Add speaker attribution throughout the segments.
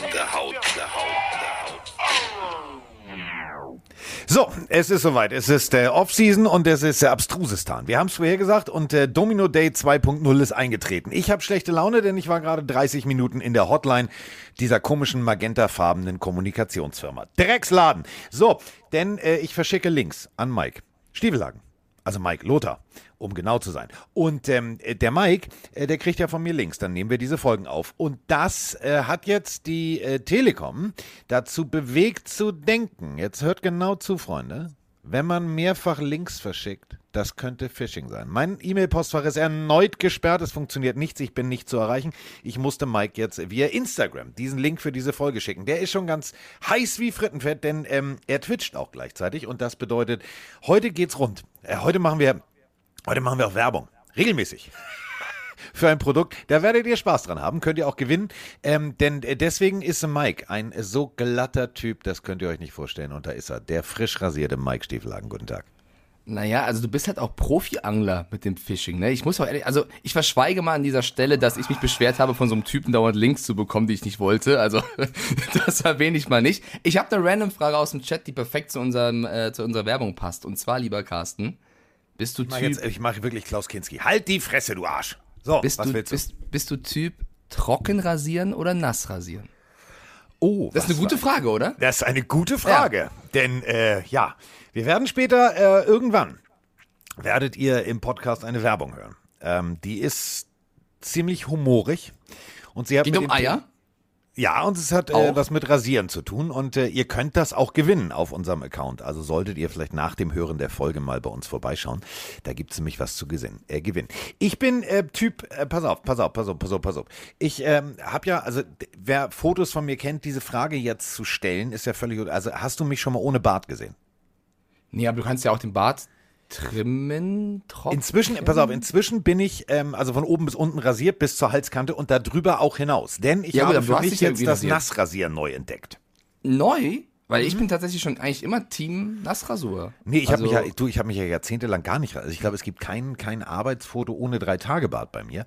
Speaker 1: der Haut, der Haut, der Haut.
Speaker 2: So, es ist soweit. Es ist äh, Off-Season und es ist äh, Abstrusistan. Wir haben es vorher gesagt und äh, Domino Day 2.0 ist eingetreten. Ich habe schlechte Laune, denn ich war gerade 30 Minuten in der Hotline dieser komischen magentafarbenen Kommunikationsfirma. Drecksladen. So, denn äh, ich verschicke Links an Mike. Stiefelhagen. Also Mike Lothar, um genau zu sein. Und ähm, der Mike, äh, der kriegt ja von mir Links. Dann nehmen wir diese Folgen auf. Und das äh, hat jetzt die äh, Telekom dazu bewegt zu denken. Jetzt hört genau zu, Freunde. Wenn man mehrfach Links verschickt, das könnte Phishing sein. Mein E-Mail-Postfach ist erneut gesperrt. Es funktioniert nichts. Ich bin nicht zu erreichen. Ich musste Mike jetzt via Instagram diesen Link für diese Folge schicken. Der ist schon ganz heiß wie Frittenfett, denn ähm, er twitcht auch gleichzeitig. Und das bedeutet, heute geht's rund. Äh, heute machen wir, heute machen wir auch Werbung. Regelmäßig für ein Produkt. Da werdet ihr Spaß dran haben, könnt ihr auch gewinnen. Ähm, denn äh, deswegen ist Mike ein so glatter Typ, das könnt ihr euch nicht vorstellen. Und da ist er, der frisch rasierte Mike Stiefelhagen. Guten Tag.
Speaker 3: Naja, also du bist halt auch Profi-Angler mit dem Phishing, ne? Ich muss auch ehrlich, also ich verschweige mal an dieser Stelle, dass ich mich beschwert habe, von so einem Typen dauernd Links zu bekommen, die ich nicht wollte. Also das erwähne ich mal nicht. Ich habe eine random Frage aus dem Chat, die perfekt zu, unserem, äh, zu unserer Werbung passt. Und zwar, lieber Carsten, bist du
Speaker 2: Ich
Speaker 3: Typ,
Speaker 2: jetzt, ich mache wirklich Klaus Kinski. Halt die Fresse, du Arsch. So,
Speaker 3: bist,
Speaker 2: was
Speaker 3: du,
Speaker 2: willst du?
Speaker 3: bist, bist du Typ trocken rasieren oder nass rasieren?
Speaker 2: oh,
Speaker 3: Das ist eine gute Frage, oder?
Speaker 2: Das ist eine gute Frage. Denn, äh, ja, wir werden später, äh, irgendwann, werdet ihr im Podcast eine Werbung hören. Ähm, die ist ziemlich humorig. Und sie hat
Speaker 3: Geht
Speaker 2: mit
Speaker 3: um
Speaker 2: dem-
Speaker 3: Eier?
Speaker 2: Ja, und es hat äh, was mit Rasieren zu tun. Und äh, ihr könnt das auch gewinnen auf unserem Account. Also solltet ihr vielleicht nach dem Hören der Folge mal bei uns vorbeischauen. Da gibt es nämlich was zu gesinn, äh, gewinnen. Ich bin äh, Typ, äh, pass auf, pass auf, pass auf, pass auf, pass auf. Ich ähm, habe ja, also wer Fotos von mir kennt, diese Frage jetzt zu stellen, ist ja völlig, also hast du mich schon mal ohne Bart gesehen?
Speaker 3: Nee, aber du kannst ja auch den Bart trimmen, trocken.
Speaker 2: Inzwischen, pass auf, inzwischen bin ich ähm, also von oben bis unten rasiert bis zur Halskante und darüber auch hinaus. Denn ich
Speaker 3: Ja,
Speaker 2: habe für mich jetzt das
Speaker 3: rasiert.
Speaker 2: Nassrasieren neu entdeckt.
Speaker 3: Neu? Weil
Speaker 2: Mhm.
Speaker 3: ich bin tatsächlich schon eigentlich immer Team Nassrasur.
Speaker 2: Nee, ich habe
Speaker 3: Also-
Speaker 2: mich ja, du, ich habe mich ja jahrzehntelang gar nicht. Also ich glaube, es gibt kein, kein Arbeitsfoto ohne drei Tage Bart bei mir.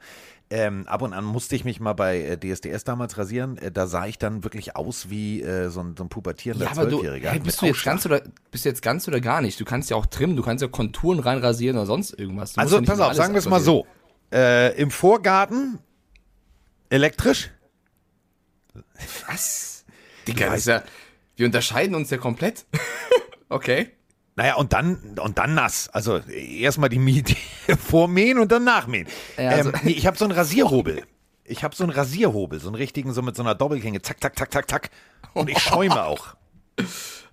Speaker 2: Ähm, ab und an musste ich mich mal bei äh, DSDS damals rasieren. Äh, da sah ich dann wirklich aus wie äh, so, ein, so ein pubertierender
Speaker 3: Ja,
Speaker 2: Zwölfjähriger.
Speaker 3: hey, bist du jetzt ganz oder bist du jetzt ganz oder gar nicht? Du kannst ja auch trimmen, du kannst ja Konturen reinrasieren oder sonst irgendwas. Du
Speaker 2: Also
Speaker 3: ja
Speaker 2: pass auf, sagen wir es mal so. Äh, Im Vorgarten elektrisch.
Speaker 3: Was? Digga, das ist ja, wir unterscheiden uns ja komplett. okay.
Speaker 2: Naja, und dann, und dann nass. Also erstmal die Miete vormähen und dann nachmähen.
Speaker 3: Ja, also-
Speaker 2: ähm, nee, ich habe so einen Rasierhobel. Ich habe so einen Rasierhobel, so einen richtigen, so mit so einer Doppelklinge. Zack, zack, zack, zack, zack. Und ich schäume auch.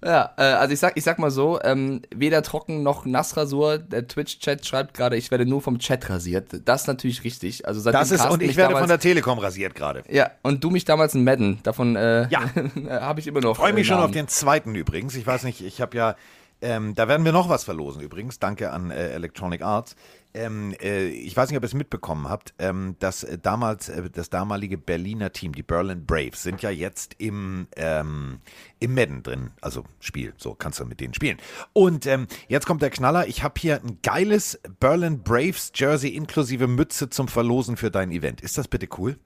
Speaker 3: Ja, äh, also ich sag, ich sag mal so, ähm, weder trocken noch Nassrasur. Der Twitch-Chat schreibt gerade, ich werde nur vom Chat rasiert. Das ist natürlich richtig. Also seitdem
Speaker 2: Das ist,
Speaker 3: Carsten
Speaker 2: und ich
Speaker 3: mich
Speaker 2: werde
Speaker 3: damals,
Speaker 2: von der Telekom rasiert gerade.
Speaker 3: Ja, und du mich damals in Madden. Davon äh,
Speaker 2: Ja.
Speaker 3: habe ich immer noch.
Speaker 2: Freue mich
Speaker 3: äh,
Speaker 2: schon auf den zweiten übrigens. Ich weiß nicht, ich habe ja, ähm, da werden wir noch was verlosen übrigens. Danke an äh, Electronic Arts. Ähm, äh, ich weiß nicht, ob ihr es mitbekommen habt, ähm, dass äh, damals äh, das damalige Berliner Team, die Berlin Braves, sind ja jetzt im, ähm, im Madden drin, also Spiel, so kannst du mit denen spielen. Und ähm, jetzt kommt der Knaller, ich habe hier ein geiles Berlin Braves Jersey inklusive Mütze zum Verlosen für dein Event. Ist das bitte cool?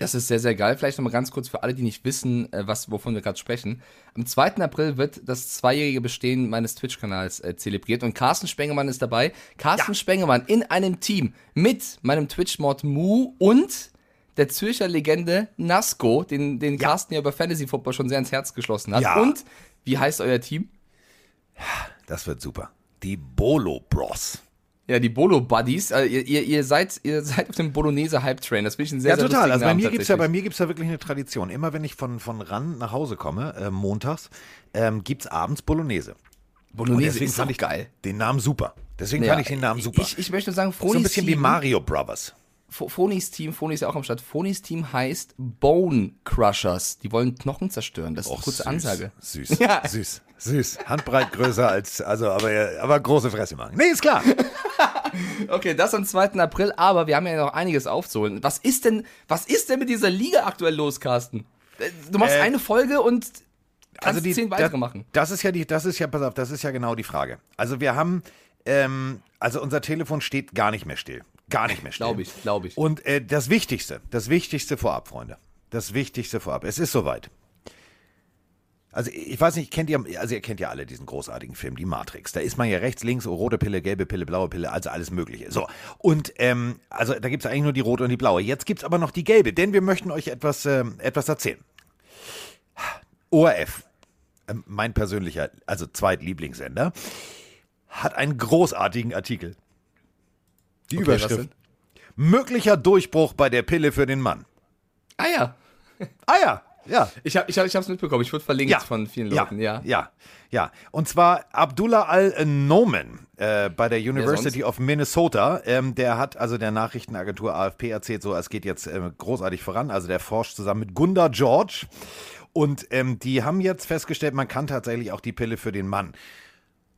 Speaker 3: Das ist sehr, sehr geil. Vielleicht nochmal ganz kurz für alle, die nicht wissen, äh, was, wovon wir gerade sprechen. Am 2. April wird das zweijährige Bestehen meines Twitch-Kanals äh, zelebriert und Carsten Spengemann ist dabei. Carsten
Speaker 2: Ja.
Speaker 3: Spengemann in einem Team mit meinem Twitch-Mod Mu und der Zürcher Legende Nasco, den, den Carsten ja über Fantasy Football schon sehr ins Herz geschlossen hat.
Speaker 2: Ja.
Speaker 3: Und wie heißt euer Team?
Speaker 2: Das wird super. Die Bolo Bros.
Speaker 3: Ja, die Bolo Buddies. Äh, ihr, ihr, ihr, seid, ihr seid auf dem Bolognese Hype Train. Das finde ich ein sehr,
Speaker 2: Ja,
Speaker 3: sehr
Speaker 2: total. Also bei
Speaker 3: Namen
Speaker 2: mir gibt's ja, bei mir gibt's ja wirklich eine Tradition. Immer wenn ich von, von RAN nach Hause komme, äh, montags, ähm, gibt's abends Bolognese.
Speaker 3: Bolognese
Speaker 2: deswegen
Speaker 3: ist
Speaker 2: fand ich
Speaker 3: geil.
Speaker 2: den Namen super. Deswegen
Speaker 3: Ja,
Speaker 2: fand ich den Namen super.
Speaker 3: Ich, ich möchte nur sagen,
Speaker 2: so ein
Speaker 3: Fronis
Speaker 2: bisschen wie
Speaker 3: Team,
Speaker 2: Mario Brothers.
Speaker 3: Ph- Phonis Team, Phony ist ja auch am Start. Phonis Team heißt Bone Crushers. Die wollen Knochen zerstören. Das ist eine kurze
Speaker 2: süß,
Speaker 3: Ansage.
Speaker 2: Süß,
Speaker 3: Ja.
Speaker 2: süß, süß. Handbreit größer als, also, aber, aber große Fresse machen. Nee, ist klar.
Speaker 3: Okay, das am 2. April, aber wir haben ja noch einiges aufzuholen. Was ist denn, was ist denn mit dieser Liga aktuell los, Carsten? Äh, Du machst
Speaker 2: Äh,
Speaker 3: eine Folge und kannst
Speaker 2: also die,
Speaker 3: zehn weitere
Speaker 2: da-
Speaker 3: machen.
Speaker 2: Das ist ja die, das ist ja, pass auf, das ist ja genau die Frage. Also wir haben, ähm, also unser Telefon steht gar nicht mehr still. Gar nicht mehr still.
Speaker 3: Glaube ich, glaube ich.
Speaker 2: Und äh, das Wichtigste, das Wichtigste vorab, Freunde. das Wichtigste vorab. Es ist soweit. Also ich weiß nicht, kennt ihr, also ihr kennt ja alle diesen großartigen Film, die Matrix. Da ist man ja rechts, links, oh, rote Pille, gelbe Pille, blaue Pille, also alles Mögliche. So, und ähm, also da gibt es eigentlich nur die rote und die blaue. Jetzt gibt es aber noch die gelbe, denn wir möchten euch etwas, ähm, etwas erzählen. ORF, äh, mein persönlicher, also Zweitlieblingssender, hat einen großartigen Artikel. Die
Speaker 3: Okay,
Speaker 2: Überschrift. Möglicher Durchbruch bei der Pille für den Mann.
Speaker 3: Ah ja.
Speaker 2: Ah ja, ja.
Speaker 3: Ich habe ich hab, ich hab's mitbekommen. Ich wurde verlinkt
Speaker 2: Ja.
Speaker 3: von vielen Leuten, ja.
Speaker 2: Ja, ja. Und zwar Abdullah Al-Noman äh, bei der University of Minnesota. Ähm, der hat also der Nachrichtenagentur AFP erzählt, so es geht jetzt äh, großartig voran. Also der forscht zusammen mit Gunda George. Und ähm, die haben jetzt festgestellt, man kann tatsächlich auch die Pille für den Mann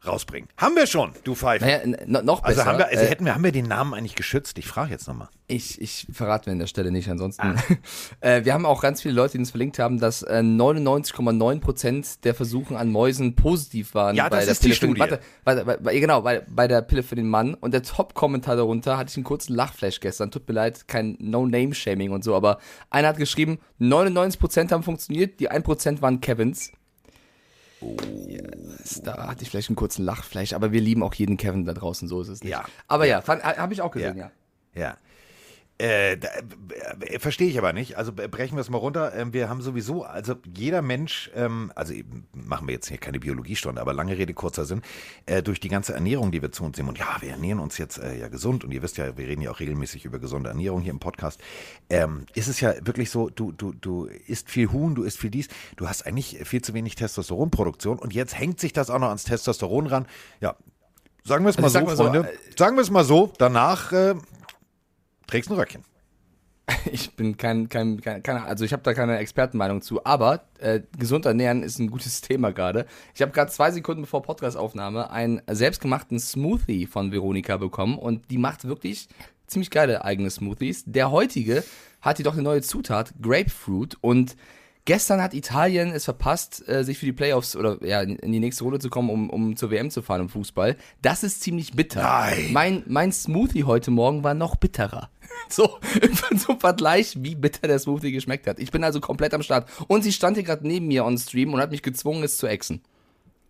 Speaker 2: rausbringen. Haben wir schon, du Pfeife.
Speaker 3: Naja, noch besser.
Speaker 2: also haben wir, also
Speaker 3: äh,
Speaker 2: hätten wir, haben wir den Namen eigentlich geschützt? Ich frage jetzt nochmal.
Speaker 3: Ich, ich verrate mir an der Stelle nicht, ansonsten.
Speaker 2: Ah.
Speaker 3: äh, wir haben auch ganz viele Leute, die uns verlinkt haben, dass äh, 99,9% der Versuchen an Mäusen positiv waren.
Speaker 2: Ja,
Speaker 3: bei
Speaker 2: das
Speaker 3: der
Speaker 2: ist die
Speaker 3: Pille für den-
Speaker 2: Studie.
Speaker 3: Warte, warte, warte, bei- genau, bei, bei der Pille für den Mann. Und der Top-Kommentar darunter hatte ich einen kurzen Lachflash gestern. Tut mir leid, kein No-Name-Shaming und so, aber einer hat geschrieben, 99% haben funktioniert, die 1% waren Kevins. Yes, da hatte ich vielleicht einen kurzen Lachflash, aber wir lieben auch jeden Kevin da draußen, so ist es nicht.
Speaker 2: Ja.
Speaker 3: Aber ja, habe ich auch gesehen, ja.
Speaker 2: Ja. Äh, äh, verstehe ich aber nicht. Also äh, brechen wir es mal runter. Ähm, wir haben sowieso, also jeder Mensch, ähm, also eben machen wir jetzt hier keine Biologiestunde, aber lange Rede, kurzer Sinn, äh, durch die ganze Ernährung, die wir zu uns nehmen, und ja, wir ernähren uns jetzt äh, ja gesund und ihr wisst ja, wir reden ja auch regelmäßig über gesunde Ernährung hier im Podcast, ähm, ist es ja wirklich so, du, du, du isst viel Huhn, du isst viel dies, du hast eigentlich viel zu wenig Testosteronproduktion und jetzt hängt sich das auch noch ans Testosteron ran. Ja, sagen wir es mal
Speaker 3: Also
Speaker 2: so,
Speaker 3: mal so,
Speaker 2: Freunde. sagen wir es mal so, danach äh, trägst ein Röckchen.
Speaker 3: Ich bin kein, kein, kein keine, also ich habe da keine Expertenmeinung zu, aber äh, gesund ernähren ist ein gutes Thema gerade. Ich habe gerade zwei Sekunden bevor Podcastaufnahme einen selbstgemachten Smoothie von Veronika bekommen und die macht wirklich ziemlich geile eigene Smoothies. Der heutige hat jedoch eine neue Zutat, Grapefruit und Gestern hat Italien es verpasst, äh, sich für die Playoffs oder ja, in die nächste Runde zu kommen, um, um zur WM zu fahren im Fußball. Das ist ziemlich bitter.
Speaker 2: Nein.
Speaker 3: Mein, mein Smoothie heute Morgen war noch bitterer. So, im so Vergleich, wie bitter der Smoothie geschmeckt hat. Ich bin also komplett am Start. Und sie stand hier gerade neben mir on Stream und hat mich gezwungen, es zu exen.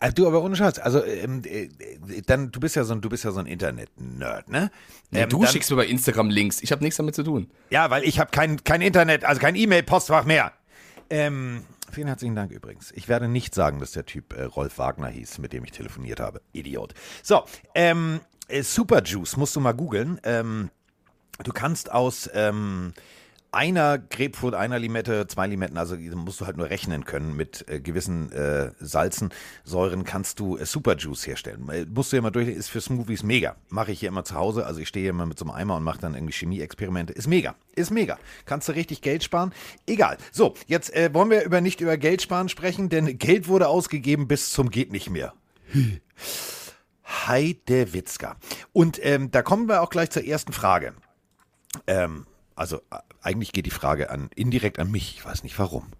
Speaker 2: Also du, aber ohne Scheiß, also ähm, äh, dann, du bist ja so ein, du bist ja so ein Internet-Nerd, ne? Ähm,
Speaker 3: du
Speaker 2: dann,
Speaker 3: schickst mir bei Instagram Links. Ich habe nichts damit zu tun.
Speaker 2: Ja, weil ich habe kein, kein Internet, also kein E-Mail-Postfach mehr. Ähm, vielen herzlichen Dank übrigens. Ich werde nicht sagen, dass der Typ äh, Rolf Wagner hieß, mit dem ich telefoniert habe. Idiot. So, ähm, äh, Super Juice musst du mal googeln. Ähm, du kannst aus ähm, einer Grapefruit, einer Limette, zwei Limetten, also musst du halt nur rechnen können mit äh, gewissen äh, Salzen, Säuren, kannst du äh, Super Juice herstellen. Äh, musst du ja mal durch, ist für Smoothies mega. Mache ich hier immer zu Hause, also ich stehe hier immer mit so einem Eimer und mache dann irgendwie Chemieexperimente. Ist mega, ist mega. Kannst du richtig Geld sparen? Egal. So, jetzt äh, wollen wir über nicht über Geld sparen sprechen, denn Geld wurde ausgegeben bis zum geht nicht mehr. Heidewitzka. Und ähm, da kommen wir auch gleich zur ersten Frage. Ähm, also äh, eigentlich geht die Frage an indirekt an mich. Ich weiß nicht warum.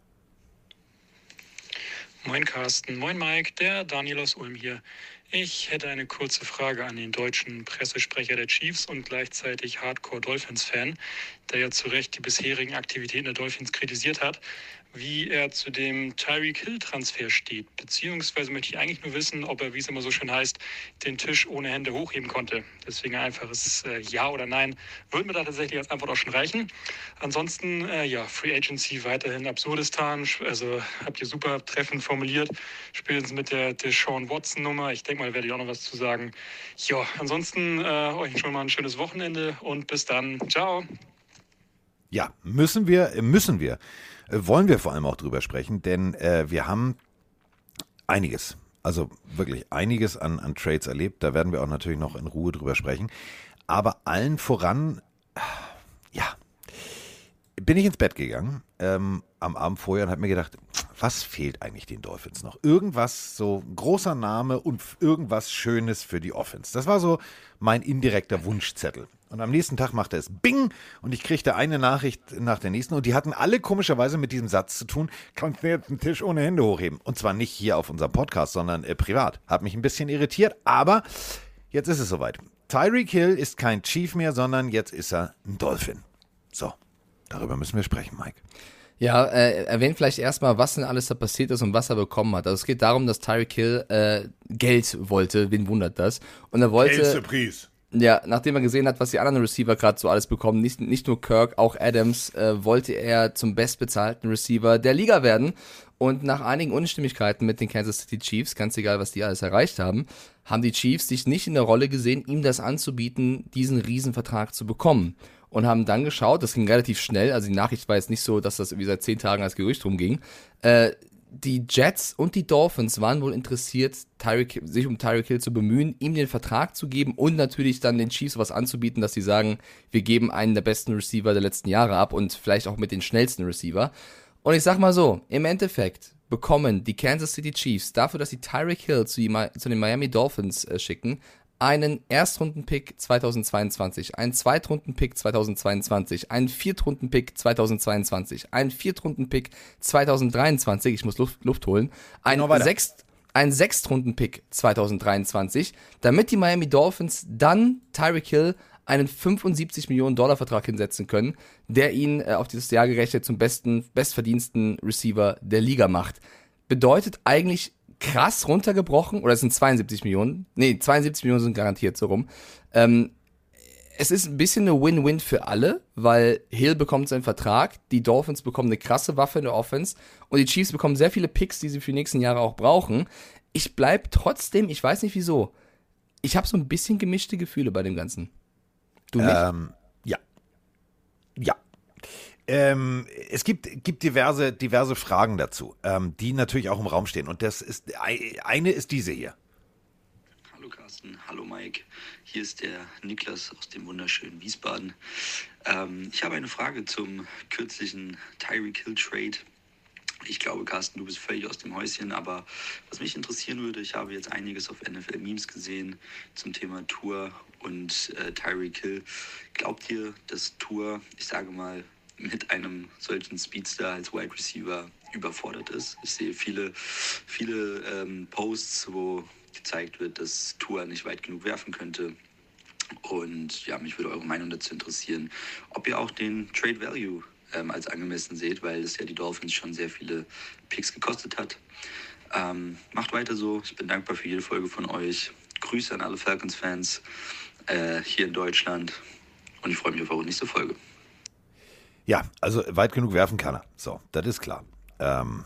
Speaker 4: Moin Carsten, moin Mike, der Daniel aus Ulm hier. Ich hätte eine kurze Frage an den deutschen Pressesprecher der Chiefs und gleichzeitig Hardcore Dolphins-Fan, der ja zu Recht die bisherigen Aktivitäten der Dolphins kritisiert hat, wie er zu dem Tyreek Hill-Transfer steht. Beziehungsweise möchte ich eigentlich nur wissen, ob er, wie es immer so schön heißt, den Tisch ohne Hände hochheben konnte. Deswegen ein einfaches äh, Ja oder Nein würde mir da tatsächlich als Antwort auch schon reichen. Ansonsten, äh, ja, Free Agency weiterhin Absurdistan. Also habt ihr super treffend formuliert. Spätestens mit der Deshaun Watson-Nummer. Ich denke mal, werde ich auch noch was zu sagen. Ja, ansonsten äh, euch schon mal ein schönes Wochenende und bis dann. Ciao.
Speaker 2: Ja, müssen wir, müssen wir, wollen wir vor allem auch drüber sprechen, denn äh, wir haben einiges, also wirklich einiges an, an Trades erlebt. Da werden wir auch natürlich noch in Ruhe drüber sprechen. Aber allen voran, ja, bin ich ins Bett gegangen ähm, am Abend vorher und habe mir gedacht, was fehlt eigentlich den Dolphins noch? Irgendwas, so großer Name und irgendwas Schönes für die Offense. Das war so mein indirekter Wunschzettel. Und am nächsten Tag machte es Bing und ich kriegte eine Nachricht nach der nächsten und die hatten alle komischerweise mit diesem Satz zu tun, kannst du jetzt einen Tisch ohne Hände hochheben? Und zwar nicht hier auf unserem Podcast, sondern äh, privat. Hat mich ein bisschen irritiert, aber jetzt ist es soweit. Tyreek Hill ist kein Chief mehr, sondern jetzt ist er ein Dolphin. So, darüber müssen wir sprechen, Mike.
Speaker 3: Ja, äh, erwähnt vielleicht erstmal, was denn alles da passiert ist und was er bekommen hat. Also es geht darum, dass Tyreek Hill äh, Geld wollte, wen wundert das? Und er wollte,
Speaker 2: Preis.
Speaker 3: Ja, nachdem er gesehen hat, was die anderen Receiver gerade so alles bekommen, nicht, nicht nur Kirk, auch Adams, äh, wollte er zum bestbezahlten Receiver der Liga werden. Und nach einigen Unstimmigkeiten mit den Kansas City Chiefs, ganz egal, was die alles erreicht haben, haben die Chiefs sich nicht in der Rolle gesehen, ihm das anzubieten, diesen Riesenvertrag zu bekommen und haben dann geschaut, das ging relativ schnell, also die Nachricht war jetzt nicht so, dass das irgendwie seit zehn Tagen als Gerücht rumging. Äh, die Jets und die Dolphins waren wohl interessiert, Tyreek, sich um Tyreek Hill zu bemühen, ihm den Vertrag zu geben und natürlich dann den Chiefs was anzubieten, dass sie sagen, wir geben einen der besten Receiver der letzten Jahre ab und vielleicht auch mit den schnellsten Receiver. Und ich sag mal so, im Endeffekt bekommen die Kansas City Chiefs dafür, dass sie Tyreek Hill zu, zu den Miami Dolphins äh, schicken, einen Erstrunden-Pick 2022, einen Zweitrunden-Pick 2022, einen Viertrunden-Pick 2022, einen Viertrunden-Pick 2023, ich muss Luft, Luft holen, einen,
Speaker 2: Genau.
Speaker 3: Sechst, einen Sechstrunden-Pick 2023, damit die Miami Dolphins dann Tyreek Hill einen 75 Millionen Dollar Vertrag hinsetzen können, der ihn äh, auf dieses Jahr gerechnet zum besten, bestverdiensten Receiver der Liga macht. Bedeutet eigentlich krass runtergebrochen, oder es sind 72 Millionen, nee, 72 Millionen sind garantiert so rum. Ähm, es ist ein bisschen eine Win-Win für alle, weil Hill bekommt seinen Vertrag, die Dolphins bekommen eine krasse Waffe in der Offense und die Chiefs bekommen sehr viele Picks, die sie für die nächsten Jahre auch brauchen. Ich bleib trotzdem, ich weiß nicht wieso, ich habe so ein bisschen gemischte Gefühle bei dem Ganzen. Du nicht?
Speaker 2: Ähm. Ähm, es gibt, gibt diverse, diverse Fragen dazu, ähm, die natürlich auch im Raum stehen. Und das ist eine ist diese hier.
Speaker 5: Hallo Carsten, hallo Mike. Hier ist der Niklas aus dem wunderschönen Wiesbaden. Ähm, ich habe eine Frage zum kürzlichen Tyreek Hill Trade. Ich glaube, Carsten, du bist völlig aus dem Häuschen, aber was mich interessieren würde, ich habe jetzt einiges auf NFL-Memes gesehen zum Thema Tour und äh, Tyreek Hill. Glaubt ihr, dass Tour, ich sage mal, mit einem solchen Speedster als Wide Receiver überfordert ist? Ich sehe viele, viele ähm, Posts, wo gezeigt wird, dass Tour nicht weit genug werfen könnte. Und ja, mich würde eure Meinung dazu interessieren, ob ihr auch den Trade Value ähm, als angemessen seht, weil es ja die Dolphins schon sehr viele Picks gekostet hat. Ähm, macht weiter so. Ich bin dankbar für jede Folge von euch. Grüße an alle Falcons-Fans äh, hier in Deutschland. Und ich freue mich auf eure nächste Folge.
Speaker 2: Ja, also weit genug werfen kann er. So, das ist klar. Ähm,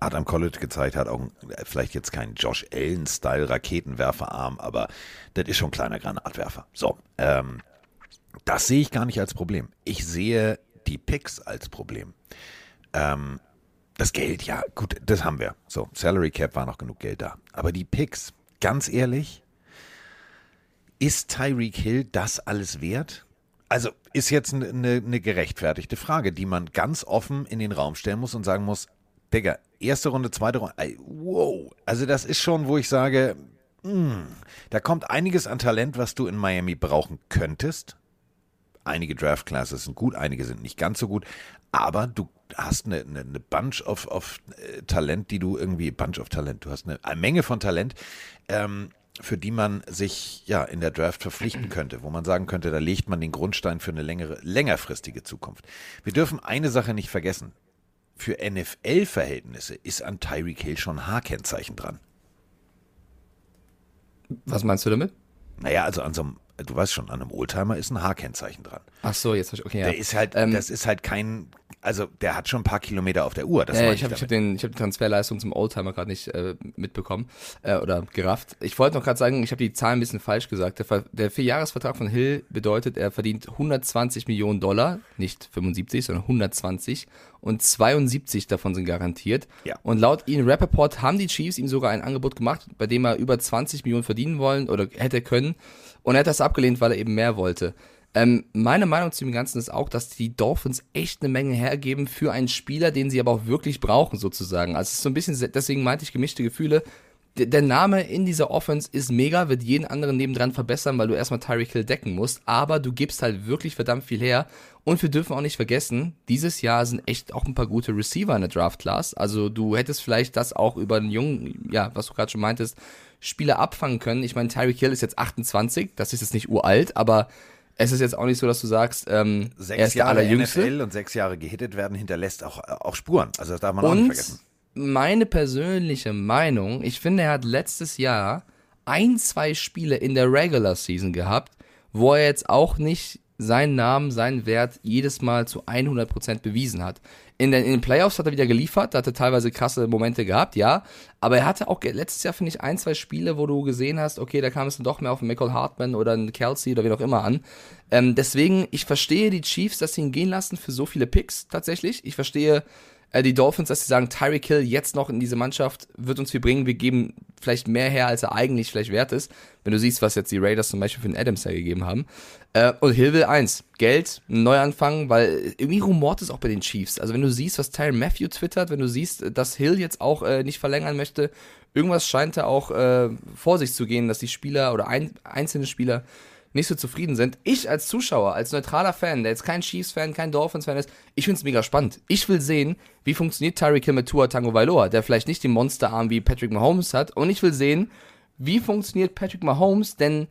Speaker 2: hat am College gezeigt, hat auch äh, vielleicht jetzt keinen Josh Allen-Style Raketenwerferarm, aber das ist schon ein kleiner Granatwerfer. So, ähm, das sehe ich gar nicht als Problem. Ich sehe die Picks als Problem. Ähm, das Geld, ja, gut, das haben wir. So, Salary Cap war noch genug Geld da. Aber die Picks, ganz ehrlich, ist Tyreek Hill das alles wert? Also ist jetzt eine, eine, eine gerechtfertigte Frage, die man ganz offen in den Raum stellen muss und sagen muss, Digga, erste Runde, zweite Runde, wow. Also das ist schon, wo ich sage, mh, da kommt einiges an Talent, was du in Miami brauchen könntest. Einige Draft Classes sind gut, einige sind nicht ganz so gut, aber du hast eine, eine, eine Bunch of, of äh, Talent, die du irgendwie, Bunch of Talent, du hast eine, eine Menge von Talent, ähm, für die man sich ja in der Draft verpflichten könnte, wo man sagen könnte, da legt man den Grundstein für eine längere, längerfristige Zukunft. Wir dürfen eine Sache nicht vergessen. Für NFL-Verhältnisse ist an Tyreek Hill schon ein H-Kennzeichen dran.
Speaker 3: Was meinst du damit?
Speaker 2: Naja, also an so einem, du weißt schon, an einem Oldtimer ist ein H-Kennzeichen dran.
Speaker 3: Ach so, jetzt hab ich, okay, ja.
Speaker 2: Der ist halt,
Speaker 3: Ähm,
Speaker 2: das ist halt kein, also der hat schon ein paar Kilometer auf der Uhr. Das meine
Speaker 3: ich habe hab den, ich hab die Transferleistung zum Oldtimer gerade nicht äh, mitbekommen äh, oder gerafft. Ich wollte noch gerade sagen, ich habe die Zahlen ein bisschen falsch gesagt. Der, der Vierjahresvertrag von Hill bedeutet, er verdient 120 Millionen Dollar, nicht 75, sondern 120 und 72 davon sind garantiert.
Speaker 2: Ja.
Speaker 3: Und laut Ian Rappaport haben die Chiefs ihm sogar ein Angebot gemacht, bei dem er über 20 Millionen verdienen wollen oder hätte können. Und er hat das abgelehnt, weil er eben mehr wollte. Ähm, meine Meinung zu dem Ganzen ist auch, dass die Dolphins echt eine Menge hergeben für einen Spieler, den sie aber auch wirklich brauchen, sozusagen. Also es ist so ein bisschen, deswegen meinte ich gemischte Gefühle. D- Der Name in dieser Offense ist mega, wird jeden anderen nebendran verbessern, weil du erstmal Tyreek Hill decken musst, aber du gibst halt wirklich verdammt viel her. Und wir dürfen auch nicht vergessen, dieses Jahr sind echt auch ein paar gute Receiver in der Draft Class. Also du hättest vielleicht das auch über einen jungen, ja, was du gerade schon meintest, Spieler abfangen können. Ich meine, Tyreek Hill ist jetzt 28, das ist jetzt nicht uralt, aber Es ist jetzt auch nicht so, dass du sagst, ähm, er
Speaker 2: Sechs
Speaker 3: ist der
Speaker 2: Jahre
Speaker 3: Allerjüngste.
Speaker 2: NFL und sechs Jahre gehittet werden hinterlässt auch, auch Spuren. Also das darf man auch nicht
Speaker 3: Und
Speaker 2: vergessen.
Speaker 3: meine persönliche Meinung, ich finde, er hat letztes Jahr ein, zwei Spiele in der Regular Season gehabt, wo er jetzt auch nicht seinen Namen, seinen Wert jedes Mal zu 100% bewiesen hat. In den, in den Playoffs hat er wieder geliefert, da hat er teilweise krasse Momente gehabt, ja. Aber er hatte auch letztes Jahr, finde ich, ein, zwei Spiele, wo du gesehen hast, okay, da kam es dann doch mehr auf einen Michael Hartman oder einen Kelsey oder wen auch immer an. Ähm, deswegen, ich verstehe die Chiefs, dass sie ihn gehen lassen für so viele Picks tatsächlich. Ich verstehe äh, die Dolphins, dass sie sagen, Tyreek Hill jetzt noch in diese Mannschaft wird uns viel bringen. Wir geben vielleicht mehr her, als er eigentlich vielleicht wert ist. Wenn du siehst, was jetzt die Raiders zum Beispiel für den Adams hergegeben haben. Äh, und Hill will eins, Geld, einen Neuanfang, weil irgendwie rumort es auch bei den Chiefs. Also wenn du siehst, was Tyron Matthew twittert, wenn du siehst, dass Hill jetzt auch äh, nicht verlängern möchte, irgendwas scheint da auch äh, vor sich zu gehen, dass die Spieler oder ein, einzelne Spieler nicht so zufrieden sind. Ich als Zuschauer, als neutraler Fan, der jetzt kein Chiefs-Fan, kein Dolphins-Fan ist, ich find's mega spannend. Ich will sehen, wie funktioniert Tyreek Hill mit Tua Tango Vailoa, der vielleicht nicht den Monsterarm wie Patrick Mahomes hat. Und ich will sehen, wie funktioniert Patrick Mahomes, denn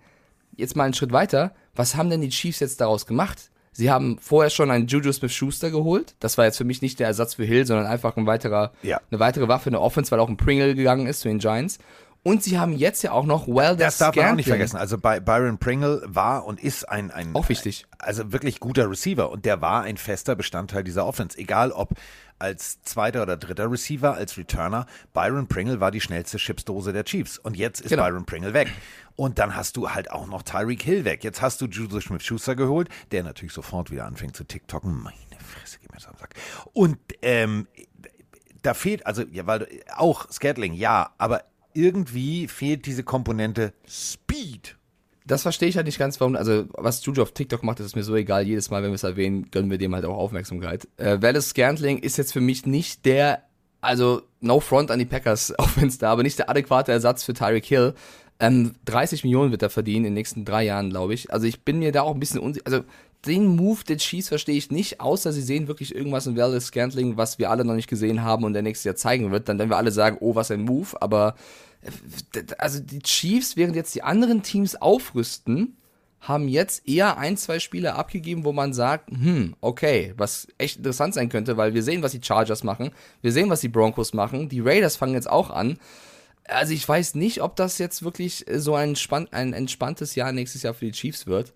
Speaker 3: jetzt mal einen Schritt weiter, was haben denn die Chiefs jetzt daraus gemacht? Sie haben vorher schon einen Juju Smith-Schuster geholt. Das war jetzt für mich nicht der Ersatz für Hill, sondern einfach ein weiterer,
Speaker 2: Ja.
Speaker 3: eine weitere Waffe in der Offense, weil auch ein Pringle gegangen ist zu den Giants. Und sie haben jetzt ja auch noch Well
Speaker 2: Das darf man auch nicht vergessen. Also bei Byron Pringle war und ist ein, ein
Speaker 3: Auch wichtig.
Speaker 2: also wirklich guter Receiver und der war ein fester Bestandteil dieser Offense. Egal ob als zweiter oder dritter Receiver, als Returner, Byron Pringle war die schnellste Chipsdose der Chiefs. Und jetzt ist
Speaker 3: Genau.
Speaker 2: Byron Pringle weg. Und dann hast du halt auch noch Tyreek Hill weg. Jetzt hast du Juju Smith-Schuster geholt, der natürlich sofort wieder anfängt zu TikToken. Meine Fresse, gib mir das am Sack. Und ähm, da fehlt, also, ja, weil auch Scatling, ja, aber irgendwie fehlt diese Komponente Speed.
Speaker 3: Das verstehe ich halt nicht ganz, warum, also was Juju auf TikTok macht, ist mir so egal. Jedes Mal, wenn wir es erwähnen, gönnen wir dem halt auch Aufmerksamkeit. Äh, Wallace Scantling ist jetzt für mich nicht der, also no front an die Packers, auch wenn es da, aber nicht der adäquate Ersatz für Tyreek Hill. Ähm, 30 Millionen wird er verdienen in den nächsten drei Jahren, glaube ich. Also ich bin mir da auch ein bisschen unsicher. Also den Move der Chiefs verstehe ich nicht, außer sie sehen wirklich irgendwas in Wallace Scantling, was wir alle noch nicht gesehen haben und der nächstes Jahr zeigen wird. Dann werden wir alle sagen, oh, was ein Move. Aber äh, also die Chiefs, während jetzt die anderen Teams aufrüsten, haben jetzt eher ein, zwei Spiele abgegeben, wo man sagt, hm, okay, was echt interessant sein könnte, weil wir sehen, was die Chargers machen, wir sehen, was die Broncos machen, die Raiders fangen jetzt auch an. Also ich weiß nicht, ob das jetzt wirklich so ein, ein entspanntes Jahr nächstes Jahr für die Chiefs wird.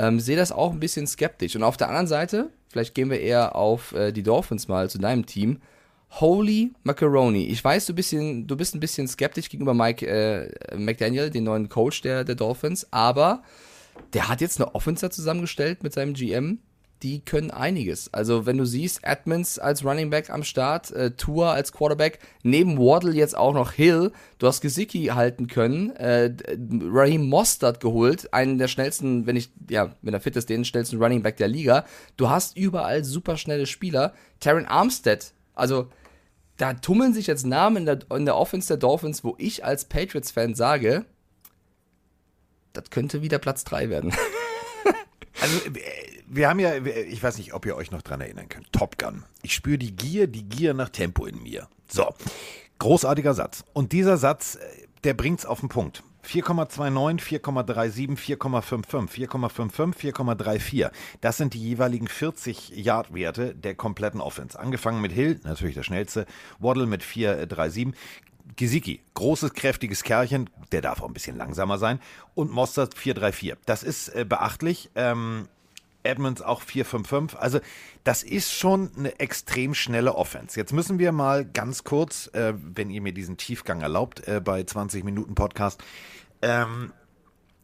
Speaker 3: Ähm, sehe das auch ein bisschen skeptisch. Und auf der anderen Seite, vielleicht gehen wir eher auf äh, die Dolphins mal zu deinem Team. Holy Macaroni. Ich weiß, du, bisschen, du bist ein bisschen skeptisch gegenüber Mike äh, McDaniel, den neuen Coach der, der Dolphins, aber der hat jetzt eine Offense zusammengestellt mit seinem GM. Die können einiges. Also, wenn du siehst, Edmonds als Running Back am Start, äh, Tua als Quarterback, neben Waddle jetzt auch noch Hill, du hast Gesicki halten können, äh, Raheem Mostert geholt, einen der schnellsten, wenn ich, ja, wenn er fit ist, den schnellsten Running Back der Liga. Du hast überall super schnelle Spieler. Taron Armstead, also da tummeln sich jetzt Namen in der, in der Offense der Dolphins, wo ich als Patriots-Fan sage, das könnte wieder Platz 3 werden.
Speaker 2: Also, äh, wir haben ja, ich weiß nicht, ob ihr euch noch dran erinnern könnt. Top Gun. Ich spüre die Gier, die Gier nach Tempo in mir. So. Großartiger Satz. Und dieser Satz, äh, der bringt's auf den Punkt. 4,29, 4,37, 4,55, 4,55, 4,34. Das sind die jeweiligen 40 Yard-Werte der kompletten Offense. Angefangen mit Hill, natürlich der schnellste, Waddle mit 4,37. Gesicki, großes, kräftiges Kerlchen, der darf auch ein bisschen langsamer sein. Und Mostert 4,34. Das ist äh, beachtlich. Ähm, Edmonds auch 4-5-5. Also das ist schon eine extrem schnelle Offense. Jetzt müssen wir mal ganz kurz, äh, wenn ihr mir diesen Tiefgang erlaubt, äh, bei 20 Minuten Podcast, ähm,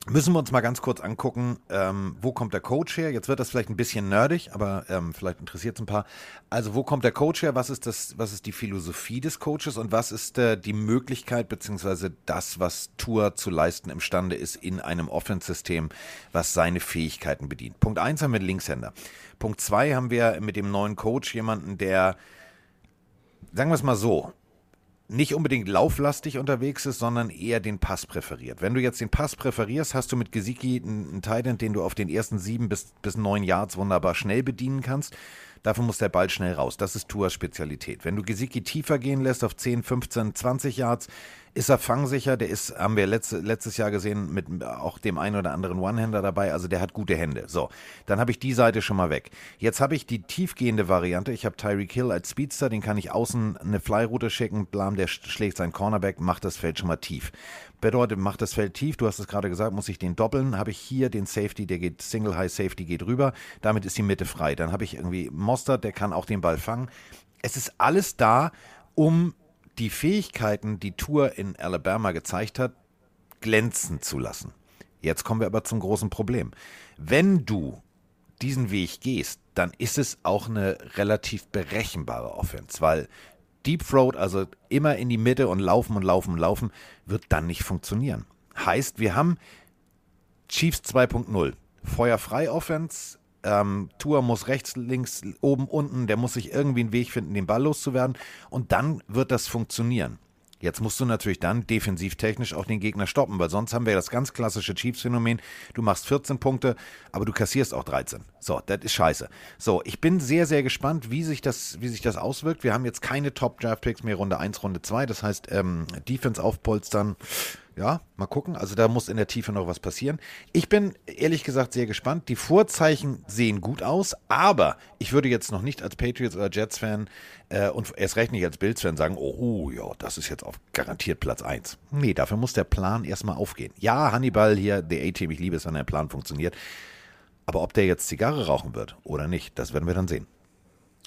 Speaker 2: müssen wir uns mal ganz kurz angucken, ähm, wo kommt der Coach her? Jetzt wird das vielleicht ein bisschen nerdig, aber ähm, vielleicht interessiert es ein paar. Also wo kommt der Coach her? Was ist das? Was ist die Philosophie des Coaches und was ist äh, die Möglichkeit beziehungsweise das, was Tour zu leisten imstande ist in einem Offense-System, was seine Fähigkeiten bedient? Punkt eins haben wir Linkshänder. Punkt zwei haben wir mit dem neuen Coach jemanden, der, sagen wir es mal so, nicht unbedingt lauflastig unterwegs ist, sondern eher den Pass präferiert. Wenn du jetzt den Pass präferierst, hast du mit Gesicki einen, Titan, den du auf den ersten sieben bis, bis neun Yards wunderbar schnell bedienen kannst. Dafür muss der Ball schnell raus. Das ist Tours Spezialität. Wenn du Gesicki tiefer gehen lässt auf 10, 15, 20 Yards, ist er fangsicher, der ist, haben wir letzte, letztes Jahr gesehen, mit auch dem einen oder anderen One-Hander dabei, also der hat gute Hände. So, dann habe ich die Seite schon mal weg. Jetzt habe ich die tiefgehende Variante, ich habe Tyreek Hill als Speedster, den kann ich außen eine Flyroute schicken, blam, der schlägt seinen Cornerback, macht das Feld schon mal tief. Bedeutet, macht das Feld tief, du hast es gerade gesagt, muss ich den doppeln, habe ich hier den Safety, der geht, Single High Safety geht rüber, damit ist die Mitte frei. Dann habe ich irgendwie Mostert, der kann auch den Ball fangen. Es ist alles da, um die Fähigkeiten, die Tour in Alabama gezeigt hat, glänzen zu lassen. Jetzt kommen wir aber zum großen Problem. Wenn du diesen Weg gehst, dann ist es auch eine relativ berechenbare Offense, weil Deep Throat, also immer in die Mitte und laufen und laufen und laufen, wird dann nicht funktionieren. Heißt, wir haben Chiefs 2.0. Feuerfrei Offense, ähm, Tour muss rechts, links, oben, unten, der muss sich irgendwie einen Weg finden, den Ball loszuwerden. Und dann wird das funktionieren. Jetzt musst du natürlich dann defensivtechnisch auch den Gegner stoppen, weil sonst haben wir das ganz klassische Chiefs-Phänomen. Du machst 14 Punkte, aber du kassierst auch 13. So, das ist scheiße. So, ich bin sehr, sehr gespannt, wie sich das, wie sich das auswirkt. Wir haben jetzt keine Top-Draft-Picks mehr, Runde 1, Runde 2. Das heißt, ähm, Defense aufpolstern ja, mal gucken. Also da muss in der Tiefe noch was passieren. Ich bin ehrlich gesagt sehr gespannt. Die Vorzeichen sehen gut aus, aber ich würde jetzt noch nicht als Patriots oder Jets-Fan äh, und erst recht nicht als Bills-Fan sagen, oh ja, das ist jetzt auf garantiert Platz 1. Nee, dafür muss der Plan erstmal aufgehen. Ja, Hannibal hier, der A-Team, ich liebe es, wenn der Plan funktioniert. Aber ob der jetzt Zigarre rauchen wird oder nicht, das werden wir dann sehen.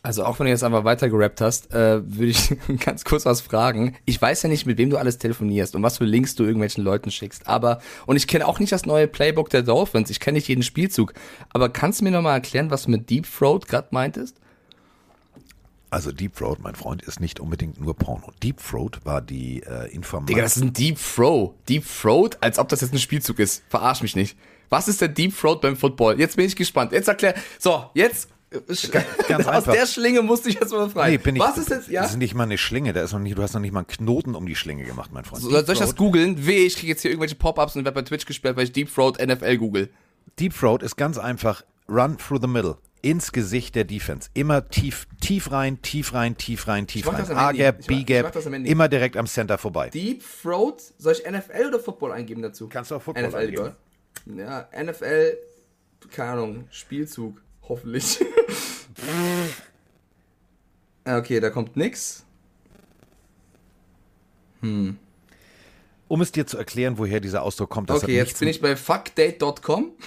Speaker 3: Also auch wenn du jetzt einfach weiter gerappt hast, äh, würde ich ganz kurz was fragen. Ich weiß ja nicht, mit wem du alles telefonierst und was für Links du irgendwelchen Leuten schickst, aber und ich kenne auch nicht das neue Playbook der Dolphins. Ich kenne nicht jeden Spielzug, aber kannst du mir nochmal erklären, was du mit Deep Throat gerade meintest?
Speaker 2: Also Deep Throat, mein Freund, ist nicht unbedingt nur Porno. Deep Throat war die äh, Information.
Speaker 3: Digga, das ist ein Deep Throat. Deep Throat, als ob das jetzt ein Spielzug ist. Verarsch mich nicht. Was ist der Deep Throat beim Football? Jetzt bin ich gespannt. Jetzt erklär. So, jetzt Ganz Aus einfach. der Schlinge musste ich jetzt mal frei. Nee,
Speaker 2: bin ich, Was ist jetzt? Ja? Das ist nicht mal eine Schlinge, da ist noch nicht, du hast noch nicht mal einen Knoten um die Schlinge gemacht, mein Freund.
Speaker 3: So, soll ich das googeln? Weh, ich kriege jetzt hier irgendwelche Pop-Ups und werde bei Twitch gesperrt, weil ich Deep Throat NFL google.
Speaker 2: Deep Throat ist ganz einfach Run through the middle. Ins Gesicht der Defense. Immer tief, tief rein, tief rein, tief rein, tief rein. A-Gap, B-Gap, immer direkt am Center vorbei.
Speaker 3: Deep Throat, soll ich NFL oder Football eingeben dazu?
Speaker 2: Kannst du auch Football
Speaker 3: NFL,
Speaker 2: eingeben.
Speaker 3: Ja, NFL, keine Ahnung, Spielzug, hoffentlich. okay, da kommt nix. Hm.
Speaker 2: Um es dir zu erklären, woher dieser Ausdruck kommt.
Speaker 3: Okay, jetzt bin ich bei fuckdate.com.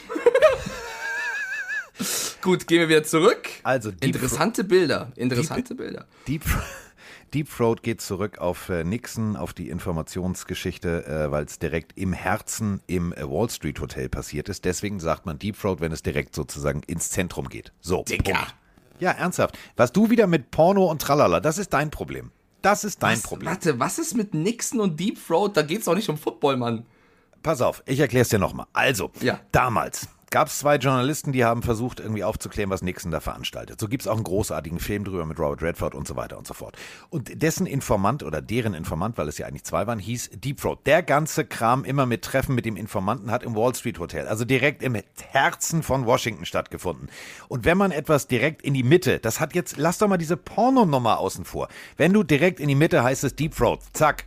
Speaker 3: Gut, gehen wir wieder zurück.
Speaker 2: Also
Speaker 3: interessante Bilder, interessante Deep, Bilder.
Speaker 2: Deep, Deep Throat geht zurück auf äh, Nixon, auf die Informationsgeschichte, äh, weil es direkt im Herzen im äh, Wall Street Hotel passiert ist. Deswegen sagt man Deep Throat, wenn es direkt sozusagen ins Zentrum geht. So.
Speaker 3: Digga. Punkt.
Speaker 2: Ja, ernsthaft. Was du wieder mit Porno und Tralala, das ist dein Problem. Das ist dein
Speaker 3: was,
Speaker 2: Problem.
Speaker 3: Warte, was ist mit Nixon und Deep Throat? Da geht's doch nicht um Football, Mann.
Speaker 2: Pass auf, ich erkläre es dir nochmal. Also, ja. damals gab es zwei Journalisten, die haben versucht, irgendwie aufzuklären, was Nixon da veranstaltet. So gibt es auch einen großartigen Film drüber mit Robert Redford und so weiter und so fort. Und dessen Informant oder deren Informant, weil es ja eigentlich zwei waren, hieß Deep Throat. Der ganze Kram immer mit Treffen mit dem Informanten hat im Wall Street Hotel, also direkt im Herzen von Washington stattgefunden. Und wenn man etwas direkt in die Mitte, das hat jetzt, lass doch mal diese Pornonummer außen vor. Wenn du direkt in die Mitte heißt es Deep Throat, zack,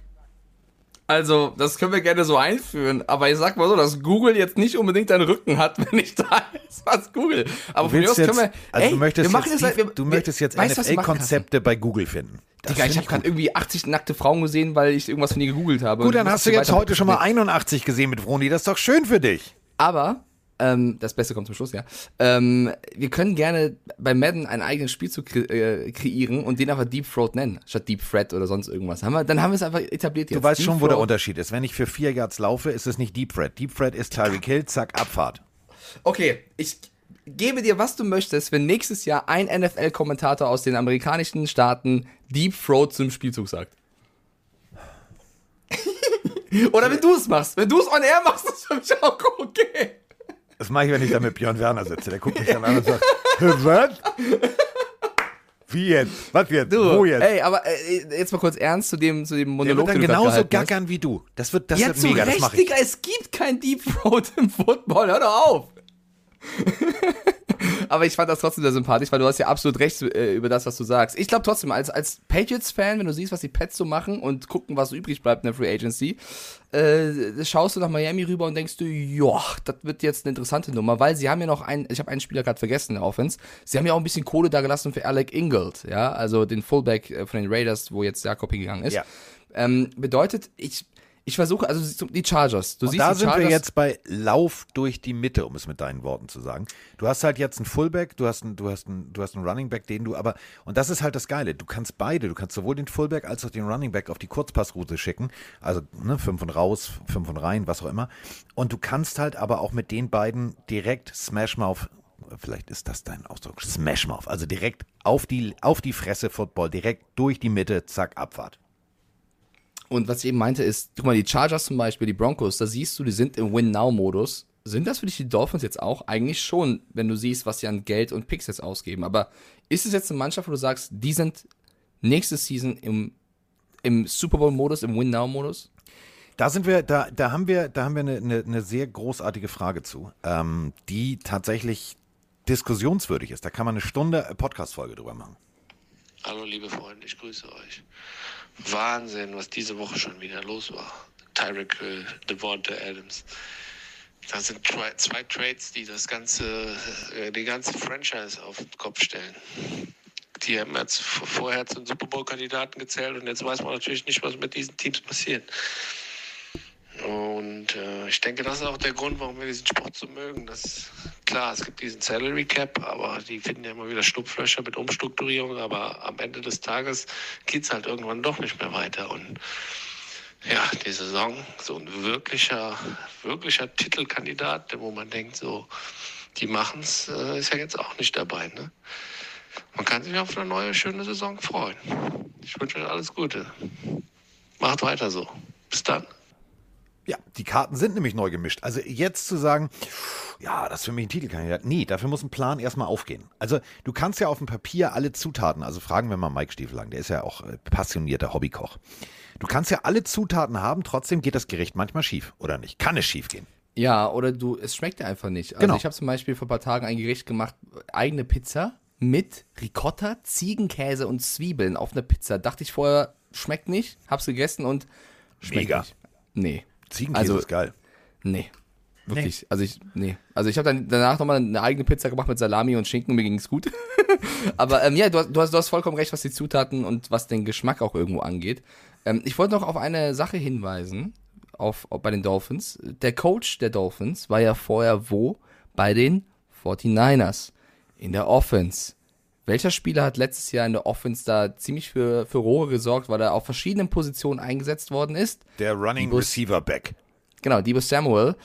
Speaker 3: also, das können wir gerne so einführen, aber ich sag mal so, dass Google jetzt nicht unbedingt einen Rücken hat, wenn ich da ist, was Google. Aber
Speaker 2: von mir aus können wir. Also ey, du möchtest wir jetzt, jetzt, wir, du möchtest jetzt NFL-Konzepte bei Google finden.
Speaker 3: Das Digga, ich habe gerade irgendwie 80 nackte Frauen gesehen, weil ich irgendwas von dir gegoogelt habe.
Speaker 2: Gut, dann hast du jetzt heute schon mal 81 gesehen mit Froni, das ist doch schön für dich.
Speaker 3: Aber ähm, das Beste kommt zum Schluss, ja. Ähm, wir können gerne bei Madden ein eigenes Spiel zu kre äh, kreieren und den einfach Deep Throat nennen, statt Deep Threat oder sonst irgendwas. Haben wir, dann haben wir es einfach etabliert
Speaker 2: jetzt. Du weißt Deep schon, wo der Unterschied ist. Wenn ich für vier Yards laufe, ist es nicht Deep Threat. Deep Threat ist Tyreek Hill, zack, Abfahrt.
Speaker 3: Okay, ich gebe dir, was du möchtest, wenn nächstes Jahr ein NFL-Kommentator aus den amerikanischen Staaten Deep Throat zum Spielzug sagt. Oder wenn du es machst. Wenn du es on air machst, ist für mich auch okay.
Speaker 2: Das mache ich, wenn ich da mit Björn Werner sitze. Der guckt mich dann an und sagt, was? Wie jetzt? Was jetzt?
Speaker 3: Du, Wo jetzt? Ey, aber äh, jetzt mal kurz ernst zu dem, zu dem Monolog.
Speaker 2: Der wird dann genauso gackern hast. wie du. Das wird, das
Speaker 3: ja,
Speaker 2: wird mega,
Speaker 3: Recht,
Speaker 2: das mache ich.
Speaker 3: Digga, es gibt kein Deep Throat im Football, hör doch auf. Aber ich fand das trotzdem sehr sympathisch, weil du hast ja absolut recht äh, über das, was du sagst. Ich glaube trotzdem, als, als Patriots-Fan, wenn du siehst, was die Pets so machen und gucken, was übrig bleibt in der Free Agency, äh, schaust du nach Miami rüber und denkst du, ja, das wird jetzt eine interessante Nummer, weil sie haben ja noch einen, ich habe einen Spieler gerade vergessen in der Offense, sie haben ja auch ein bisschen Kohle da gelassen für Alec Ingold, ja, also den Fullback äh, von den Raiders, wo jetzt Jakob hingegangen ist.
Speaker 2: Ja.
Speaker 3: Ähm, bedeutet, ich, ich versuche, also die Chargers. Du
Speaker 2: Und
Speaker 3: siehst
Speaker 2: da
Speaker 3: die
Speaker 2: sind
Speaker 3: Chargers,
Speaker 2: wir jetzt bei Lauf durch die Mitte, um es mit deinen Worten zu sagen. Du hast halt jetzt einen Fullback, du hast einen, du hast einen, du hast einen Running Back, den du aber, und das ist halt das Geile, du kannst beide, du kannst sowohl den Fullback als auch den Running Back auf die Kurzpassroute schicken, also ne, fünf und raus, fünf und rein, was auch immer. Und du kannst halt aber auch mit den beiden direkt Smash Mouth, vielleicht ist das dein Ausdruck, Smash Mouth, also direkt auf die, auf die Fresse Football, direkt durch die Mitte, zack, Abfahrt.
Speaker 3: Und was ich eben meinte ist, guck mal, die Chargers zum Beispiel, die Broncos, da siehst du, die sind im Win-Now-Modus. Sind das für dich die Dolphins jetzt auch? Eigentlich schon, wenn du siehst, was sie an Geld und Picks jetzt ausgeben. Aber ist es jetzt eine Mannschaft, wo du sagst, die sind nächste Season im, im Super Bowl-Modus, im Win-Now-Modus?
Speaker 2: Da sind wir, da, da haben wir, da haben wir eine, eine, eine sehr großartige Frage zu, ähm, die tatsächlich diskussionswürdig ist. Da kann man eine Stunde Podcast-Folge drüber machen.
Speaker 6: Hallo liebe Freunde, ich grüße euch. Wahnsinn, was diese Woche schon wieder los war. Tyreek Hill, Devonta Adams. Das sind zwei, Trades, die das ganze, äh, die ganze Franchise auf den Kopf stellen. Die haben jetzt vorher zum Super Bowl-Kandidaten gezählt und jetzt weiß man natürlich nicht, was mit diesen Teams passiert. Und äh, ich denke, das ist auch der Grund, warum wir diesen Sport so mögen. Das, klar, es gibt diesen Salary Cap, aber die finden ja immer wieder Schlupflöcher mit Umstrukturierung. Aber am Ende des Tages geht es halt irgendwann doch nicht mehr weiter. Und ja, die Saison, so ein wirklicher, wirklicher Titelkandidat, wo man denkt, so, die machen es, äh, ist ja jetzt auch nicht dabei. Ne? Man kann sich auf eine neue, schöne Saison freuen. Ich wünsche euch alles Gute. Macht weiter so. Bis dann.
Speaker 2: Ja, die Karten sind nämlich neu gemischt. Also jetzt zu sagen, ja, das ist für mich ein Titelkandidat. Nee, dafür muss ein Plan erstmal aufgehen. Also du kannst ja auf dem Papier alle Zutaten, also fragen wir mal Mike Stiefelang, der ist ja auch äh, passionierter Hobbykoch. Du kannst ja alle Zutaten haben, trotzdem geht das Gericht manchmal schief, oder nicht? Kann es schief gehen?
Speaker 3: Ja, oder du, es schmeckt dir einfach nicht. Also
Speaker 2: Genau.
Speaker 3: ich habe zum Beispiel vor ein paar Tagen ein Gericht gemacht, eigene Pizza mit Ricotta, Ziegenkäse und Zwiebeln auf einer Pizza. Dachte ich vorher, schmeckt nicht, hab's gegessen und schmeckt
Speaker 2: Mega.
Speaker 3: nicht. Nee.
Speaker 2: Ziegenkäse
Speaker 3: Also-
Speaker 2: ist geil.
Speaker 3: Nee. Wirklich. Also ich, nee. Also ich habe dann danach nochmal eine eigene Pizza gemacht mit Salami und Schinken, mir ging's gut. Aber ähm, ja, du, hast- du, hast, du hast vollkommen recht, was die Zutaten und was den Geschmack auch irgendwo angeht. Ähm, ich wollte noch auf eine Sache hinweisen, auf, auf, bei den Dolphins. Der Coach der Dolphins war ja vorher wo? Bei den 49ers. In der Offense. Welcher Spieler hat letztes Jahr in der Offense da ziemlich für, für Rohre gesorgt, weil er auf verschiedenen Positionen eingesetzt worden ist?
Speaker 2: Der Running
Speaker 3: Bus-
Speaker 2: Receiver Back.
Speaker 3: Genau, Debo Samuel.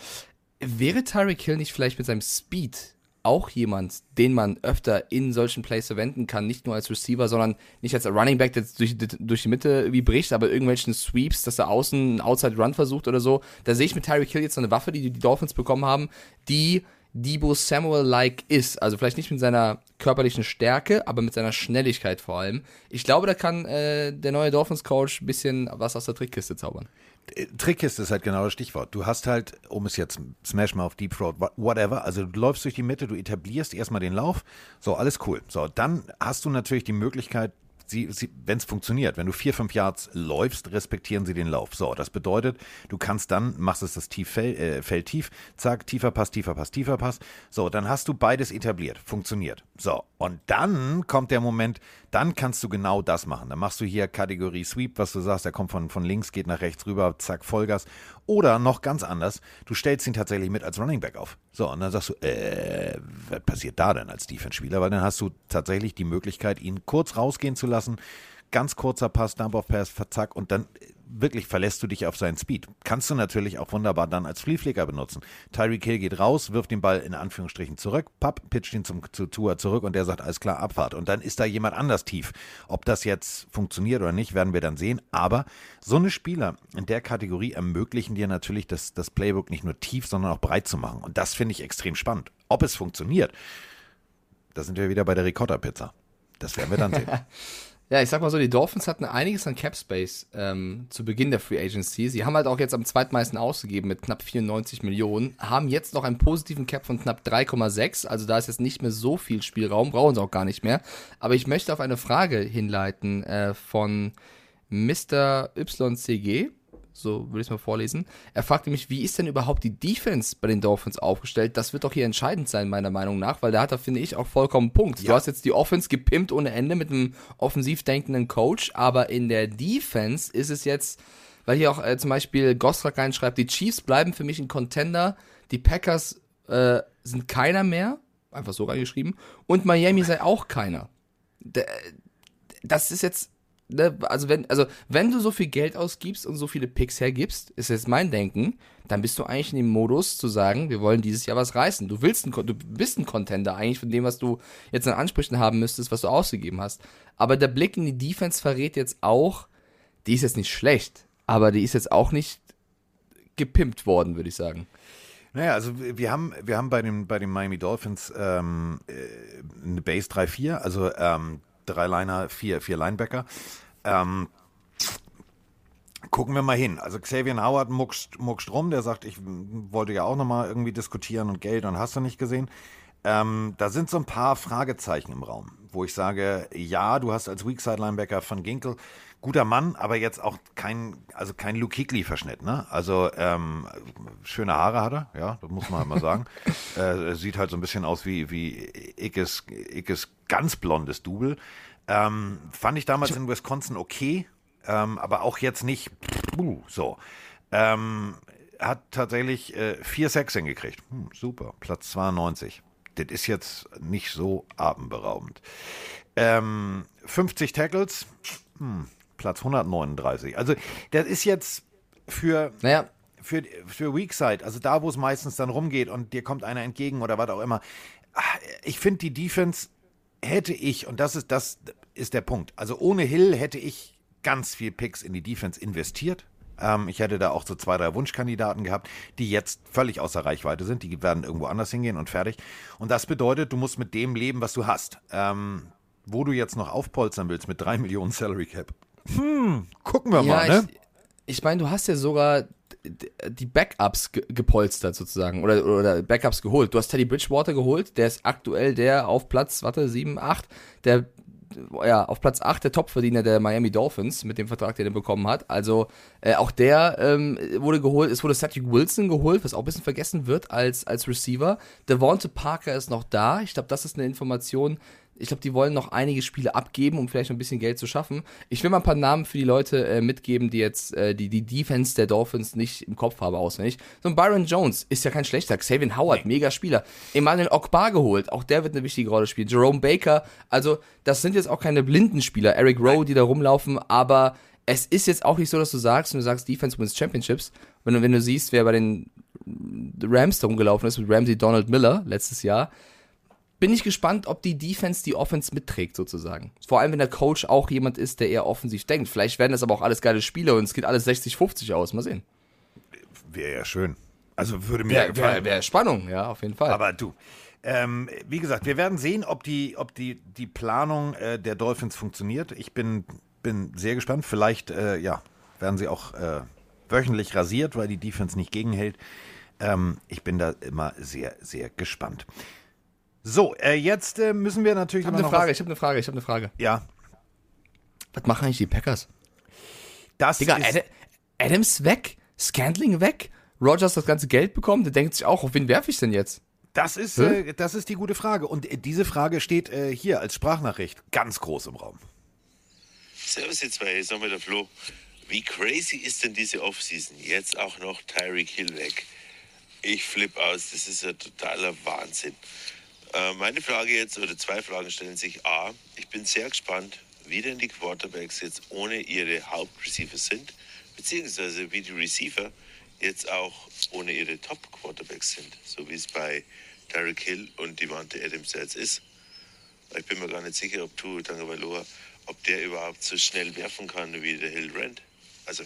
Speaker 3: Wäre Tyreek Hill nicht vielleicht mit seinem Speed auch jemand, den man öfter in solchen Plays verwenden kann, nicht nur als Receiver, sondern nicht als Running Back, der durch, durch die Mitte irgendwie bricht, aber irgendwelchen Sweeps, dass er außen einen Outside Run versucht oder so. Da sehe ich mit Tyreek Hill jetzt so eine Waffe, die die Dolphins bekommen haben, die Debo Samuel-like ist. Also vielleicht nicht mit seiner körperlichen Stärke, aber mit seiner Schnelligkeit vor allem. Ich glaube, da kann äh, der neue Dolphins-Coach ein bisschen was aus der Trickkiste zaubern.
Speaker 2: Äh, Trickkiste ist halt genau das Stichwort. Du hast halt, um es jetzt Smash mal auf Deep Throat, wha- whatever, also du läufst durch die Mitte, du etablierst erstmal den Lauf, so, alles cool. So, dann hast du natürlich die Möglichkeit, sie, sie, wenn es funktioniert, wenn du vier, fünf Yards läufst, respektieren sie den Lauf. So, das bedeutet, du kannst dann, machst es das tief, äh, Feld tief, zack, tiefer Pass, tiefer Pass, tiefer Pass. So, dann hast du beides etabliert, funktioniert. So, und dann kommt der Moment, dann kannst du genau das machen. Dann machst du hier Kategorie Sweep, was du sagst, der kommt von, von links, geht nach rechts rüber, zack, Vollgas. Oder noch ganz anders, du stellst ihn tatsächlich mit als Running Back auf. So, und dann sagst du, äh, was passiert da denn als Defense-Spieler? Weil dann hast du tatsächlich die Möglichkeit, ihn kurz rausgehen zu lassen, ganz kurzer Pass, Dump-Off-Pass, zack, und dann äh, wirklich verlässt du dich auf seinen Speed. Kannst du natürlich auch wunderbar dann als Fliehflicker benutzen. Tyreek Hill geht raus, wirft den Ball in Anführungsstrichen zurück, papp, pitcht ihn zum, zu Tua zurück und der sagt, alles klar, Abfahrt. Und dann ist da jemand anders tief. Ob das jetzt funktioniert oder nicht, werden wir dann sehen. Aber so eine Spieler in der Kategorie ermöglichen dir natürlich, das, das Playbook nicht nur tief, sondern auch breit zu machen. Und das finde ich extrem spannend. Ob es funktioniert, da sind wir wieder bei der Ricotta-Pizza. Das werden wir dann sehen.
Speaker 3: Ja, ich sag mal so, die Dolphins hatten einiges an Cap Space ähm, zu Beginn der Free Agency. Sie haben halt auch jetzt am zweitmeisten ausgegeben mit knapp 94 Millionen, haben jetzt noch einen positiven Cap von knapp 3,6, also da ist jetzt nicht mehr so viel Spielraum, brauchen sie auch gar nicht mehr. Aber ich möchte auf eine Frage hinleiten äh, von Mr. YCG so würde ich es mal vorlesen. Er fragte mich, wie ist denn überhaupt die Defense bei den Dolphins aufgestellt? Das wird doch hier entscheidend sein, meiner Meinung nach, weil da hat er, finde ich, auch vollkommen einen Punkt. Ja. Du hast jetzt die Offense gepimpt ohne Ende mit einem offensiv denkenden Coach, aber in der Defense ist es jetzt, weil hier auch äh, zum Beispiel Gostrak reinschreibt, die Chiefs bleiben für mich ein Contender, die Packers äh, sind keiner mehr, einfach so reingeschrieben, und Miami sei auch keiner. Das ist jetzt also wenn, also wenn du so viel Geld ausgibst und so viele Picks hergibst, ist jetzt mein Denken, dann bist du eigentlich in dem Modus zu sagen, wir wollen dieses Jahr was reißen. Du willst ein, du bist ein Contender eigentlich von dem, was du jetzt an Ansprüchen haben müsstest, was du ausgegeben hast. Aber der Blick in die Defense verrät jetzt auch, die ist jetzt nicht schlecht, aber die ist jetzt auch nicht gepimpt worden, würde ich sagen.
Speaker 2: Naja, also wir haben, wir haben bei den, bei den Miami Dolphins ähm, äh, eine Base 3-4, also ähm, drei Liner, vier, vier Linebacker. Ähm, gucken wir mal hin. Also Xavier Howard muckst, muckst rum, der sagt, ich wollte ja auch nochmal irgendwie diskutieren und Geld und hast du nicht gesehen. Ähm, da sind so ein paar Fragezeichen im Raum, wo ich sage, ja, du hast als Weakside-Linebacker von Ginkel guter Mann, aber jetzt auch kein, also kein Luke Kuechly-Verschnitt, ne? Also ähm, schöne Haare hat er, ja, das muss man halt mal sagen. äh, sieht halt so ein bisschen aus wie, wie Ickes, Ickes ganz blondes Double. Ähm, fand ich damals in Wisconsin okay, ähm, aber auch jetzt nicht uh, so. Ähm, hat tatsächlich äh, vier Sacks hingekriegt. Hm, super, Platz 92. Das ist jetzt nicht so atemberaubend. 50 ähm, Tackles, hm, Platz 139. Also das ist jetzt für, naja. für, für Weakside, also da, wo es meistens dann rumgeht und dir kommt einer entgegen oder was auch immer. Ah, ich finde, die Defense hätte ich, und das ist, das ist der Punkt, also ohne Hill hätte ich ganz viel Picks in die Defense investiert. Ähm, ich hätte da auch so zwei, drei Wunschkandidaten gehabt, die jetzt völlig außer Reichweite sind. Die werden irgendwo anders hingehen und fertig. Und das bedeutet, du musst mit dem leben, was du hast. Ähm, wo du jetzt noch aufpolstern willst mit drei Millionen Salary Cap. Hm, gucken wir ja, mal, ne?
Speaker 3: Ich, ich meine, du hast ja sogar die Backups gepolstert sozusagen oder, oder Backups geholt. Du hast Teddy Bridgewater geholt, der ist aktuell der auf Platz, warte, 7, 8, der ja, auf Platz 8 der Topverdiener der Miami Dolphins mit dem Vertrag, den er bekommen hat. Also äh, auch der ähm, wurde geholt, es wurde Cedric Wilson geholt, was auch ein bisschen vergessen wird als, als Receiver. Devonta Parker ist noch da. Ich glaube, das ist eine Information, ich glaube, die wollen noch einige Spiele abgeben, um vielleicht noch ein bisschen Geld zu schaffen. Ich will mal ein paar Namen für die Leute äh, mitgeben, die jetzt äh, die, die Defense der Dolphins nicht im Kopf haben auswendig. So ein Byron Jones ist ja kein schlechter. Xavier Howard, nee. mega Spieler. Emmanuel Okbar geholt, auch der wird eine wichtige Rolle spielen. Jerome Baker, also das sind jetzt auch keine blinden Spieler. Eric Rowe, die da rumlaufen, aber es ist jetzt auch nicht so, dass du sagst, wenn du sagst Defense wins Championships, wenn du, wenn du siehst, wer bei den Rams da rumgelaufen ist mit Ramsey Donald Miller letztes Jahr, bin ich gespannt, ob die Defense die Offense mitträgt, sozusagen. Vor allem, wenn der Coach auch jemand ist, der eher offensiv denkt. Vielleicht werden das aber auch alles geile Spiele und es geht alles 60-50 aus. Mal sehen.
Speaker 2: Wäre ja schön. Also würde mir
Speaker 3: ja, gefallen. Wäre wär Spannung, ja, auf jeden Fall.
Speaker 2: Aber du, ähm, wie gesagt, wir werden sehen, ob die, ob die, die Planung äh, der Dolphins funktioniert. Ich bin, bin sehr gespannt. Vielleicht, äh, ja, werden sie auch äh, wöchentlich rasiert, weil die Defense nicht gegenhält. Ähm, ich bin da immer sehr, sehr gespannt. So, äh, jetzt äh, müssen wir natürlich.
Speaker 3: Ich habe eine Frage, ich habe eine Frage, ich habe eine Frage.
Speaker 2: Ja.
Speaker 3: Was machen eigentlich die Packers?
Speaker 2: Das
Speaker 3: Digga, ist Ad Adams weg, Scandling weg, Rogers das ganze Geld bekommen, der denkt sich auch, auf wen werfe ich denn jetzt?
Speaker 2: Das ist, äh, das ist die gute Frage. Und äh, diese Frage steht äh, hier als Sprachnachricht ganz groß im Raum.
Speaker 1: Servus, ihr zwei, sag mal der Flo. Wie crazy ist denn diese Offseason? Jetzt auch noch Tyreek Hill weg. Ich flipp aus, das ist ja totaler Wahnsinn. Äh, meine Frage jetzt, oder zwei Fragen stellen sich. A, ich bin sehr gespannt, wie denn die Quarterbacks jetzt ohne ihre Hauptreceiver sind, beziehungsweise wie die Receiver jetzt auch ohne ihre Top-Quarterbacks sind, so wie es bei Derek Hill und Devante Adams jetzt ist. Ich bin mir gar nicht sicher, ob Tua Tagovailoa, ob der überhaupt so schnell werfen kann, wie der Hill rennt. Also,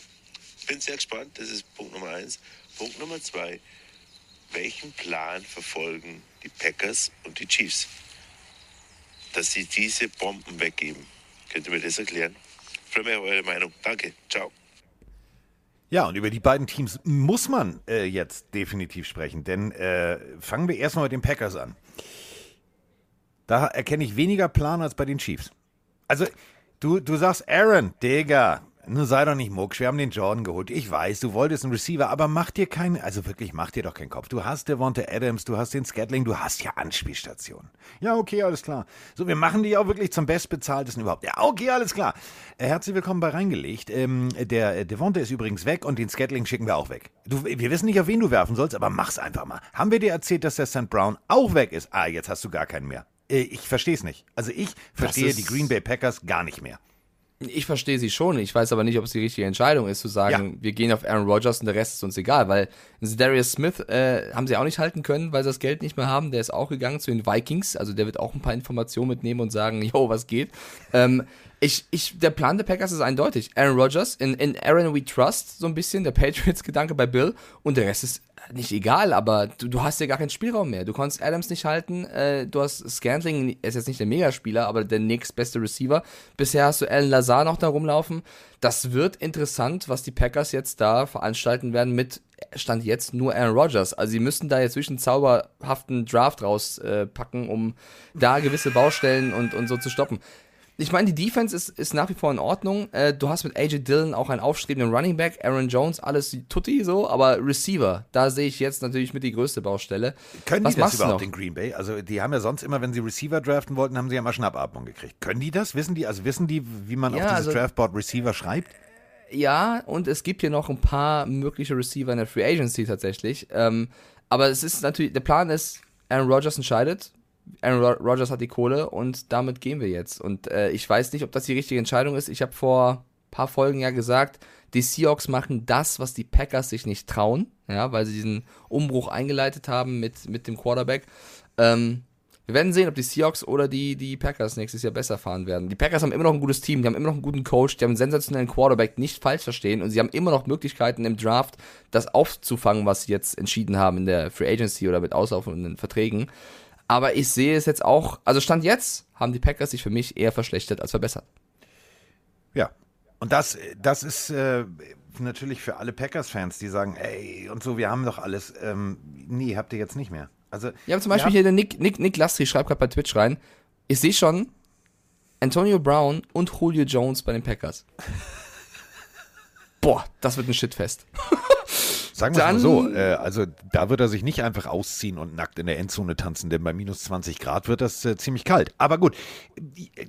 Speaker 1: ich bin sehr gespannt. Das ist Punkt Nummer eins. Punkt Nummer zwei welchen Plan verfolgen die Packers und die Chiefs? Dass sie diese Bomben weggeben Könnt ihr mir das erklären? Freue mich auf eure Meinung. Danke. Ciao.
Speaker 2: Ja, und über die beiden Teams muss man äh, jetzt definitiv sprechen, denn äh, fangen wir erstmal mit den Packers an. Da erkenne ich weniger Plan als bei den Chiefs. Also, du, du sagst, Aaron, Digga, nun sei doch nicht mucksch, wir haben den Jordan geholt. Ich weiß, du wolltest einen Receiver, aber mach dir keinen, also wirklich, mach dir doch keinen Kopf. Du hast Devonta Adams, du hast den Scatling, du hast ja Anspielstationen. Ja, okay, alles klar. So, wir machen dich auch wirklich zum bestbezahltesten überhaupt. Ja, okay, alles klar. Äh, herzlich willkommen bei Reingelegt. Ähm, der äh, Devonta ist übrigens weg und den Scatling schicken wir auch weg. Du, wir wissen nicht, auf wen du werfen sollst, aber mach's einfach mal. Haben wir dir erzählt, dass der St. Brown auch weg ist? Ah, jetzt hast du gar keinen mehr. Äh, ich verstehe es nicht. Also ich verstehe die Green Bay Packers gar nicht mehr.
Speaker 3: Ich verstehe sie schon. Ich weiß aber nicht, ob es die richtige Entscheidung ist, zu sagen, ja. wir gehen auf Aaron Rodgers und der Rest ist uns egal, weil Darius Smith äh, haben sie auch nicht halten können, weil sie das Geld nicht mehr haben. Der ist auch gegangen zu den Vikings. Also der wird auch ein paar Informationen mitnehmen und sagen, yo, was geht. Ähm, ich, ich, der Plan der Packers ist eindeutig. Aaron Rodgers, in, in Aaron we trust, so ein bisschen, der Patriots-Gedanke bei Bill und der Rest ist nicht egal, aber du, du hast ja gar keinen Spielraum mehr. Du konntest Adams nicht halten, äh, du hast Scantling, ist jetzt nicht der Megaspieler, aber der nächstbeste Receiver. Bisher hast du Alan Lazar noch da rumlaufen. Das wird interessant, was die Packers jetzt da veranstalten werden mit Stand jetzt nur Aaron Rodgers. Also sie müssten da jetzt zwischen zauberhaften Draft rauspacken, äh, um da gewisse Baustellen und, und so zu stoppen ich meine, die Defense ist, ist nach wie vor in Ordnung. Äh, du hast mit AJ Dillon auch einen aufstrebenden Running Back, Aaron Jones, alles tutti so, aber Receiver, da sehe ich jetzt natürlich mit die größte Baustelle.
Speaker 2: Können Was die das überhaupt in Green Bay? Also die haben ja sonst immer, wenn sie Receiver draften wollten, haben sie ja mal Schnappatmung gekriegt. Können die das? Wissen die, also wissen die, wie man ja, auf dieses also, Draftboard Receiver schreibt?
Speaker 3: Ja, und es gibt hier noch ein paar mögliche Receiver in der Free Agency tatsächlich. Ähm, aber es ist natürlich, der Plan ist, Aaron Rodgers entscheidet, Aaron Rodgers hat die Kohle und damit gehen wir jetzt. Und äh, ich weiß nicht, ob das die richtige Entscheidung ist. Ich habe vor ein paar Folgen ja gesagt, die Seahawks machen das, was die Packers sich nicht trauen, ja, weil sie diesen Umbruch eingeleitet haben mit, mit dem Quarterback. Ähm, wir werden sehen, ob die Seahawks oder die, die Packers nächstes Jahr besser fahren werden. Die Packers haben immer noch ein gutes Team, die haben immer noch einen guten Coach, die haben einen sensationellen Quarterback, nicht falsch verstehen, und sie haben immer noch Möglichkeiten im Draft, das aufzufangen, was sie jetzt entschieden haben in der Free Agency oder mit auslaufenden Verträgen. Aber ich sehe es jetzt auch, also Stand jetzt haben die Packers sich für mich eher verschlechtert als verbessert.
Speaker 2: Ja. Und das, das ist äh, natürlich für alle Packers-Fans, die sagen, ey, und so, wir haben doch alles. Ähm, nee, habt ihr jetzt nicht mehr. Also,
Speaker 3: ja, zum Beispiel hier der Nick, Nick, Nick Lastri schreibt gerade bei Twitch rein, ich sehe schon Antonio Brown und Julio Jones bei den Packers. Boah, das wird ein Shitfest.
Speaker 2: Sagen wir mal so, äh, also da wird er sich nicht einfach ausziehen und nackt in der Endzone tanzen, denn bei minus 20 Grad wird das äh, ziemlich kalt. Aber gut,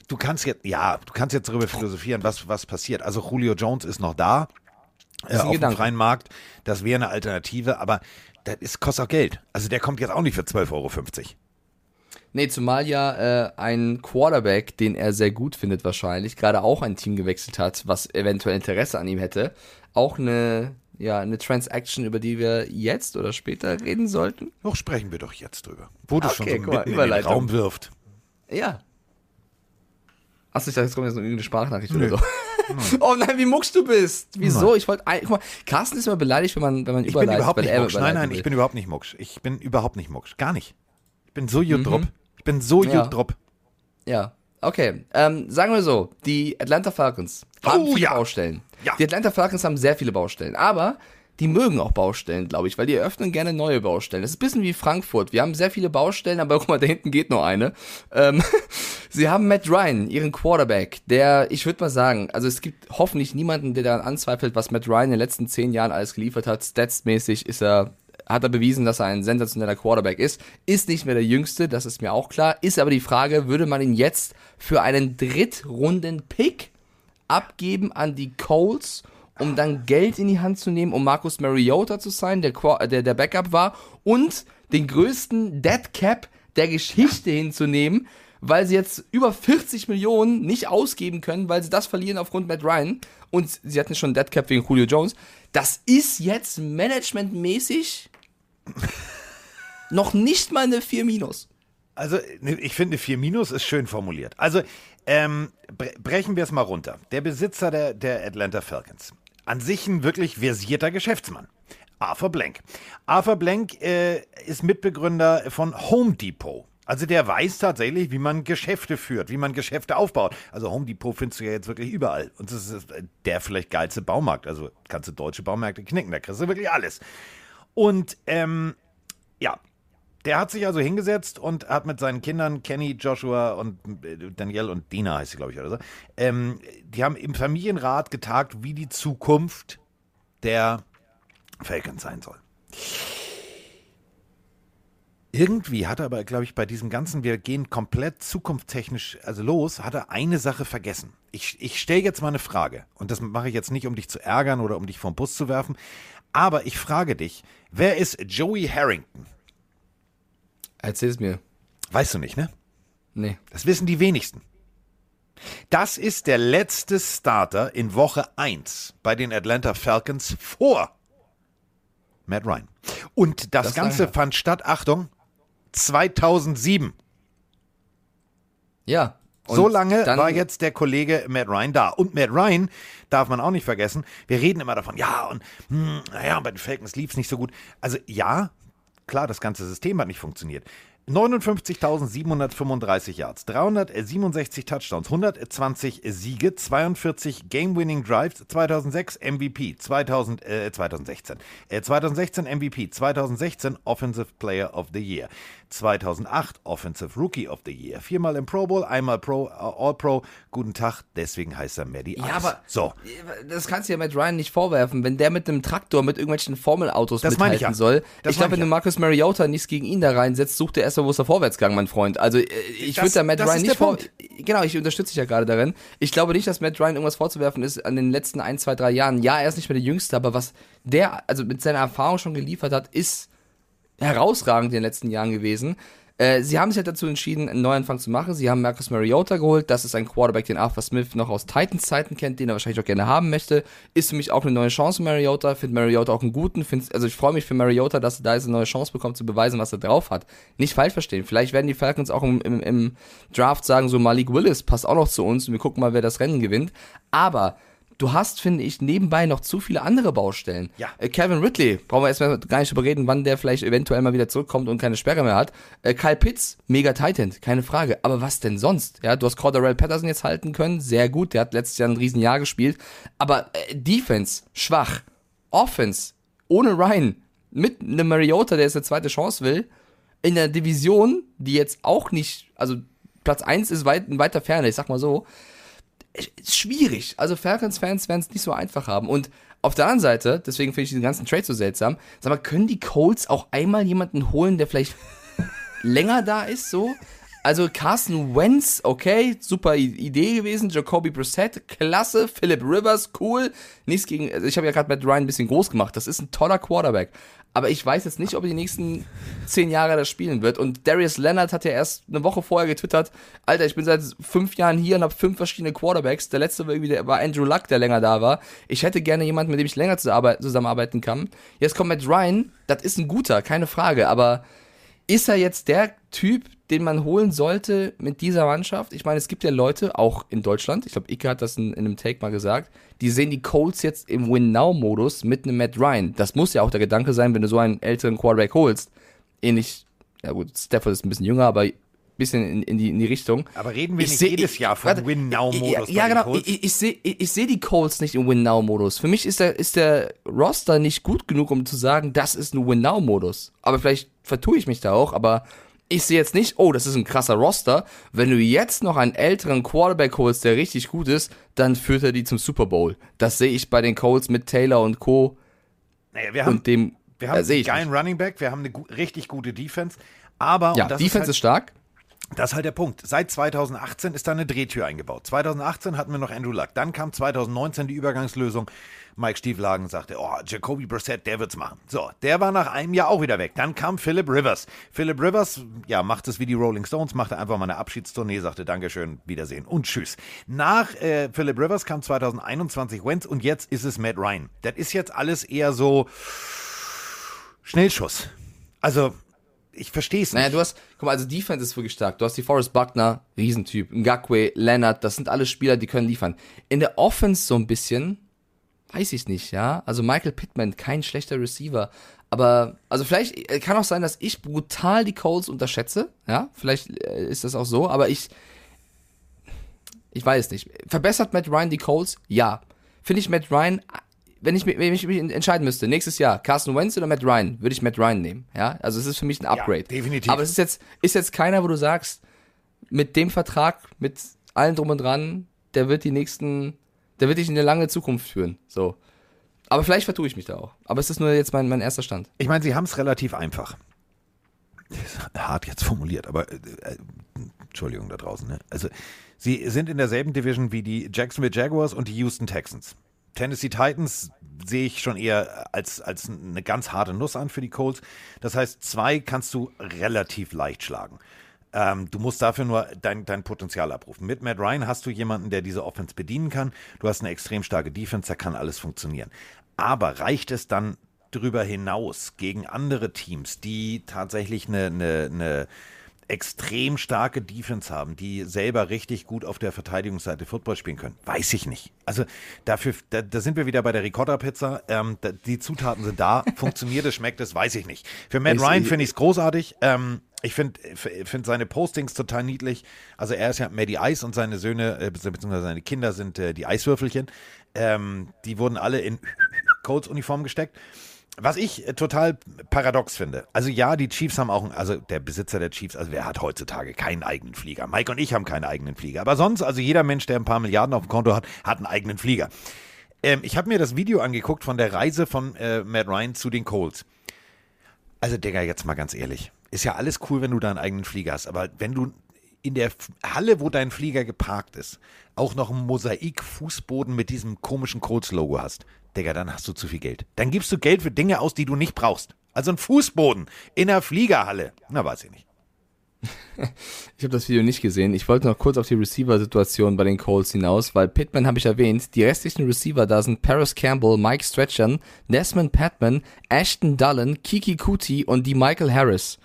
Speaker 2: du kannst jetzt, ja, du kannst jetzt darüber philosophieren, was, was passiert. Also Julio Jones ist noch da. Äh, auf Gedanke. dem freien Markt, das wäre eine Alternative, aber das ist, kostet auch Geld. Also der kommt jetzt auch nicht für 12,50 Euro.
Speaker 3: Nee, zumal ja äh, ein Quarterback, den er sehr gut findet wahrscheinlich, gerade auch ein Team gewechselt hat, was eventuell Interesse an ihm hätte, auch eine ja, eine Transaction, über die wir jetzt oder später reden sollten?
Speaker 2: Noch sprechen wir doch jetzt drüber. Wo du okay, schon so mitten mal, in den Raum wirft.
Speaker 3: Ja. Achso, ich dachte, jetzt kommt jetzt noch irgendeine Sprachnachricht Nö. oder so. oh nein, wie muckst du bist. Wieso? Nein. Ich wollte, guck mal, Carsten ist immer beleidigt, wenn man, wenn man
Speaker 2: ich überleitet. Bin überhaupt nicht mucksch. Nein, nein, will. ich bin überhaupt nicht mucksch. Ich bin überhaupt nicht mucksch. Gar nicht. Ich bin so gut mhm. Ich bin so ja.
Speaker 3: Ja. Okay, ähm, sagen wir so, die Atlanta Falcons haben oh, viele ja. Baustellen. Ja. Die Atlanta Falcons haben sehr viele Baustellen, aber die mögen auch Baustellen, glaube ich, weil die eröffnen gerne neue Baustellen. Das ist ein bisschen wie Frankfurt. Wir haben sehr viele Baustellen, aber guck mal, da hinten geht nur eine. Ähm, sie haben Matt Ryan, ihren Quarterback, der, ich würde mal sagen, also es gibt hoffentlich niemanden, der daran anzweifelt, was Matt Ryan in den letzten zehn Jahren alles geliefert hat. Statsmäßig ist er hat er bewiesen, dass er ein sensationeller Quarterback ist. Ist nicht mehr der Jüngste, das ist mir auch klar. Ist aber die Frage, würde man ihn jetzt für einen Drittrunden-Pick abgeben an die Colts, um dann Geld in die Hand zu nehmen, um Marcus Mariota zu sein, der, der, der Backup war, und den größten Dead Cap der Geschichte hinzunehmen, weil sie jetzt über 40 Millionen nicht ausgeben können, weil sie das verlieren aufgrund Matt Ryan. Und sie hatten schon Dead Cap wegen Julio Jones. Das ist jetzt managementmäßig noch nicht mal eine 4 Minus.
Speaker 2: Also, ne, ich finde, 4 Minus ist schön formuliert. Also, ähm, brechen wir es mal runter. Der Besitzer der, der Atlanta Falcons. An sich ein wirklich versierter Geschäftsmann. Arthur Blank. Arthur Blank äh, ist Mitbegründer von Home Depot. Also der weiß tatsächlich, wie man Geschäfte führt, wie man Geschäfte aufbaut. Also Home Depot findest du ja jetzt wirklich überall. Und das ist der vielleicht geilste Baumarkt. Also kannst du deutsche Baumärkte knicken, da kriegst du wirklich alles. Und ähm, ja, der hat sich also hingesetzt und hat mit seinen Kindern, Kenny, Joshua und äh, Danielle und Dina heißt sie, glaube ich, oder so, ähm, die haben im Familienrat getagt, wie die Zukunft der Falcons sein soll. Irgendwie hat er aber, glaube ich, bei diesem ganzen, wir gehen komplett zukunftstechnisch also los, hat er eine Sache vergessen. Ich, ich stelle jetzt mal eine Frage. Und das mache ich jetzt nicht, um dich zu ärgern oder um dich vom Bus zu werfen. Aber ich frage dich, wer ist Joey Harrington?
Speaker 3: Erzähl es mir.
Speaker 2: Weißt du nicht, ne?
Speaker 3: Nee.
Speaker 2: Das wissen die wenigsten. Das ist der letzte Starter in Woche 1 bei den Atlanta Falcons vor Matt Ryan. Und das,
Speaker 3: Das
Speaker 2: Ganze fand statt, Achtung, 2007.
Speaker 3: Ja.
Speaker 2: So lange war jetzt der Kollege Matt Ryan da. Und Matt Ryan darf man auch nicht vergessen. Wir reden immer davon, ja, und hm, naja, bei den Falcons lief es nicht so gut. Also ja, klar, das ganze System hat nicht funktioniert. 59.735 Yards, 367 Touchdowns, 120 Siege, 42 Game-Winning Drives, 2006 MVP, 2000, äh, 2016, äh, 2016 MVP, 2016 Offensive Player of the Year, 2008 Offensive Rookie of the Year, viermal im Pro Bowl, einmal Pro, äh, All-Pro, guten Tag, deswegen heißt er Maddie
Speaker 3: Ja,
Speaker 2: Ice.
Speaker 3: aber
Speaker 2: So,
Speaker 3: das kannst du ja Matt Ryan nicht vorwerfen, wenn der mit einem Traktor mit irgendwelchen Formelautos
Speaker 2: Das meine ich
Speaker 3: mithalten
Speaker 2: ja.
Speaker 3: soll.
Speaker 2: Das
Speaker 3: ich glaube, wenn du
Speaker 2: ja.
Speaker 3: Marcus Mariota nichts gegen ihn da reinsetzt, sucht er erst mal, wo ist der Vorwärtsgang, mein Freund. Also äh, ich würde da Matt Ryan nicht vor. Genau, ich unterstütze dich ja gerade darin. Ich glaube nicht, dass Matt Ryan irgendwas vorzuwerfen ist an den letzten ein, zwei, drei Jahren. Ja, er ist nicht mehr der Jüngste, aber was der also mit seiner Erfahrung schon geliefert hat, ist herausragend in den letzten Jahren gewesen. Äh, sie haben sich halt dazu entschieden, einen Neuanfang zu machen. Sie haben Marcus Mariota geholt. Das ist ein Quarterback, den Arthur Smith noch aus Titans Zeiten kennt, den er wahrscheinlich auch gerne haben möchte. Ist für mich auch eine neue Chance, Mariota. Finde Mariota auch einen guten. Find's, also ich freue mich für Mariota, dass er da jetzt eine neue Chance bekommt, zu beweisen, was er drauf hat. Nicht falsch verstehen. Vielleicht werden die Falcons auch im, im, im Draft sagen, so Malik Willis passt auch noch zu uns und wir gucken mal, wer das Rennen gewinnt. Aber du hast, finde ich, nebenbei noch zu viele andere Baustellen.
Speaker 2: Ja.
Speaker 3: Äh, Kevin Ridley, brauchen wir erstmal gar nicht drüber reden, wann der vielleicht eventuell mal wieder zurückkommt und keine Sperre mehr hat. Äh, Kyle Pitts, mega Titan, keine Frage. Aber was denn sonst? Ja, du hast Cordarrelle Patterson jetzt halten können, sehr gut, der hat letztes Jahr ein Riesenjahr gespielt. Aber äh, Defense, schwach. Offense, ohne Ryan, mit einem Mariota, der jetzt eine zweite Chance will, in der Division, die jetzt auch nicht, also Platz 1 ist weit, in weiter Ferne, ich sag mal so, ist schwierig. Also Falcons-Fans werden es nicht so einfach haben. Und auf der anderen Seite, deswegen finde ich diesen ganzen Trade so seltsam, sag mal, können die Colts auch einmal jemanden holen, der vielleicht länger da ist, so? Also Carson Wentz, okay, super Idee gewesen. Jacoby Brissett, klasse. Philip Rivers, cool. Nichts gegen, also ich habe ja gerade Matt Ryan ein bisschen groß gemacht. Das ist ein toller Quarterback. Aber ich weiß jetzt nicht, ob er die nächsten zehn Jahre das spielen wird. Und Darius Leonard hat ja erst eine Woche vorher getwittert, Alter, ich bin seit fünf Jahren hier und habe fünf verschiedene Quarterbacks. Der letzte war irgendwie der, war Andrew Luck, der länger da war. Ich hätte gerne jemanden, mit dem ich länger zusammen- zusammenarbeiten kann. Jetzt kommt Matt Ryan, das ist ein guter, keine Frage. Aber ist er jetzt der Typ, den man holen sollte mit dieser Mannschaft? Ich meine, es gibt ja Leute, auch in Deutschland, ich glaube, Ike hat das in, in einem Take mal gesagt, die sehen die Colts jetzt im Win-Now-Modus mit einem Matt Ryan. Das muss ja auch der Gedanke sein, wenn du so einen älteren Quarterback holst. Ähnlich, ja gut, Stafford ist ein bisschen jünger, aber ein bisschen in, in, die, in die Richtung.
Speaker 2: aber reden wir
Speaker 3: Ich
Speaker 2: nicht
Speaker 3: seh-
Speaker 2: jedes
Speaker 3: ich-
Speaker 2: Jahr
Speaker 3: warte,
Speaker 2: Win-Now-Modus
Speaker 3: Ja,
Speaker 2: den
Speaker 3: genau. Ich, ich, sehe ich seh die Colts nicht im Win-Now-Modus. Für mich ist der, ist der Roster nicht gut genug, um zu sagen, das ist ein Win-Now-Modus. Aber vielleicht vertue ich mich da auch, aber ich sehe jetzt nicht, oh, das ist ein krasser Roster. Wenn du jetzt noch einen älteren Quarterback holst, der richtig gut ist, dann führt er die zum Super Bowl. Das sehe ich bei den Colts mit Taylor und Co.
Speaker 2: naja, wir haben,
Speaker 3: und dem.
Speaker 2: wir
Speaker 3: äh,
Speaker 2: haben
Speaker 3: sehe
Speaker 2: einen geilen
Speaker 3: nicht.
Speaker 2: Running Back, wir haben eine richtig gute Defense. Aber,
Speaker 3: Ja, Defense
Speaker 2: ist, halt,
Speaker 3: ist stark.
Speaker 2: Das ist halt der Punkt. Seit 2018 ist da eine Drehtür eingebaut. 2018 hatten wir noch Andrew Luck. Dann kam 2019 die Übergangslösung. Mike Stieflagen sagte, oh, Jacoby Brissett, der wird's machen. So, der war nach einem Jahr auch wieder weg. Dann kam Philip Rivers. Philip Rivers, ja, macht es wie die Rolling Stones, machte einfach mal eine Abschiedstournee, sagte Dankeschön, Wiedersehen und Tschüss. Nach äh, Philip Rivers kam 2021 Wentz und jetzt ist es Matt Ryan. Das ist jetzt alles eher so Schnellschuss. Also, ich verstehe es nicht.
Speaker 3: Naja, du hast, guck mal, also Defense ist wirklich stark. Du hast die Forrest Buckner, Riesentyp, Ngakwe, Leonard, das sind alle Spieler, die können liefern. In der Offense so ein bisschen, weiß ich nicht, ja. Also Michael Pittman, kein schlechter Receiver. Aber, also vielleicht äh, kann auch sein, dass ich brutal die Colts unterschätze. Ja, vielleicht äh, ist das auch so, aber ich, ich weiß nicht. Verbessert Matt Ryan die Colts? Ja. Finde ich Matt Ryan, wenn ich, wenn ich mich entscheiden müsste, nächstes Jahr, Carson Wentz oder Matt Ryan, würde ich Matt Ryan nehmen. Ja, also es ist für mich ein Upgrade. Ja,
Speaker 2: definitiv.
Speaker 3: Aber es ist jetzt, ist jetzt keiner, wo du sagst, mit dem Vertrag, mit allen drum und dran, der wird die nächsten, der wird dich in eine lange Zukunft führen. So. Aber vielleicht vertue ich mich da auch. Aber es ist nur jetzt mein, mein erster Stand.
Speaker 2: Ich meine, sie haben es relativ einfach. Hart jetzt formuliert, aber äh, äh, Entschuldigung da draußen. Ne? Also Sie sind in derselben Division wie die Jacksonville Jaguars und die Houston Texans. Tennessee Titans sehe ich schon eher als, als eine ganz harte Nuss an für die Colts. Das heißt, zwei kannst du relativ leicht schlagen. Ähm, du musst dafür nur dein, dein Potenzial abrufen. Mit Matt Ryan hast du jemanden, der diese Offense bedienen kann. Du hast eine extrem starke Defense, da kann alles funktionieren. Aber reicht es dann darüber hinaus gegen andere Teams, die tatsächlich eine, eine, eine extrem starke Defense haben, die selber richtig gut auf der Verteidigungsseite Football spielen können. Weiß ich nicht. Also dafür, da, da sind wir wieder bei der Ricotta-Pizza. Ähm, da, die Zutaten sind da. Funktioniert es, schmeckt es, weiß ich nicht. Für Matt Ryan finde ich es großartig. Ähm, ich finde find seine Postings total niedlich. Also er ist ja Maddie Ice und seine Söhne, äh, beziehungsweise seine Kinder sind äh, die Eiswürfelchen. Ähm, die wurden alle in Colts-Uniform gesteckt. Was ich äh, total paradox finde. Also ja, die Chiefs haben auch, also der Besitzer der Chiefs, also wer hat heutzutage keinen eigenen Flieger? Mike und ich haben keinen eigenen Flieger. Aber sonst, also jeder Mensch, der ein paar Milliarden auf dem Konto hat, hat einen eigenen Flieger. Ähm, ich habe mir das Video angeguckt von der Reise von äh, Matt Ryan zu den Colts. Also Digga, jetzt mal ganz ehrlich. Ist ja alles cool, wenn du da einen eigenen Flieger hast. Aber wenn du in der Halle, wo dein Flieger geparkt ist, auch noch einen Mosaik-Fußboden mit diesem komischen Colts-Logo hast, Digga, dann hast du zu viel Geld. Dann gibst du Geld für Dinge aus, die du nicht brauchst. Also ein Fußboden in der Fliegerhalle. Na, weiß ich nicht.
Speaker 3: ich habe das Video nicht gesehen. Ich wollte noch kurz auf die Receiver-Situation bei den Colts hinaus, weil Pittman habe ich erwähnt. Die restlichen Receiver da sind Paris Campbell, Mike Stretchern, Desmond Patman, Ashton Dullen, Kiki Kuti und die Michael Harris.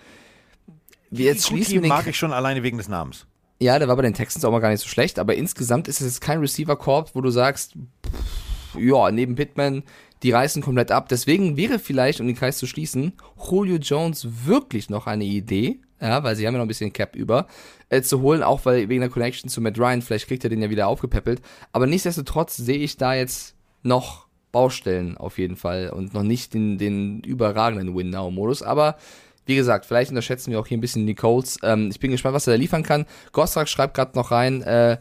Speaker 2: Kiki jetzt schließen mag ich schon alleine wegen des Namens.
Speaker 3: Ja, der war bei den Texans auch mal gar nicht so schlecht, aber insgesamt ist es jetzt kein Receiver-Korb, wo du sagst, pff, ja, neben Pittman, die reißen komplett ab. Deswegen wäre vielleicht, um den Kreis zu schließen, Julio Jones wirklich noch eine Idee, ja, weil sie haben ja noch ein bisschen Cap über, äh, zu holen, auch weil wegen der Connection zu Matt Ryan, vielleicht kriegt er den ja wieder aufgepäppelt. Aber nichtsdestotrotz sehe ich da jetzt noch Baustellen auf jeden Fall und noch nicht den, den überragenden Win-Now-Modus. Aber wie gesagt, vielleicht unterschätzen wir auch hier ein bisschen die Colts. Ähm, ich bin gespannt, was er da liefern kann. Gostrak schreibt gerade noch rein, äh,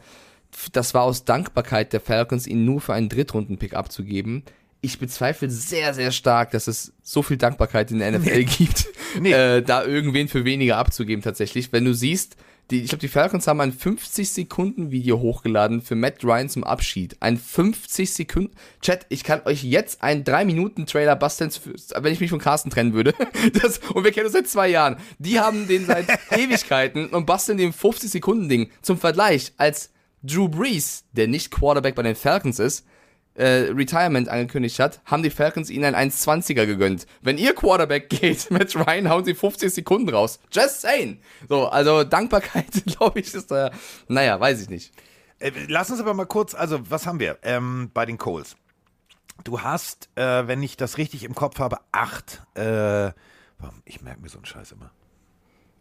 Speaker 3: das war aus Dankbarkeit der Falcons, ihn nur für einen Drittrunden-Pick abzugeben. Ich bezweifle sehr, sehr stark, dass es so viel Dankbarkeit in der NFL nee. gibt, nee. Äh, da irgendwen für weniger abzugeben tatsächlich. Wenn du siehst, die, ich glaube, die Falcons haben ein 50-Sekunden-Video hochgeladen für Matt Ryan zum Abschied. Ein 50 Sekunden. Chat, ich kann euch jetzt einen 3-Minuten-Trailer basteln, wenn ich mich von Carsten trennen würde. Das, und wir kennen uns seit zwei Jahren. Die haben den seit Ewigkeiten und basteln den 50-Sekunden-Ding zum Vergleich als Drew Brees, der nicht Quarterback bei den Falcons ist, äh, Retirement angekündigt hat, haben die Falcons ihnen ein 1,20er gegönnt. Wenn ihr Quarterback geht mit Ryan, hauen sie 50 Sekunden raus. Just saying. So, also Dankbarkeit, glaube ich, ist da, naja, weiß ich nicht.
Speaker 2: Äh, lass uns aber mal kurz, also was haben wir ähm, bei den Coles? Du hast, äh, wenn ich das richtig im Kopf habe, acht, äh, ich merke mir so einen Scheiß immer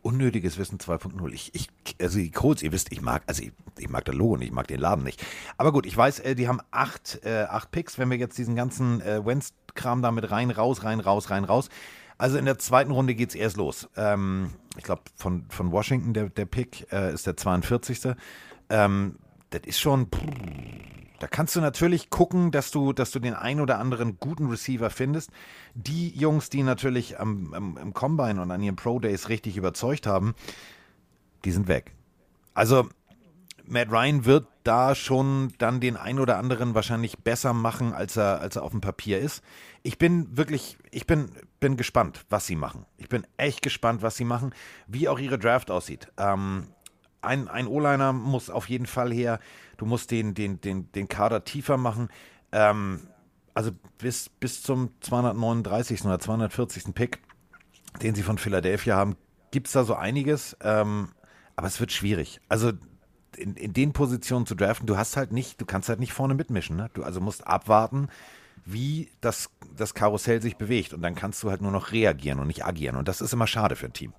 Speaker 2: unnötiges Wissen 2.0. Ich, ich, also die Codes, ihr wisst, ich mag, also ich, ich mag das Logo nicht, ich mag den Laden nicht. Aber gut, ich weiß, äh, die haben acht, äh, acht Picks, wenn wir jetzt diesen ganzen äh, Wentz-Kram damit rein, raus, rein, raus, rein, raus. Also in der zweiten Runde geht es erst los. Ähm, ich glaube, von, von Washington, der, der Pick, äh, ist der 42. Ähm, das ist schon. Pff, da kannst du natürlich gucken, dass du, dass du den ein oder anderen guten Receiver findest. Die Jungs, die natürlich am, am, im Combine und an ihren Pro Days richtig überzeugt haben, die sind weg. Also Matt Ryan wird da schon dann den ein oder anderen wahrscheinlich besser machen, als er, als er auf dem Papier ist. Ich bin wirklich, ich bin, bin gespannt, was sie machen. Ich bin echt gespannt, was sie machen, wie auch ihre Draft aussieht. Ähm, ein, ein O-Liner muss auf jeden Fall her. Du musst den, den, den, den Kader tiefer machen. Ähm, also bis, bis zum 239. oder 240. Pick, den sie von Philadelphia haben, gibt es da so einiges. Ähm, aber es wird schwierig. Also in, in den Positionen zu draften, du hast halt nicht, du kannst halt nicht vorne mitmischen. Ne? Du also musst abwarten, wie das, das Karussell sich bewegt. Und dann kannst du halt nur noch reagieren und nicht agieren. Und das ist immer schade für ein Team.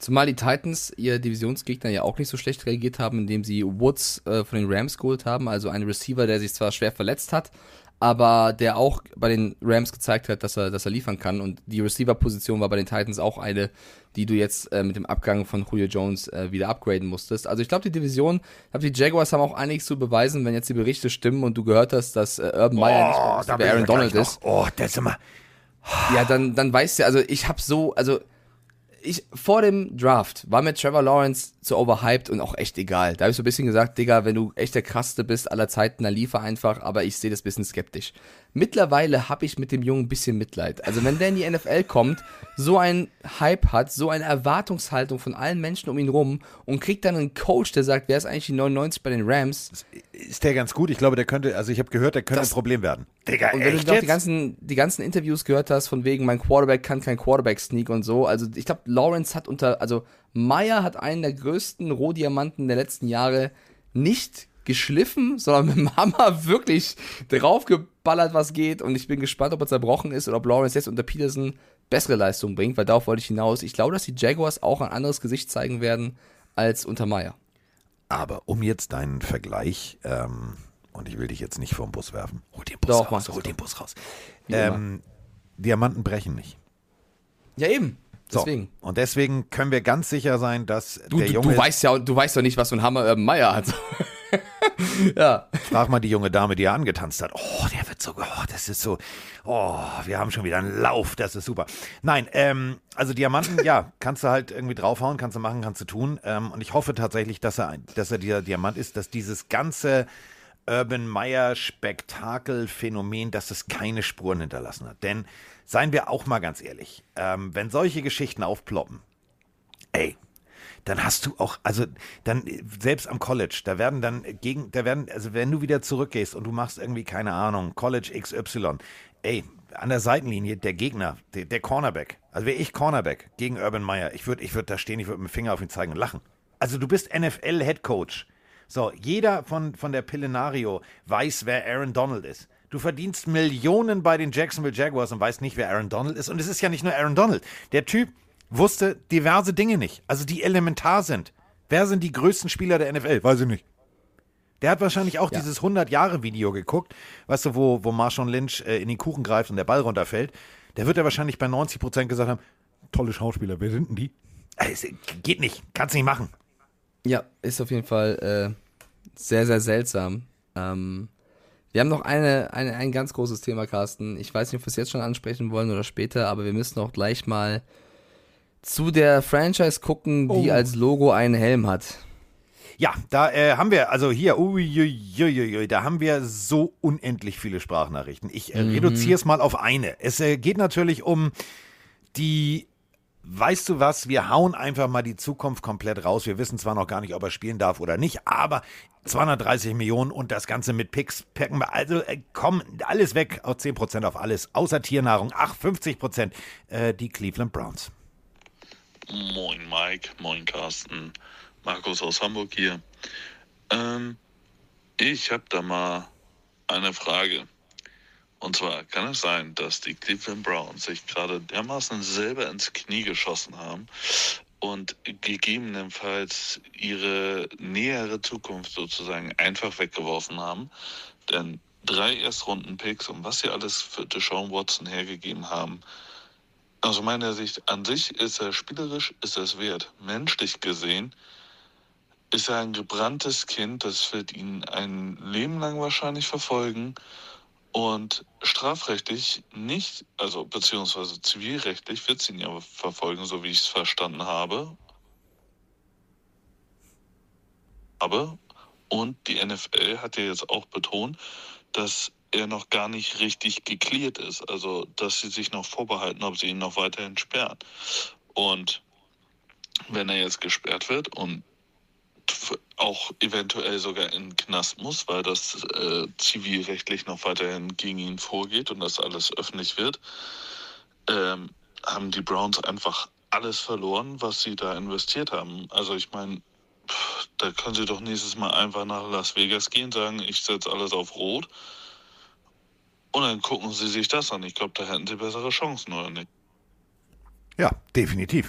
Speaker 3: Zumal die Titans ihr Divisionsgegner ja auch nicht so schlecht reagiert haben, indem sie Woods äh, von den Rams geholt haben, also einen Receiver, der sich zwar schwer verletzt hat, aber der auch bei den Rams gezeigt hat, dass er, dass er liefern kann. Und die Receiver-Position war bei den Titans auch eine, die du jetzt äh, mit dem Abgang von Julio Jones äh, wieder upgraden musstest. Also ich glaube, die Division, ich glaube, die Jaguars haben auch einiges zu beweisen, wenn jetzt die Berichte stimmen und du gehört hast, dass äh, Urban Meyer
Speaker 2: Oh,
Speaker 3: nicht
Speaker 2: da
Speaker 3: mehr Aaron Donald
Speaker 2: noch.
Speaker 3: ist.
Speaker 2: Oh, das ist immer.
Speaker 3: Ja, dann, dann weißt du, also ich habe so, also ich, vor dem Draft war mir Trevor Lawrence zu overhyped und auch echt egal. Da habe ich so ein bisschen gesagt, Digga, wenn du echt der krasseste bist aller Zeiten, dann liefer einfach, aber ich sehe das ein bisschen skeptisch. Mittlerweile habe ich mit dem Jungen ein bisschen Mitleid. Also wenn der in die NFL kommt, so ein Hype hat, so eine Erwartungshaltung von allen Menschen um ihn rum und kriegt dann einen Coach, der sagt, wer ist eigentlich die 99 bei den Rams?
Speaker 2: Ist der ganz gut? Ich glaube, der könnte, also ich habe gehört, der könnte
Speaker 3: Das-
Speaker 2: ein Problem werden. Digga,
Speaker 3: Und wenn
Speaker 2: echt
Speaker 3: du
Speaker 2: jetzt?
Speaker 3: die ganzen, die ganzen Interviews gehört hast, von wegen, mein Quarterback kann kein Quarterback-Sneak und so, also ich glaube, Lawrence hat unter, also Meyer hat einen der größten Rohdiamanten der letzten Jahre nicht geschliffen, sondern mit dem Hammer wirklich draufgeballert, was geht. Und ich bin gespannt, ob er zerbrochen ist oder ob Lawrence jetzt unter Peterson bessere Leistung bringt, weil darauf wollte ich hinaus. Ich glaube, dass die Jaguars auch ein anderes Gesicht zeigen werden als unter Meyer.
Speaker 2: Aber um jetzt deinen Vergleich, ähm, und ich will dich jetzt nicht vom Bus werfen, hol den Bus
Speaker 3: Doch,
Speaker 2: raus, hol den Bus raus. Ähm, Diamanten brechen nicht.
Speaker 3: Ja, eben.
Speaker 2: So,
Speaker 3: Deswegen.
Speaker 2: Und deswegen können wir ganz sicher sein, dass
Speaker 3: Du,
Speaker 2: der
Speaker 3: du,
Speaker 2: Junge.
Speaker 3: du weißt ja, du weißt doch nicht, was für ein Hammer Urban Meyer hat. ja.
Speaker 2: Frag mal die junge Dame, die er angetanzt hat. Oh, der wird so, oh, das ist so, oh, wir haben schon wieder einen Lauf, das ist super. Nein, ähm, also Diamanten, ja, kannst du halt irgendwie draufhauen, kannst du machen, kannst du tun. Ähm, und ich hoffe tatsächlich, dass er, dass er dieser Diamant ist, dass dieses ganze Urban Meyer Spektakelphänomen, dass es keine Spuren hinterlassen hat. Denn, seien wir auch mal ganz ehrlich, ähm, wenn solche Geschichten aufploppen, ey, dann hast du auch, also dann selbst am College, da werden dann gegen, da werden, also wenn du wieder zurückgehst und du machst irgendwie, keine Ahnung, College XY, ey, an der Seitenlinie der Gegner, der, der Cornerback, also wäre ich Cornerback gegen Urban Meyer, ich würde ich würd da stehen, ich würde mit dem Finger auf ihn zeigen und lachen. Also du bist NFL-Head Coach. So, jeder von, von der Pillenario weiß, wer Aaron Donald ist. Du verdienst Millionen bei den Jacksonville Jaguars und weißt nicht, wer Aaron Donald ist. Und es ist ja nicht nur Aaron Donald. Der Typ wusste diverse Dinge nicht, also die elementar sind. Wer sind die größten Spieler der NFL? Weiß ich nicht. Der hat wahrscheinlich auch
Speaker 3: Ja.
Speaker 2: dieses 100-Jahre-Video geguckt, weißt du, wo, wo Marshawn Lynch äh, in den Kuchen greift und der Ball runterfällt. Der wird ja wahrscheinlich bei 90 Prozent gesagt haben, tolle Schauspieler, wer sind denn die? Äh, es geht nicht, kannst nicht machen.
Speaker 3: Ja, ist auf jeden Fall äh, sehr, sehr seltsam. Ähm, wir haben noch eine, eine, ein ganz großes Thema, Carsten. Ich weiß nicht, ob wir es jetzt schon ansprechen wollen oder später, aber wir müssen auch gleich mal zu der Franchise gucken, die
Speaker 2: Oh.
Speaker 3: als Logo einen Helm hat.
Speaker 2: Ja, da äh, haben wir, also hier, uiuiuiui, da haben wir so unendlich viele Sprachnachrichten. Ich äh, reduziere es mal auf eine. Es äh, geht natürlich um die, weißt du was, wir hauen einfach mal die Zukunft komplett raus. Wir wissen zwar noch gar nicht, ob er spielen darf oder nicht, aber 230 Millionen und das Ganze mit Picks packen wir. Also äh, komm, alles weg, auf 10% auf alles, außer Tiernahrung. Ach, 50%, äh, die Cleveland Browns.
Speaker 7: Moin Mike, moin Carsten, Markus aus Hamburg hier. Ähm, ich habe da mal eine Frage. Und zwar kann es sein, dass die Cleveland Browns sich gerade dermaßen selber ins Knie geschossen haben und gegebenenfalls ihre nähere Zukunft sozusagen einfach weggeworfen haben. Denn drei Erstrunden-Picks und was sie alles für Deshaun Watson hergegeben haben, aus meiner Sicht an sich ist er spielerisch, ist er es wert. Menschlich gesehen ist er ein gebranntes Kind, das wird ihn ein Leben lang wahrscheinlich verfolgen und strafrechtlich nicht, also beziehungsweise zivilrechtlich wird es ihn ja verfolgen, so wie ich es verstanden habe. Aber, und die NFL hat ja jetzt auch betont, dass er noch gar nicht richtig geklärt ist. Also, dass sie sich noch vorbehalten, ob sie ihn noch weiterhin sperren. Und wenn er jetzt gesperrt wird und auch eventuell sogar in den Knast muss, weil das äh, zivilrechtlich noch weiterhin gegen ihn vorgeht und das alles öffentlich wird, ähm, haben die Browns einfach alles verloren, was sie da investiert haben. Also ich meine, da können sie doch nächstes Mal einfach nach Las Vegas gehen, sagen, ich setze alles auf Rot Und dann gucken sie sich das an. Ich glaube, da hätten sie bessere Chancen, oder nicht?
Speaker 2: Ja, definitiv.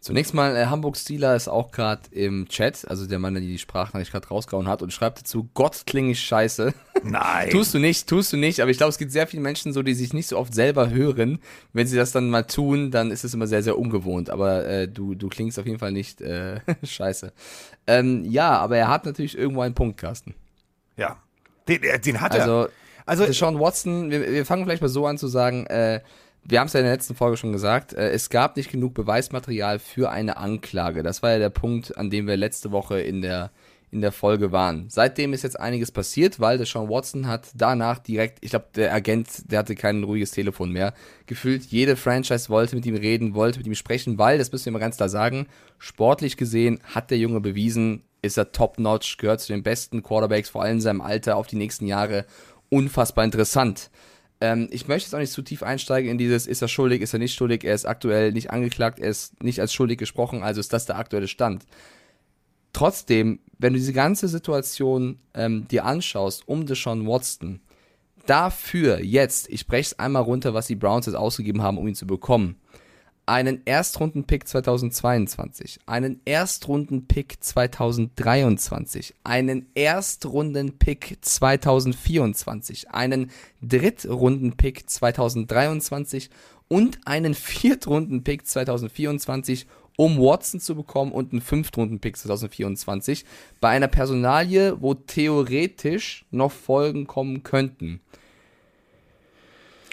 Speaker 3: Zunächst mal, äh, Hamburg Steeler ist auch gerade im Chat, also der Mann, der die Sprachnachricht gerade rausgehauen hat und schreibt dazu, Gott klinge ich scheiße.
Speaker 2: Nein.
Speaker 3: tust du nicht, tust du nicht, aber ich glaube, es gibt sehr viele Menschen so, die sich nicht so oft selber hören. Wenn sie das dann mal tun, dann ist es immer sehr, sehr ungewohnt, aber äh, du, du klingst auf jeden Fall nicht äh, scheiße. Ähm, ja, aber er hat natürlich irgendwo einen Punkt, Carsten.
Speaker 2: Ja. Den, äh, den hat er.
Speaker 3: Also,
Speaker 2: Also,
Speaker 3: Deshaun Watson, wir, wir fangen vielleicht mal so an zu sagen, äh, wir haben es ja in der letzten Folge schon gesagt, äh, es gab nicht genug Beweismaterial für eine Anklage. Das war ja der Punkt, an dem wir letzte Woche in der, in der Folge waren. Seitdem ist jetzt einiges passiert, weil Deshaun Watson hat danach direkt, ich glaube, der Agent, der hatte kein ruhiges Telefon mehr, gefühlt jede Franchise wollte mit ihm reden, wollte mit ihm sprechen, weil, das müssen wir mal ganz klar sagen, sportlich gesehen hat der Junge bewiesen, ist er top-notch, gehört zu den besten Quarterbacks, vor allem in seinem Alter auf die nächsten Jahre. Unfassbar interessant. Ähm, ich möchte jetzt auch nicht zu tief einsteigen in dieses, ist er schuldig, ist er nicht schuldig, er ist aktuell nicht angeklagt, er ist nicht als schuldig gesprochen, also ist das der aktuelle Stand. Trotzdem, wenn du diese ganze Situation ähm, dir anschaust um Deshaun Watson, dafür jetzt, ich breche es einmal runter, was die Browns jetzt ausgegeben haben, um ihn zu bekommen, einen Erstrunden-Pick 2022, einen Erstrunden-Pick 2023, einen Erstrunden-Pick 2024, einen Drittrunden-Pick 2023 und einen Viertrunden-Pick 2024, um Watson zu bekommen und einen Fünftrunden-Pick 2024 bei einer Personalie, wo theoretisch noch Folgen kommen könnten.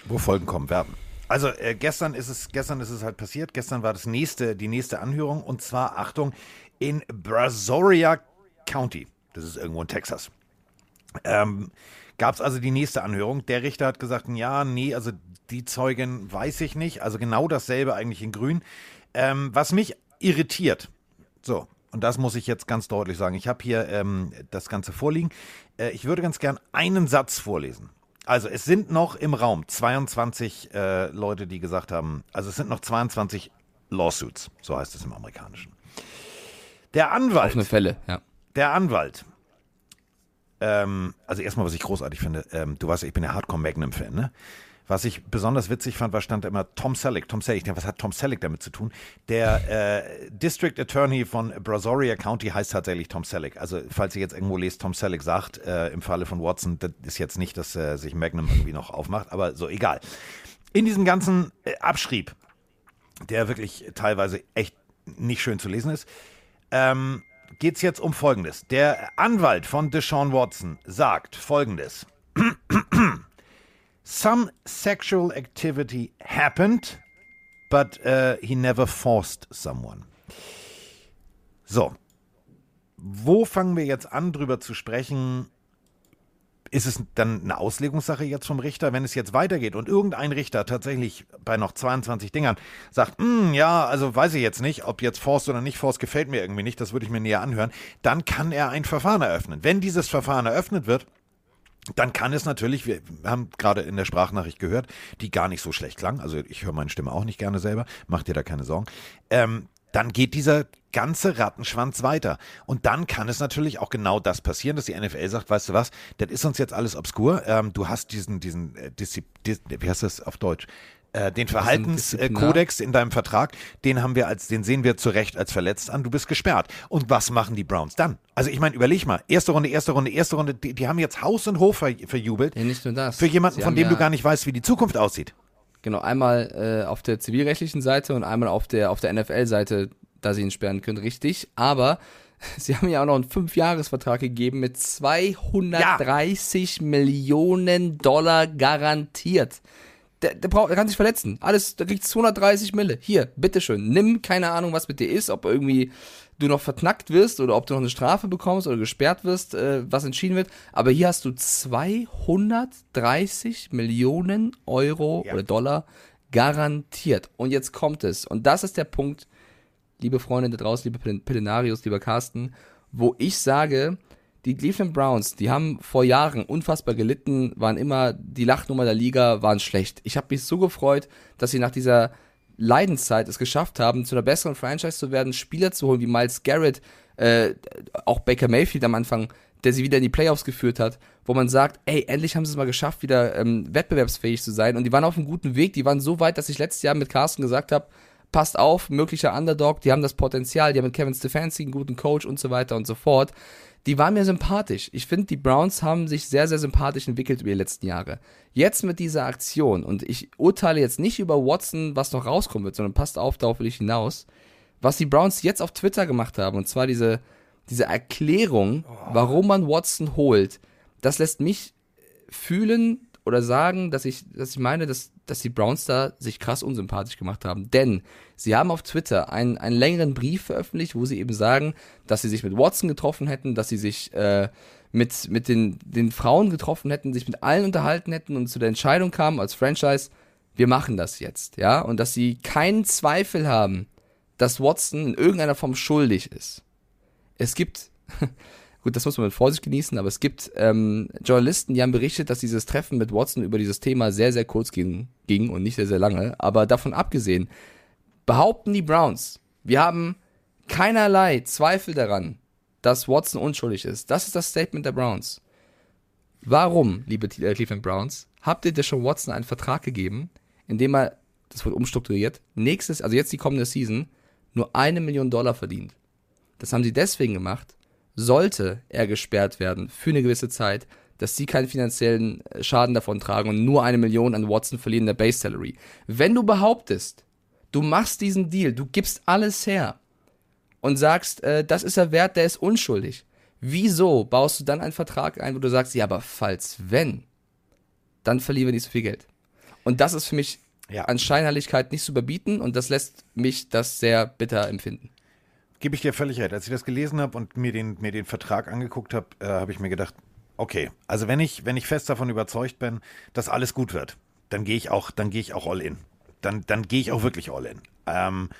Speaker 2: wo Folgen kommen werden. Also äh, gestern ist es gestern ist es halt passiert. Gestern war das nächste die nächste Anhörung und zwar Achtung in Brazoria County. Das ist irgendwo in Texas. Ähm, Gab es also die nächste Anhörung. Der Richter hat gesagt, ja, nee, also die Zeugin weiß ich nicht. Also genau dasselbe eigentlich in Grün. Ähm, was mich irritiert, so, und das muss ich jetzt ganz deutlich sagen. Ich habe hier ähm, das Ganze vorliegen. Äh, ich würde ganz gern einen Satz vorlesen. Also es sind noch im Raum 22 äh, Leute, die gesagt haben, also es sind noch 22 Lawsuits, so heißt es im Amerikanischen. Der Anwalt,
Speaker 3: Offene Fälle, ja.
Speaker 2: der Anwalt, ähm, also erstmal, was ich großartig finde, ähm, du weißt, ich bin ja Hardcore Magnum-Fan, ne? Was ich besonders witzig fand, war stand immer Tom Selleck. Tom Selleck, was hat Tom Selleck damit zu tun? Der äh, District Attorney von Brazoria County heißt tatsächlich Tom Selleck. Also, falls ihr jetzt irgendwo lest, Tom Selleck sagt, äh, im Falle von Watson, das ist jetzt nicht, dass äh, sich Magnum irgendwie noch aufmacht, aber so egal. In diesem ganzen äh, Abschrieb, der wirklich teilweise echt nicht schön zu lesen ist, ähm, geht es jetzt um Folgendes. Der Anwalt von Deshaun Watson sagt Folgendes. Some sexual activity happened, but uh, he never forced someone. So. Wo fangen wir jetzt an, drüber zu sprechen? Ist es dann eine Auslegungssache jetzt vom Richter, wenn es jetzt weitergeht und irgendein Richter tatsächlich bei noch 22 Dingern sagt, "Hm, ja, also weiß ich jetzt nicht, ob jetzt Forst oder nicht Forst gefällt mir irgendwie nicht, das würde ich mir näher anhören, dann kann er ein Verfahren eröffnen. Wenn dieses Verfahren eröffnet wird, dann kann es natürlich, wir haben gerade in der Sprachnachricht gehört, die gar nicht so schlecht klang, also ich höre meine Stimme auch nicht gerne selber, mach dir da keine Sorgen, ähm, dann geht dieser ganze Rattenschwanz weiter. Und dann kann es natürlich auch genau das passieren, dass die NFL sagt, weißt du was, das ist uns jetzt alles obskur, ähm, du hast diesen, diesen, äh, Diszi Dis wie heißt das auf Deutsch? Äh, den Verhaltenskodex in deinem Vertrag, den haben wir als, den sehen wir zu Recht als verletzt an, du bist gesperrt. Und was machen die Browns dann? Also ich meine, überleg mal, erste Runde, erste Runde, erste Runde, die, die haben jetzt Haus und Hof ver, verjubelt.
Speaker 3: Ja, nicht nur das.
Speaker 2: Für jemanden,
Speaker 3: Sie
Speaker 2: von dem
Speaker 3: ja-
Speaker 2: du gar nicht weißt, wie die Zukunft aussieht.
Speaker 3: Genau, einmal äh, auf der zivilrechtlichen Seite und einmal auf der, auf der NFL-Seite, da sie ihn sperren können, richtig. Aber sie haben ja auch noch einen Fünfjahresvertrag gegeben mit 230 Millionen Dollar garantiert. Der, der, braucht, der kann sich verletzen. Alles, der kriegt 230 Mille. Hier, bitteschön. Nimm keine Ahnung, was mit dir ist, ob irgendwie du noch verknackt wirst oder ob du noch eine Strafe bekommst oder gesperrt wirst, äh, was entschieden wird. Aber hier hast du 230 Millionen Euro
Speaker 2: Ja.
Speaker 3: oder Dollar garantiert. Und jetzt kommt es. Und das ist der Punkt, liebe Freunde da draußen, liebe Pelinarius, lieber Carsten, wo ich sage, die Cleveland Browns, die haben vor Jahren unfassbar gelitten, waren immer die Lachnummer der Liga, waren schlecht. Ich habe mich so gefreut, dass sie nach dieser Leidenszeit es geschafft haben, zu einer besseren Franchise zu werden, Spieler zu holen wie Miles Garrett, äh, auch Baker Mayfield am Anfang, der sie wieder in die Playoffs geführt hat, wo man sagt, ey, endlich haben sie es mal geschafft, wieder ähm, wettbewerbsfähig zu sein. Und die waren auf einem guten Weg, die waren so weit, dass ich letztes Jahr mit Carsten gesagt habe, passt auf, möglicher Underdog, die haben das Potenzial, die haben mit Kevin Stefanski einen guten Coach und so weiter und so fort. Die waren mir sympathisch. Ich finde, die Browns haben sich sehr, sehr sympathisch entwickelt über die letzten Jahre. Jetzt mit dieser Aktion, und ich urteile jetzt nicht über Watson, was noch rauskommen wird, sondern passt auf, darauf will ich hinaus, was die Browns jetzt auf Twitter gemacht haben, und zwar diese, diese Erklärung, warum man Watson holt, das lässt mich fühlen oder sagen, dass ich, dass ich meine, dass, dass die Browns da sich krass unsympathisch gemacht haben. Denn sie haben auf Twitter einen, einen längeren Brief veröffentlicht, wo sie eben sagen, dass sie sich mit Watson getroffen hätten, dass sie sich äh, mit, mit den, den Frauen getroffen hätten, sich mit allen unterhalten hätten und zu der Entscheidung kamen als Franchise, wir machen das jetzt, ja, und dass sie keinen Zweifel haben, dass Watson in irgendeiner Form schuldig ist. Es gibt Gut, das muss man mit Vorsicht genießen, aber es gibt ähm, Journalisten, die haben berichtet, dass dieses Treffen mit Watson über dieses Thema sehr, sehr kurz ging, ging und nicht sehr, sehr lange. Aber davon abgesehen, behaupten die Browns, wir haben keinerlei Zweifel daran, dass Watson unschuldig ist. Das ist das Statement der Browns. Warum, liebe äh, Cleveland Browns, habt ihr Deshaun Watson einen Vertrag gegeben, in dem er, das wird umstrukturiert, nächstes, also jetzt die kommende Season, nur eine Million Dollar verdient? Das haben sie deswegen gemacht, sollte er gesperrt werden für eine gewisse Zeit, dass sie keinen finanziellen äh, Schaden davon tragen und nur eine Million an Watson verlieren in der Base Salary. Wenn du behauptest, du machst diesen Deal, du gibst alles her und sagst, äh, das ist er wert, der ist unschuldig. Wieso baust du dann einen Vertrag ein, wo du sagst, ja, aber falls wenn, dann verlieren wir nicht so viel Geld. Und das ist für mich ja. an Scheinheiligkeit nicht zu überbieten und das lässt mich das sehr bitter empfinden.
Speaker 2: Gebe ich dir völlig recht. Als ich das gelesen habe und mir den, mir den Vertrag angeguckt habe, äh, habe ich mir gedacht, okay, also wenn ich, wenn ich fest davon überzeugt bin, dass alles gut wird, dann gehe ich auch, dann gehe ich auch all in. Dann, dann gehe ich auch wirklich all in. Ähm,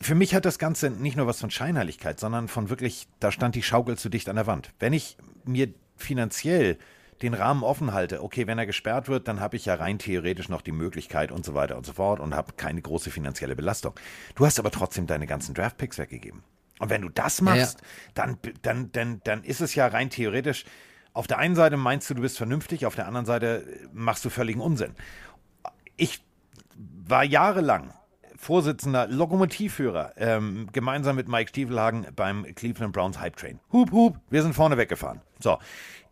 Speaker 2: für mich hat das Ganze nicht nur was von Scheinheiligkeit, sondern von wirklich, da stand die Schaukel zu dicht an der Wand. Wenn ich mir finanziell den Rahmen offen halte, okay, wenn er gesperrt wird, dann habe ich ja rein theoretisch noch die Möglichkeit und so weiter und so fort und habe keine große finanzielle Belastung. Du hast aber trotzdem deine ganzen Draftpicks weggegeben. Und wenn du das machst, ja, ja. Dann, dann, dann, dann ist es ja rein theoretisch, auf der einen Seite meinst du, du bist vernünftig, auf der anderen Seite machst du völligen Unsinn. Ich war jahrelang Vorsitzender, Lokomotivführer, ähm, gemeinsam mit Mike Stiefelhagen beim Cleveland Browns Hype Train. Hup, hup, wir sind vorne weggefahren. So,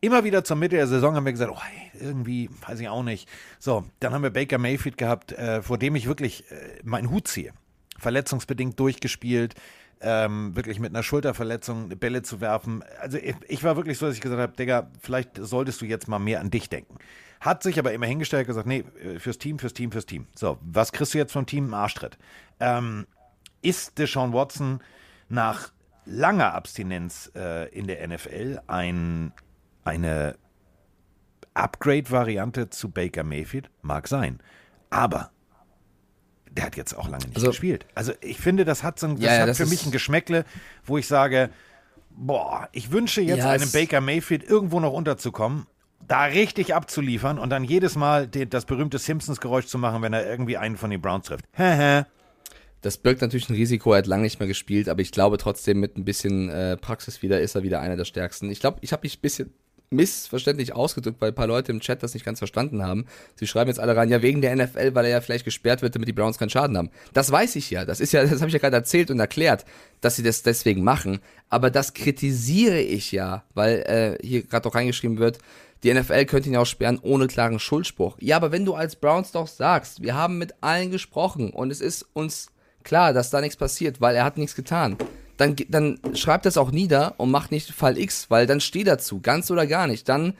Speaker 2: immer wieder zur Mitte der Saison haben wir gesagt, oh, irgendwie, weiß ich auch nicht. So, dann haben wir Baker Mayfield gehabt, äh, vor dem ich wirklich äh, meinen Hut ziehe. Verletzungsbedingt durchgespielt, ähm, wirklich mit einer Schulterverletzung Bälle zu werfen. Also ich, ich war wirklich so, dass ich gesagt habe, Digga, vielleicht solltest du jetzt mal mehr an dich denken. Hat sich aber immer hingestellt und gesagt, nee, äh, fürs Team, fürs Team, fürs Team. So, was kriegst du jetzt vom Team? Ein Arschtritt. Ähm, ist Deshaun Watson nach langer Abstinenz äh, in der NFL ein, eine Upgrade-Variante zu Baker Mayfield? Mag sein. Aber der hat jetzt auch lange nicht also, gespielt. Also ich finde, das hat, so ein, das ja, hat das für mich ein Geschmäckle, wo ich sage, boah, ich wünsche jetzt ja, einem Baker Mayfield irgendwo noch unterzukommen da richtig abzuliefern und dann jedes Mal die, das berühmte Simpsons-Geräusch zu machen, wenn er irgendwie einen von den Browns trifft.
Speaker 3: das birgt natürlich ein Risiko, er hat lange nicht mehr gespielt, aber ich glaube trotzdem mit ein bisschen äh, Praxis wieder ist er wieder einer der stärksten. Ich glaube, ich habe mich ein bisschen missverständlich ausgedrückt, weil ein paar Leute im Chat das nicht ganz verstanden haben. Sie schreiben jetzt alle rein, ja, wegen der NFL, weil er ja vielleicht gesperrt wird, damit die Browns keinen Schaden haben. Das weiß ich ja. Das ist ja, das habe ich ja gerade erzählt und erklärt, dass sie das deswegen machen. Aber das kritisiere ich ja, weil äh, hier gerade auch reingeschrieben wird, die NFL könnte ihn ja auch sperren ohne klaren Schuldspruch. Ja, aber wenn du als Browns doch sagst, wir haben mit allen gesprochen und es ist uns klar, dass da nichts passiert, weil er hat nichts getan, dann, dann schreib das auch nieder und mach nicht Fall X, weil dann steh dazu, ganz oder gar nicht. Dann,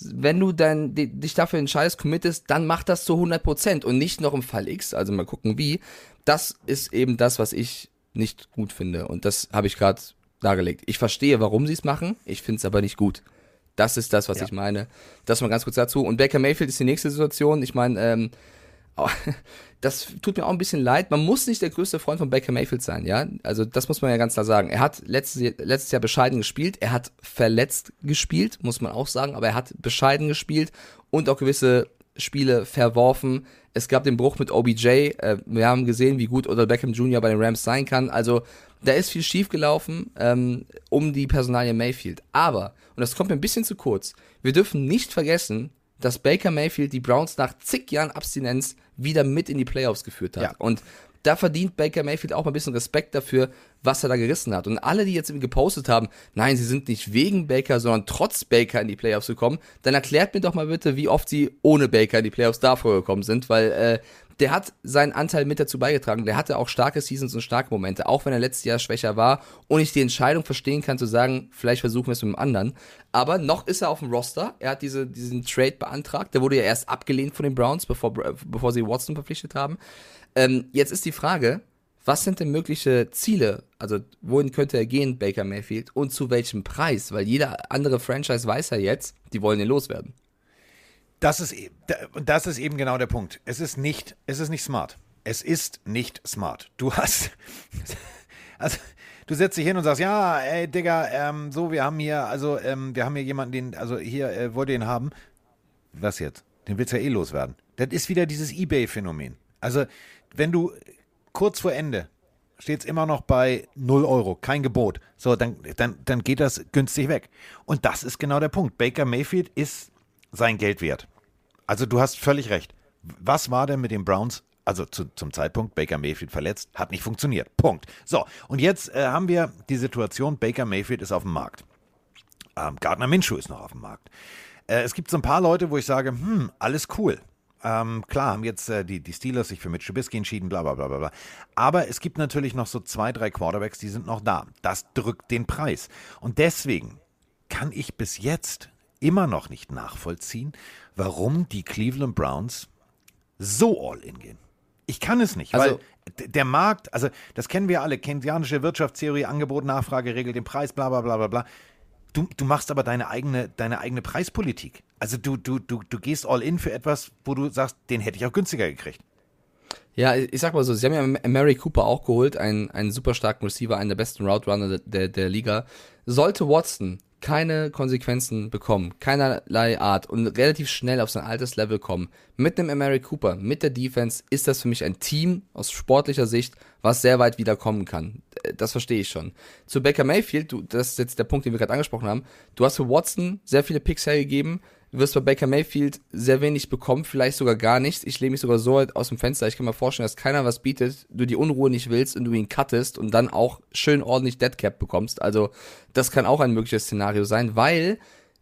Speaker 3: wenn du dann dich dafür entscheidest, committest, dann mach das zu 100% und nicht noch im Fall X, also mal gucken wie. Das ist eben das, was ich nicht gut finde und das habe ich gerade dargelegt. Ich verstehe, warum sie es machen, ich finde es aber nicht gut. Das ist das, was ja. ich meine. Das mal ganz kurz dazu. Und Baker Mayfield ist die nächste Situation. Ich meine, ähm, das tut mir auch ein bisschen leid. Man muss nicht der größte Freund von Baker Mayfield sein, ja. Also das muss man ja ganz klar sagen. Er hat letztes, letztes Jahr bescheiden gespielt. Er hat verletzt gespielt, muss man auch sagen. Aber er hat bescheiden gespielt und auch gewisse Spiele verworfen. Es gab den Bruch mit OBJ. Äh, wir haben gesehen, wie gut Odell Beckham Jr. bei den Rams sein kann. Also da ist viel schiefgelaufen ähm, um die Personalie Mayfield. Aber, und das kommt mir ein bisschen zu kurz, wir dürfen nicht vergessen, dass Baker Mayfield die Browns nach zig Jahren Abstinenz wieder mit in die Playoffs geführt hat. Ja. Und da verdient Baker Mayfield auch mal ein bisschen Respekt dafür, was er da gerissen hat. Und alle, die jetzt irgendwie gepostet haben, nein, sie sind nicht wegen Baker, sondern trotz Baker in die Playoffs gekommen, dann erklärt mir doch mal bitte, wie oft sie ohne Baker in die Playoffs davor gekommen sind, weil äh, der hat seinen Anteil mit dazu beigetragen. Der hatte auch starke Seasons und starke Momente, auch wenn er letztes Jahr schwächer war und ich die Entscheidung verstehen kann zu sagen, vielleicht versuchen wir es mit dem anderen. Aber noch ist er auf dem Roster. Er hat diese, diesen Trade beantragt. Der wurde ja erst abgelehnt von den Browns, bevor, bevor sie Watson verpflichtet haben. Ähm, jetzt ist die Frage, was sind denn mögliche Ziele? Also, wohin könnte er gehen, Baker Mayfield, und zu welchem Preis? Weil jeder andere Franchise weiß ja jetzt, die wollen ihn loswerden.
Speaker 2: Das ist, e, das ist eben genau der Punkt. Es ist nicht, es ist nicht smart. Es ist nicht smart. Du hast, also, du setzt dich hin und sagst, ja, ey, Digga, ähm, so, wir haben hier, also, ähm, wir haben hier jemanden, den, also hier, äh, wollt ihr ihn haben? Was jetzt? Den willst du ja eh loswerden. Das ist wieder dieses Ebay-Phänomen. Also, wenn du kurz vor Ende steht es immer noch bei 0 Euro, kein Gebot. So, dann, dann, dann geht das günstig weg. Und das ist genau der Punkt. Baker Mayfield ist sein Geld wert. Also du hast völlig recht. Was war denn mit den Browns? Also zu, zum Zeitpunkt Baker Mayfield verletzt, hat nicht funktioniert. Punkt. So, und jetzt äh, haben wir die Situation, Baker Mayfield ist auf dem Markt. Ähm, Gardner Minshew ist noch auf dem Markt. Äh, es gibt so ein paar Leute, wo ich sage, hm, alles cool. Ähm, klar, haben jetzt äh, die, die Steelers sich für Mitch Trubisky entschieden, bla bla bla bla. Aber es gibt natürlich noch so zwei, drei Quarterbacks, die sind noch da. Das drückt den Preis. Und deswegen kann ich bis jetzt immer noch nicht nachvollziehen, warum die Cleveland Browns so all in gehen. Ich kann es nicht, also, weil der Markt, also das kennen wir alle, keynesianische Wirtschaftstheorie, Angebot, Nachfrage regelt den Preis, bla bla bla bla bla. Du, du machst aber deine eigene, deine eigene Preispolitik. Also du, du, du, du gehst all in für etwas, wo du sagst, den hätte ich auch günstiger gekriegt.
Speaker 3: Ja, ich sag mal so, sie haben ja Mary Cooper auch geholt, einen, einen super starken Receiver, einen der besten Route Runner der, der, der Liga. Sollte Watson keine Konsequenzen bekommen, keinerlei Art und relativ schnell auf sein altes Level kommen, mit einem Mary Cooper, mit der Defense, ist das für mich ein Team aus sportlicher Sicht, was sehr weit wieder kommen kann. Das verstehe ich schon. Zu Baker Mayfield, du, das ist jetzt der Punkt, den wir gerade angesprochen haben. Du hast für Watson sehr viele Picks hergegeben. Du wirst bei Baker Mayfield sehr wenig bekommen, vielleicht sogar gar nichts. Ich lehne mich sogar so weit aus dem Fenster. Ich kann mir vorstellen, dass keiner was bietet, du die Unruhe nicht willst und du ihn cuttest und dann auch schön ordentlich Deadcap bekommst. Also, das kann auch ein mögliches Szenario sein, weil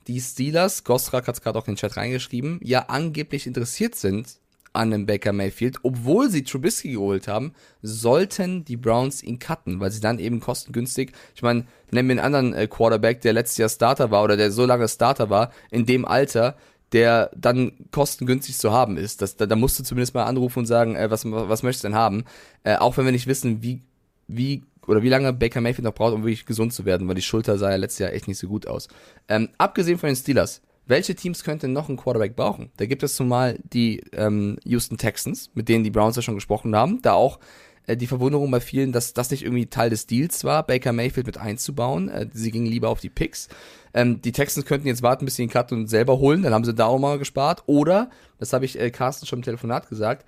Speaker 3: die Steelers, Gostrak hat es gerade auch in den Chat reingeschrieben, ja angeblich interessiert sind an dem Baker Mayfield, obwohl sie Trubisky geholt haben, sollten die Browns ihn cutten, weil sie dann eben kostengünstig, ich meine, nennen wir einen anderen äh, Quarterback, der letztes Jahr Starter war oder der so lange Starter war, in dem Alter, der dann kostengünstig zu haben ist. Das, da, da musst du zumindest mal anrufen und sagen, äh, was, was möchtest du denn haben? Äh, auch wenn wir nicht wissen, wie, wie oder wie lange Baker Mayfield noch braucht, um wirklich gesund zu werden, weil die Schulter sah ja letztes Jahr echt nicht so gut aus. Ähm, abgesehen von den Steelers, welche Teams könnten noch einen Quarterback brauchen? Da gibt es zumal die ähm, Houston Texans, mit denen die Browns ja schon gesprochen haben, da auch äh, die Verwunderung bei vielen, dass das nicht irgendwie Teil des Deals war, Baker Mayfield mit einzubauen. Äh, sie gingen lieber auf die Picks. Ähm, die Texans könnten jetzt warten, bis sie den Cut und selber holen, dann haben sie da auch mal gespart. Oder, das habe ich äh, Carsten schon im Telefonat gesagt,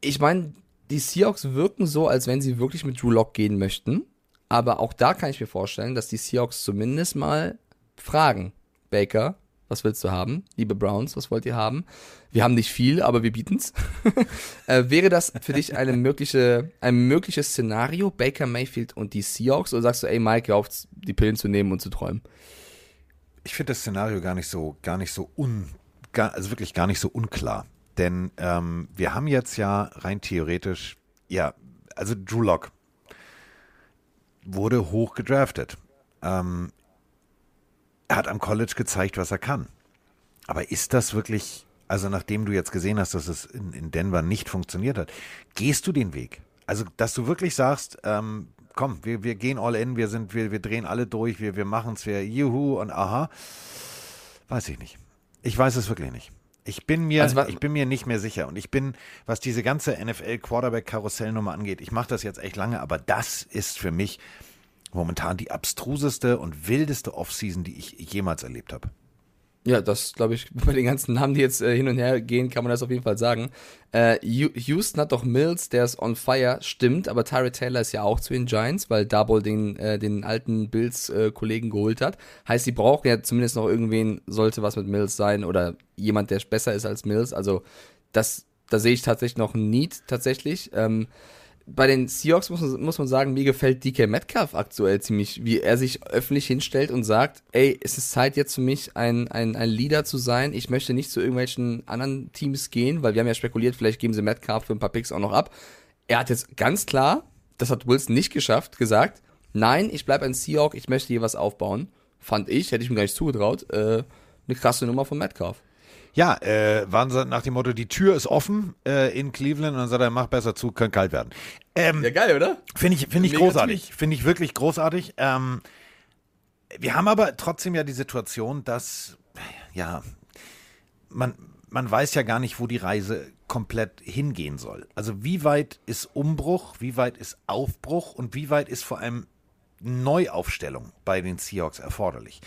Speaker 3: ich meine, die Seahawks wirken so, als wenn sie wirklich mit Drew Lock gehen möchten. Aber auch da kann ich mir vorstellen, dass die Seahawks zumindest mal fragen, Baker, was willst du haben? Liebe Browns, was wollt ihr haben? Wir haben nicht viel, aber wir bieten's. äh, wäre das für dich eine mögliche, ein mögliches Szenario, Baker Mayfield und die Seahawks? Oder sagst du, ey Mike, hör auf, die Pillen zu nehmen und zu träumen?
Speaker 2: Ich finde das Szenario gar nicht so, gar nicht so un, gar, also wirklich gar nicht so unklar. Denn ähm, wir haben jetzt ja rein theoretisch, ja, also Drew Lock wurde hoch gedraftet. Ähm, er hat am College gezeigt, was er kann. Aber ist das wirklich, also nachdem du jetzt gesehen hast, dass es in, in Denver nicht funktioniert hat, gehst du den Weg? Also, dass du wirklich sagst, ähm, komm, wir, wir gehen all in, wir sind, wir, wir drehen alle durch, wir, wir machen es, wir juhu und aha. Weiß ich nicht. Ich weiß es wirklich nicht. Ich bin mir, also, ich bin mir nicht mehr sicher. Und ich bin, was diese ganze NFL-Quarterback-Karussellnummer angeht, ich mache das jetzt echt lange, aber das ist für mich momentan die abstruseste und wildeste Offseason, die ich jemals erlebt habe.
Speaker 3: Ja, das glaube ich, bei den ganzen Namen, die jetzt äh, hin und her gehen, kann man das auf jeden Fall sagen. Äh, Houston hat doch Mills, der ist on fire, stimmt, aber Tyree Taylor ist ja auch zu den Giants, weil Double den, äh, den alten Bills-Kollegen geholt hat. Heißt, sie brauchen ja zumindest noch irgendwen, sollte was mit Mills sein oder jemand, der besser ist als Mills. Also, das, da sehe ich tatsächlich noch ein Need, tatsächlich. Ähm, bei den Seahawks muss man, muss man sagen, mir gefällt DK Metcalf aktuell ziemlich, wie er sich öffentlich hinstellt und sagt, ey, es ist Zeit jetzt für mich, ein, ein, ein Leader zu sein. Ich möchte nicht zu irgendwelchen anderen Teams gehen, weil wir haben ja spekuliert, vielleicht geben sie Metcalf für ein paar Picks auch noch ab. Er hat jetzt ganz klar, das hat Wilson nicht geschafft, gesagt, nein, ich bleibe ein Seahawk, ich möchte hier was aufbauen. Fand ich, hätte ich mir gar nicht zugetraut, äh, eine krasse Nummer von Metcalf.
Speaker 2: Ja, äh, waren sie nach dem Motto, die Tür ist offen äh, in Cleveland und dann sagt er, mach besser zu, kann kalt werden. Ähm,
Speaker 3: ja, geil, oder?
Speaker 2: Finde ich, find ich großartig. Finde ich wirklich großartig. Ähm, wir haben aber trotzdem ja die Situation, dass, ja, man, man weiß ja gar nicht, wo die Reise komplett hingehen soll. Also wie weit ist Umbruch, wie weit ist Aufbruch und wie weit ist vor allem Neuaufstellung bei den Seahawks erforderlich?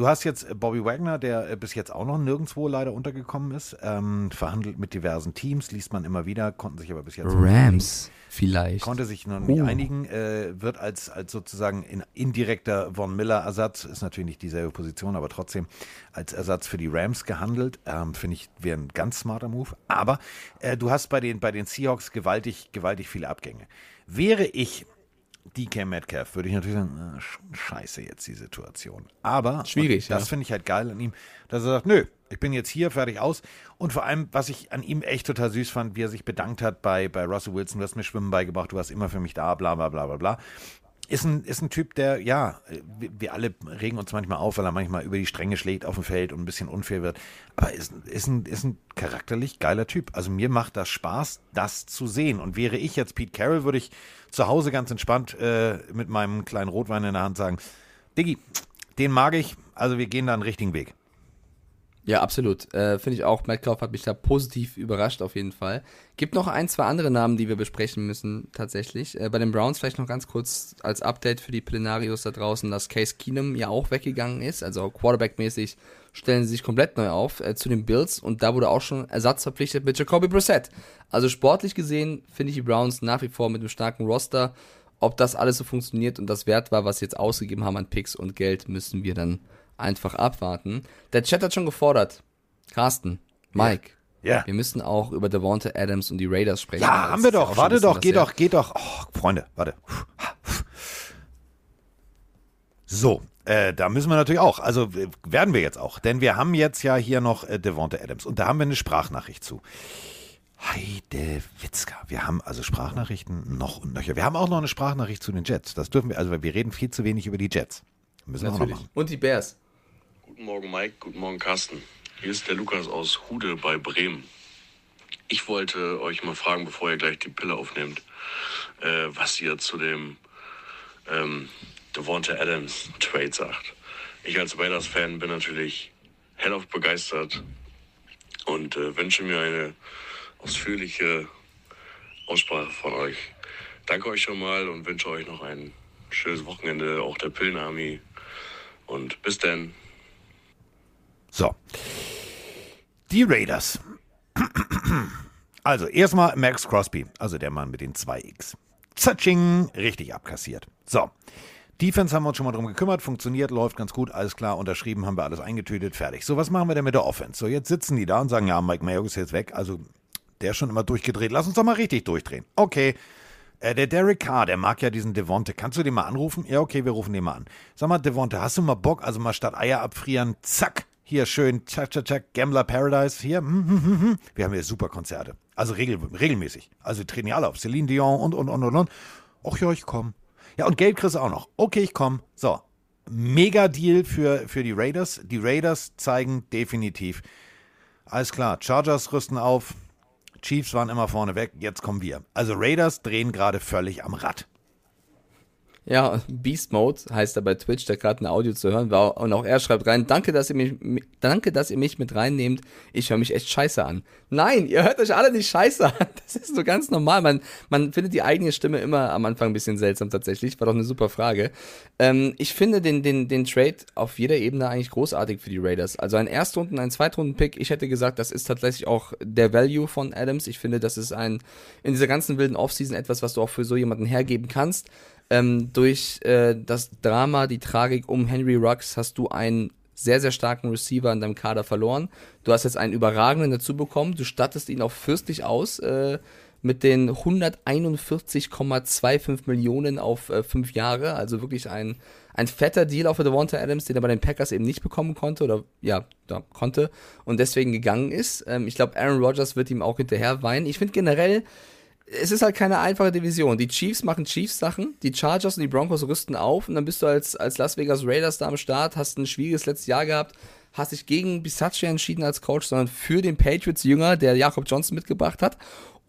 Speaker 2: Du hast jetzt äh, Bobby Wagner, der äh, bis jetzt auch noch nirgendwo leider untergekommen ist, ähm, verhandelt mit diversen Teams, liest man immer wieder, konnten sich aber bis jetzt
Speaker 3: Rams vielleicht
Speaker 2: konnte sich noch nicht uh. einigen, äh, wird als als sozusagen in, indirekter Von Miller Ersatz ist natürlich nicht dieselbe Position, aber trotzdem als Ersatz für die Rams gehandelt. Ähm, Finde ich wäre ein ganz smarter Move. Aber äh, du hast bei den bei den Seahawks gewaltig gewaltig viele Abgänge. Wäre ich DK Metcalf würde ich natürlich sagen, äh, scheiße jetzt die Situation. Aber
Speaker 3: schwierig.
Speaker 2: Das ja. finde ich halt geil an ihm, dass er sagt, nö, ich bin jetzt hier, fertig aus. Und vor allem, was ich an ihm echt total süß fand, wie er sich bedankt hat bei, bei Russell Wilson, du hast mir Schwimmen beigebracht, du warst immer für mich da, bla bla bla bla bla ist ein, ist ein Typ, der, ja, wir, alle regen uns manchmal auf, weil er manchmal über die Stränge schlägt auf dem Feld und ein bisschen unfair wird. Aber ist, ist, ein, ist ein charakterlich geiler Typ. Also mir macht das Spaß, das zu sehen. Und wäre ich jetzt Pete Carroll, würde ich zu Hause ganz entspannt äh, mit meinem kleinen Rotwein in der Hand sagen, Diggi, den mag ich, also wir gehen da einen richtigen Weg.
Speaker 3: Ja, absolut. Äh, Finde ich auch. Metcalf hat mich da positiv überrascht, auf jeden Fall. Gibt noch ein, zwei andere Namen, die wir besprechen müssen, tatsächlich. Äh, bei den Browns vielleicht noch ganz kurz als Update für die Plenarios da draußen, dass Case Keenum ja auch weggegangen ist. Also Quarterback-mäßig stellen sie sich komplett neu auf äh, zu den Bills und da wurde auch schon Ersatz verpflichtet mit Jacoby Brissett. Also sportlich gesehen finde ich die Browns nach wie vor mit einem starken Roster. Ob das alles so funktioniert und das wert war, was sie jetzt ausgegeben haben an Picks und Geld, müssen wir dann einfach abwarten. Der Chat hat schon gefordert. Carsten, Mike. Ja. ja. Wir müssen auch über Devonta Adams und die Raiders sprechen.
Speaker 2: Ja, haben wir doch. Warte doch, geh doch, geh doch. Oh, Freunde, warte. So, äh, da müssen wir natürlich auch. Also werden wir jetzt auch. Denn wir haben jetzt ja hier noch äh, Devonta Adams. Und da haben wir eine Sprachnachricht zu. Heide Witzka. Wir haben also Sprachnachrichten noch und nöcher. Wir haben auch noch eine Sprachnachricht zu den Jets. Das dürfen wir, also wir reden viel zu wenig über die Jets.
Speaker 3: Müssen wir auch noch machen. Und die Bears.
Speaker 8: Guten Morgen, Mike. Guten Morgen, Carsten. Hier ist der Lukas aus Hude bei Bremen. Ich wollte euch mal fragen, bevor ihr gleich die Pille aufnehmt, äh, was ihr zu dem ähm, Devonta Adams Trade sagt. Ich als Raiders-Fan bin natürlich hellauf begeistert und äh, wünsche mir eine ausführliche Aussprache von euch. Danke euch schon mal und wünsche euch noch ein schönes Wochenende, auch der Pillenarmy. Und bis dann.
Speaker 2: So. Die Raiders. Also, erstmal Max Crosby, also der Mann mit den 2X. Zatsching, richtig abkassiert. So. Defense haben wir uns schon mal drum gekümmert, funktioniert, läuft ganz gut, alles klar, unterschrieben, haben wir alles eingetütet, fertig. So, was machen wir denn mit der Offense? So, jetzt sitzen die da und sagen, ja, Mike Mayo ist jetzt weg, also der ist schon immer durchgedreht, lass uns doch mal richtig durchdrehen. Okay, äh, der Derek Carr, der mag ja diesen Devonte. Kannst du den mal anrufen? Ja, okay, wir rufen den mal an. Sag mal, Devonte, hast du mal Bock, also mal statt Eier abfrieren, zack, hier schön, tschak, tschak, tschak, Gambler Paradise, hier, hm, hm, hm, wir haben hier super Konzerte. Also regel, regelmäßig. Also treten ja alle auf. Celine Dion und, und, und, und, und. Och ja, ich komm. Ja, und Geld kriegst du auch noch. Okay, ich komm. So. Mega Deal für, für die Raiders. Die Raiders zeigen definitiv. Alles klar. Chargers rüsten auf. Chiefs waren immer vorne weg. Jetzt kommen wir. Also Raiders drehen gerade völlig am Rad.
Speaker 3: Ja, Beast Mode heißt er bei Twitch, der gerade ein Audio zu hören war. Und auch er schreibt rein, danke, dass ihr mich, danke, dass ihr mich mit reinnehmt. Ich höre mich echt scheiße an. Nein, ihr hört euch alle nicht scheiße an. Das ist so ganz normal. Man, man findet die eigene Stimme immer am Anfang ein bisschen seltsam tatsächlich. War doch eine super Frage. Ähm, ich finde den, den, den Trade auf jeder Ebene eigentlich großartig für die Raiders. Also ein Erstrunden, ein Zweitrunden-Pick. Ich hätte gesagt, das ist tatsächlich auch der Value von Adams. Ich finde, das ist ein, in dieser ganzen wilden Offseason etwas, was du auch für so jemanden hergeben kannst. Ähm, durch äh, das Drama, die Tragik um Henry Ruggs hast du einen sehr, sehr starken Receiver in deinem Kader verloren. Du hast jetzt einen überragenden dazu bekommen. Du stattest ihn auch fürstlich aus äh, mit den 141,25 Millionen auf äh, fünf Jahre. Also wirklich ein, ein fetter Deal auch für Devonta Adams, den er bei den Packers eben nicht bekommen konnte oder ja, da konnte und deswegen gegangen ist. Ähm, ich glaube, Aaron Rodgers wird ihm auch hinterher weinen. Ich finde generell, es ist halt keine einfache Division. Die Chiefs machen Chiefs-Sachen, die Chargers und die Broncos rüsten auf und dann bist du als, als Las Vegas Raiders da am Start, hast ein schwieriges letztes Jahr gehabt, hast dich gegen Bisaccia entschieden als Coach, sondern für den Patriots-Jünger, der Jakob Johnson mitgebracht hat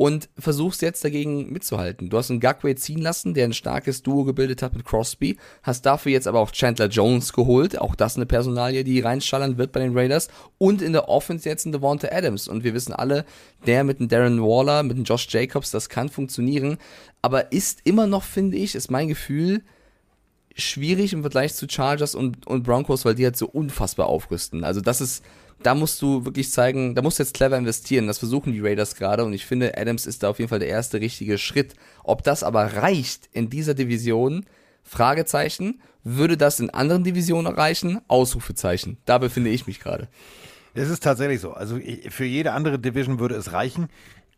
Speaker 3: und versuchst jetzt dagegen mitzuhalten. Du hast einen Gagway ziehen lassen, der ein starkes Duo gebildet hat mit Crosby, hast dafür jetzt aber auch Chandler Jones geholt, auch das eine Personalie, die reinschallern wird bei den Raiders. Und in der Offense jetzt ein Devonta Adams. Und wir wissen alle, der mit dem Darren Waller, mit dem Josh Jacobs, das kann funktionieren, aber ist immer noch, finde ich, ist mein Gefühl, schwierig im Vergleich zu Chargers und, und Broncos, weil die halt so unfassbar aufrüsten. Also das ist, da musst du wirklich zeigen, da musst du jetzt clever investieren. Das versuchen die Raiders gerade und ich finde, Adams ist da auf jeden Fall der erste richtige Schritt. Ob das aber reicht in dieser Division, Fragezeichen. Würde das in anderen Divisionen erreichen? Ausrufezeichen. Da befinde ich mich gerade.
Speaker 2: Es ist tatsächlich so. Also für jede andere Division würde es reichen.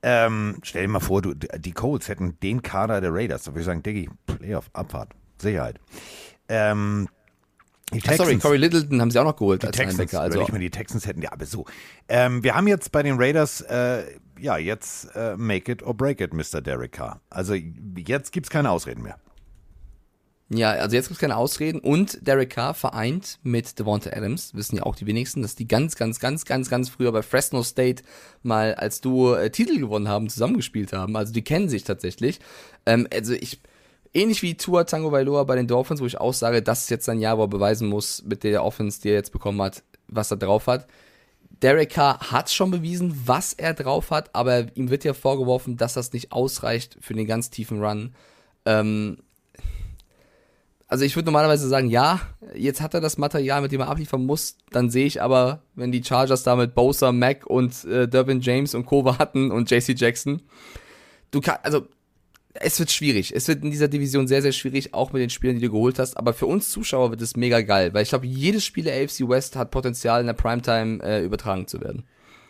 Speaker 2: Ähm, stell dir mal vor, du, die Colts hätten den Kader der Raiders. Da würde ich sagen, Diggi, Playoff, Abfahrt, Sicherheit. Ähm,
Speaker 3: die Texans, Ach, sorry, Corey Littleton haben sie auch noch geholt
Speaker 2: die als Texans, Linebacker. Also ich mal die Texans hätten, ja, aber so. Ähm, wir haben jetzt bei den Raiders, äh, ja, jetzt äh, make it or break it, Mr. Derek Carr. Also jetzt gibt es keine Ausreden mehr.
Speaker 3: Ja, also jetzt gibt es keine Ausreden und Derek Carr vereint mit Devonta Adams, wissen ja auch die wenigsten, dass die ganz, ganz, ganz, ganz, ganz früher bei Fresno State mal als Duo äh, Titel gewonnen haben, zusammengespielt haben. Also die kennen sich tatsächlich. Ähm, also ich ähnlich wie Tua Tango Vailoa bei den Dolphins, wo ich auch sage, das ist jetzt ein Jahr, wo er beweisen muss, mit der Offense, die er jetzt bekommen hat, was er drauf hat. Derek Carr hat schon bewiesen, was er drauf hat, aber ihm wird ja vorgeworfen, dass das nicht ausreicht für den ganz tiefen Run. Ähm, also ich würde normalerweise sagen, ja, jetzt hat er das Material, mit dem er abliefern muss. Dann sehe ich aber, wenn die Chargers da mit Bosa, Mac und äh, Durbin James und Co. warten und JC Jackson, du kannst, also es wird schwierig. Es wird in dieser Division sehr, sehr schwierig, auch mit den Spielern, die du geholt hast. Aber für uns Zuschauer wird es mega geil, weil ich glaube, jedes Spiel der AFC West hat Potenzial, in der Primetime äh, übertragen zu werden.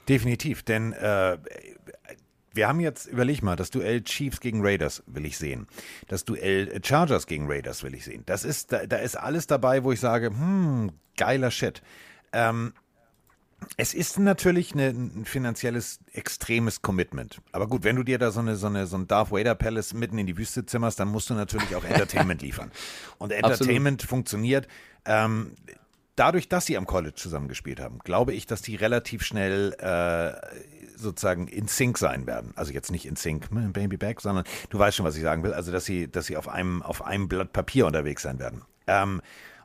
Speaker 2: Definitiv, denn äh, wir haben jetzt, überleg mal, das Duell Chiefs gegen Raiders will ich sehen. Das Duell Chargers gegen Raiders will ich sehen. Das ist, da, da ist alles dabei, wo ich sage, hm, geiler Shit. Ähm, es ist natürlich eine, ein finanzielles extremes Commitment. Aber gut, wenn du dir da so eine so eine so ein Darth Vader Palace mitten in die Wüste zimmerst, dann musst du natürlich auch Entertainment liefern. Und Entertainment Absolut. funktioniert. Ähm, dadurch, dass sie am College zusammengespielt haben, glaube ich, dass die relativ schnell äh, sozusagen in Sync sein werden. Also jetzt nicht in Sync, Baby Back, sondern du weißt schon, was ich sagen will. Also dass sie, dass sie auf einem auf einem Blatt Papier unterwegs sein werden. Ähm,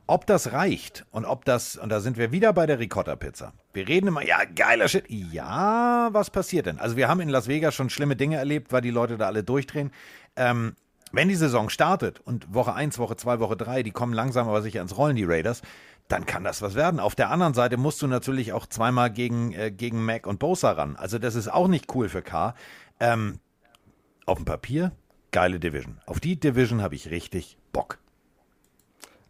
Speaker 2: ob das reicht und ob das, und da sind wir wieder bei der Ricotta-Pizza. Wir reden immer, ja, geiler Shit. Ja, was passiert denn? Also wir haben in Las Vegas schon schlimme Dinge erlebt, weil die Leute da alle durchdrehen. Ähm, wenn die Saison startet und Woche 1, Woche 2, Woche 3, die kommen langsam aber sicher ins Rollen, die Raiders, dann kann das was werden. Auf der anderen Seite musst du natürlich auch zweimal gegen, äh, gegen Mac und Bosa ran. Also das ist auch nicht cool für K. Ähm, auf dem Papier, geile Division. Auf die Division habe ich richtig Bock.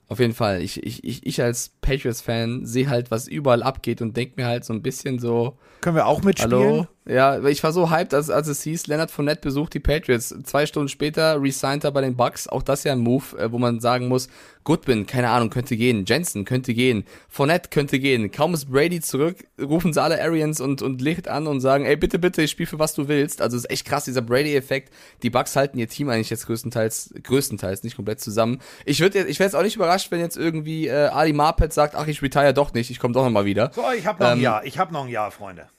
Speaker 3: Auf jeden Fall. Ich, ich, ich, ich als Patriots-Fan sehe halt, was überall abgeht und denke mir halt so ein bisschen so.
Speaker 2: Können wir auch mitspielen? Hallo?
Speaker 3: Ja, ich war so hyped, als, als es hieß, Leonard Fournette besucht die Patriots. Zwei Stunden später resigned er bei den Bucks. Auch das ja ein Move, äh, wo man sagen muss, Goodwin, keine Ahnung, könnte gehen. Jensen könnte gehen. Fournette könnte gehen. Kaum ist Brady zurück, rufen sie alle Arians und, und Licht an und sagen, ey, bitte, bitte, ich spiel für was du willst. Also ist echt krass, dieser Brady-Effekt. Die Bucks halten ihr Team eigentlich jetzt größtenteils, größtenteils, nicht komplett zusammen. Ich würde ich wäre jetzt auch nicht überrascht, wenn jetzt irgendwie äh, Ali Marpet sagt, ach, ich retire doch nicht, ich komme doch nochmal wieder.
Speaker 2: So, ich habe noch ähm, ein Jahr, ich habe noch ein Jahr, Freunde.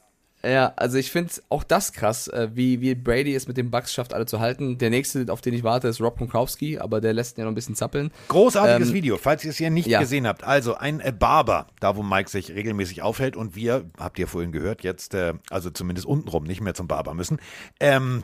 Speaker 3: Ja, also ich finde auch das krass, äh, wie, wie Brady es mit den Bucks schafft, alle zu halten. Der nächste, auf den ich warte, ist Rob Gronkowski, aber der lässt ihn ja noch ein bisschen zappeln.
Speaker 2: Großartiges
Speaker 3: Ähm,
Speaker 2: Video, falls ihr es hier nicht
Speaker 3: ja.
Speaker 2: gesehen habt. Also ein äh, Barber, da wo Mike sich regelmäßig aufhält und wir, habt ihr vorhin gehört, jetzt, äh, also zumindest untenrum, nicht mehr zum Barber müssen. Ähm,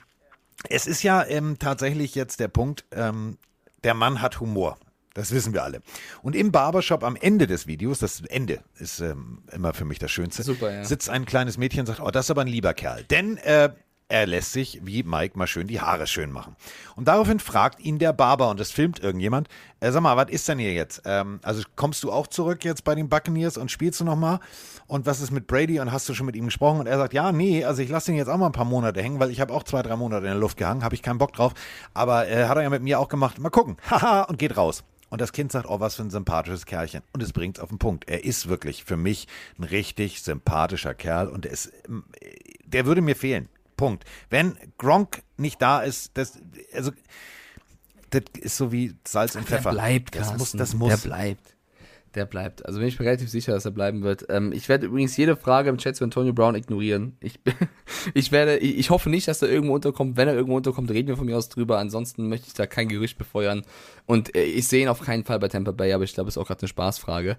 Speaker 2: es ist ja ähm, tatsächlich jetzt der Punkt, ähm, der Mann hat Humor. Das wissen wir alle. Und im Barbershop am Ende des Videos, das Ende ist ähm, immer für mich das Schönste,
Speaker 3: Super, ja.
Speaker 2: sitzt ein kleines Mädchen und sagt, oh, das ist aber ein lieber Kerl. Denn äh, er lässt sich, wie Mike, mal schön die Haare schön machen. Und daraufhin fragt ihn der Barber, und das filmt irgendjemand, äh, sag mal, was ist denn hier jetzt? Ähm, also kommst du auch zurück jetzt bei den Buccaneers und spielst du nochmal? Und was ist mit Brady? Und hast du schon mit ihm gesprochen? Und er sagt, ja, nee, also ich lasse ihn jetzt auch mal ein paar Monate hängen, weil ich habe auch zwei, drei Monate in der Luft gehangen, habe ich keinen Bock drauf. Aber äh, hat er ja mit mir auch gemacht. Mal gucken. Haha, und geht raus. Und das Kind sagt, oh, was für ein sympathisches Kerlchen. Und es bringt es auf den Punkt. Er ist wirklich für mich ein richtig sympathischer Kerl und ist, ähm, der würde mir fehlen. Punkt. Wenn Gronk nicht da ist, das, also, das ist so wie Salz und Pfeffer.
Speaker 3: Der bleibt,
Speaker 2: das muss, das muss.
Speaker 3: Der bleibt. Der bleibt. Also bin ich mir relativ sicher, dass er bleiben wird. Ähm, ich werde übrigens jede Frage im Chat zu Antonio Brown ignorieren. Ich, ich werde, ich, ich hoffe nicht, dass er irgendwo unterkommt. Wenn er irgendwo unterkommt, reden wir von mir aus drüber. Ansonsten möchte ich da kein Gerücht befeuern. Und äh, ich sehe ihn auf keinen Fall bei Tampa Bay, aber ich glaube, es ist auch gerade eine Spaßfrage.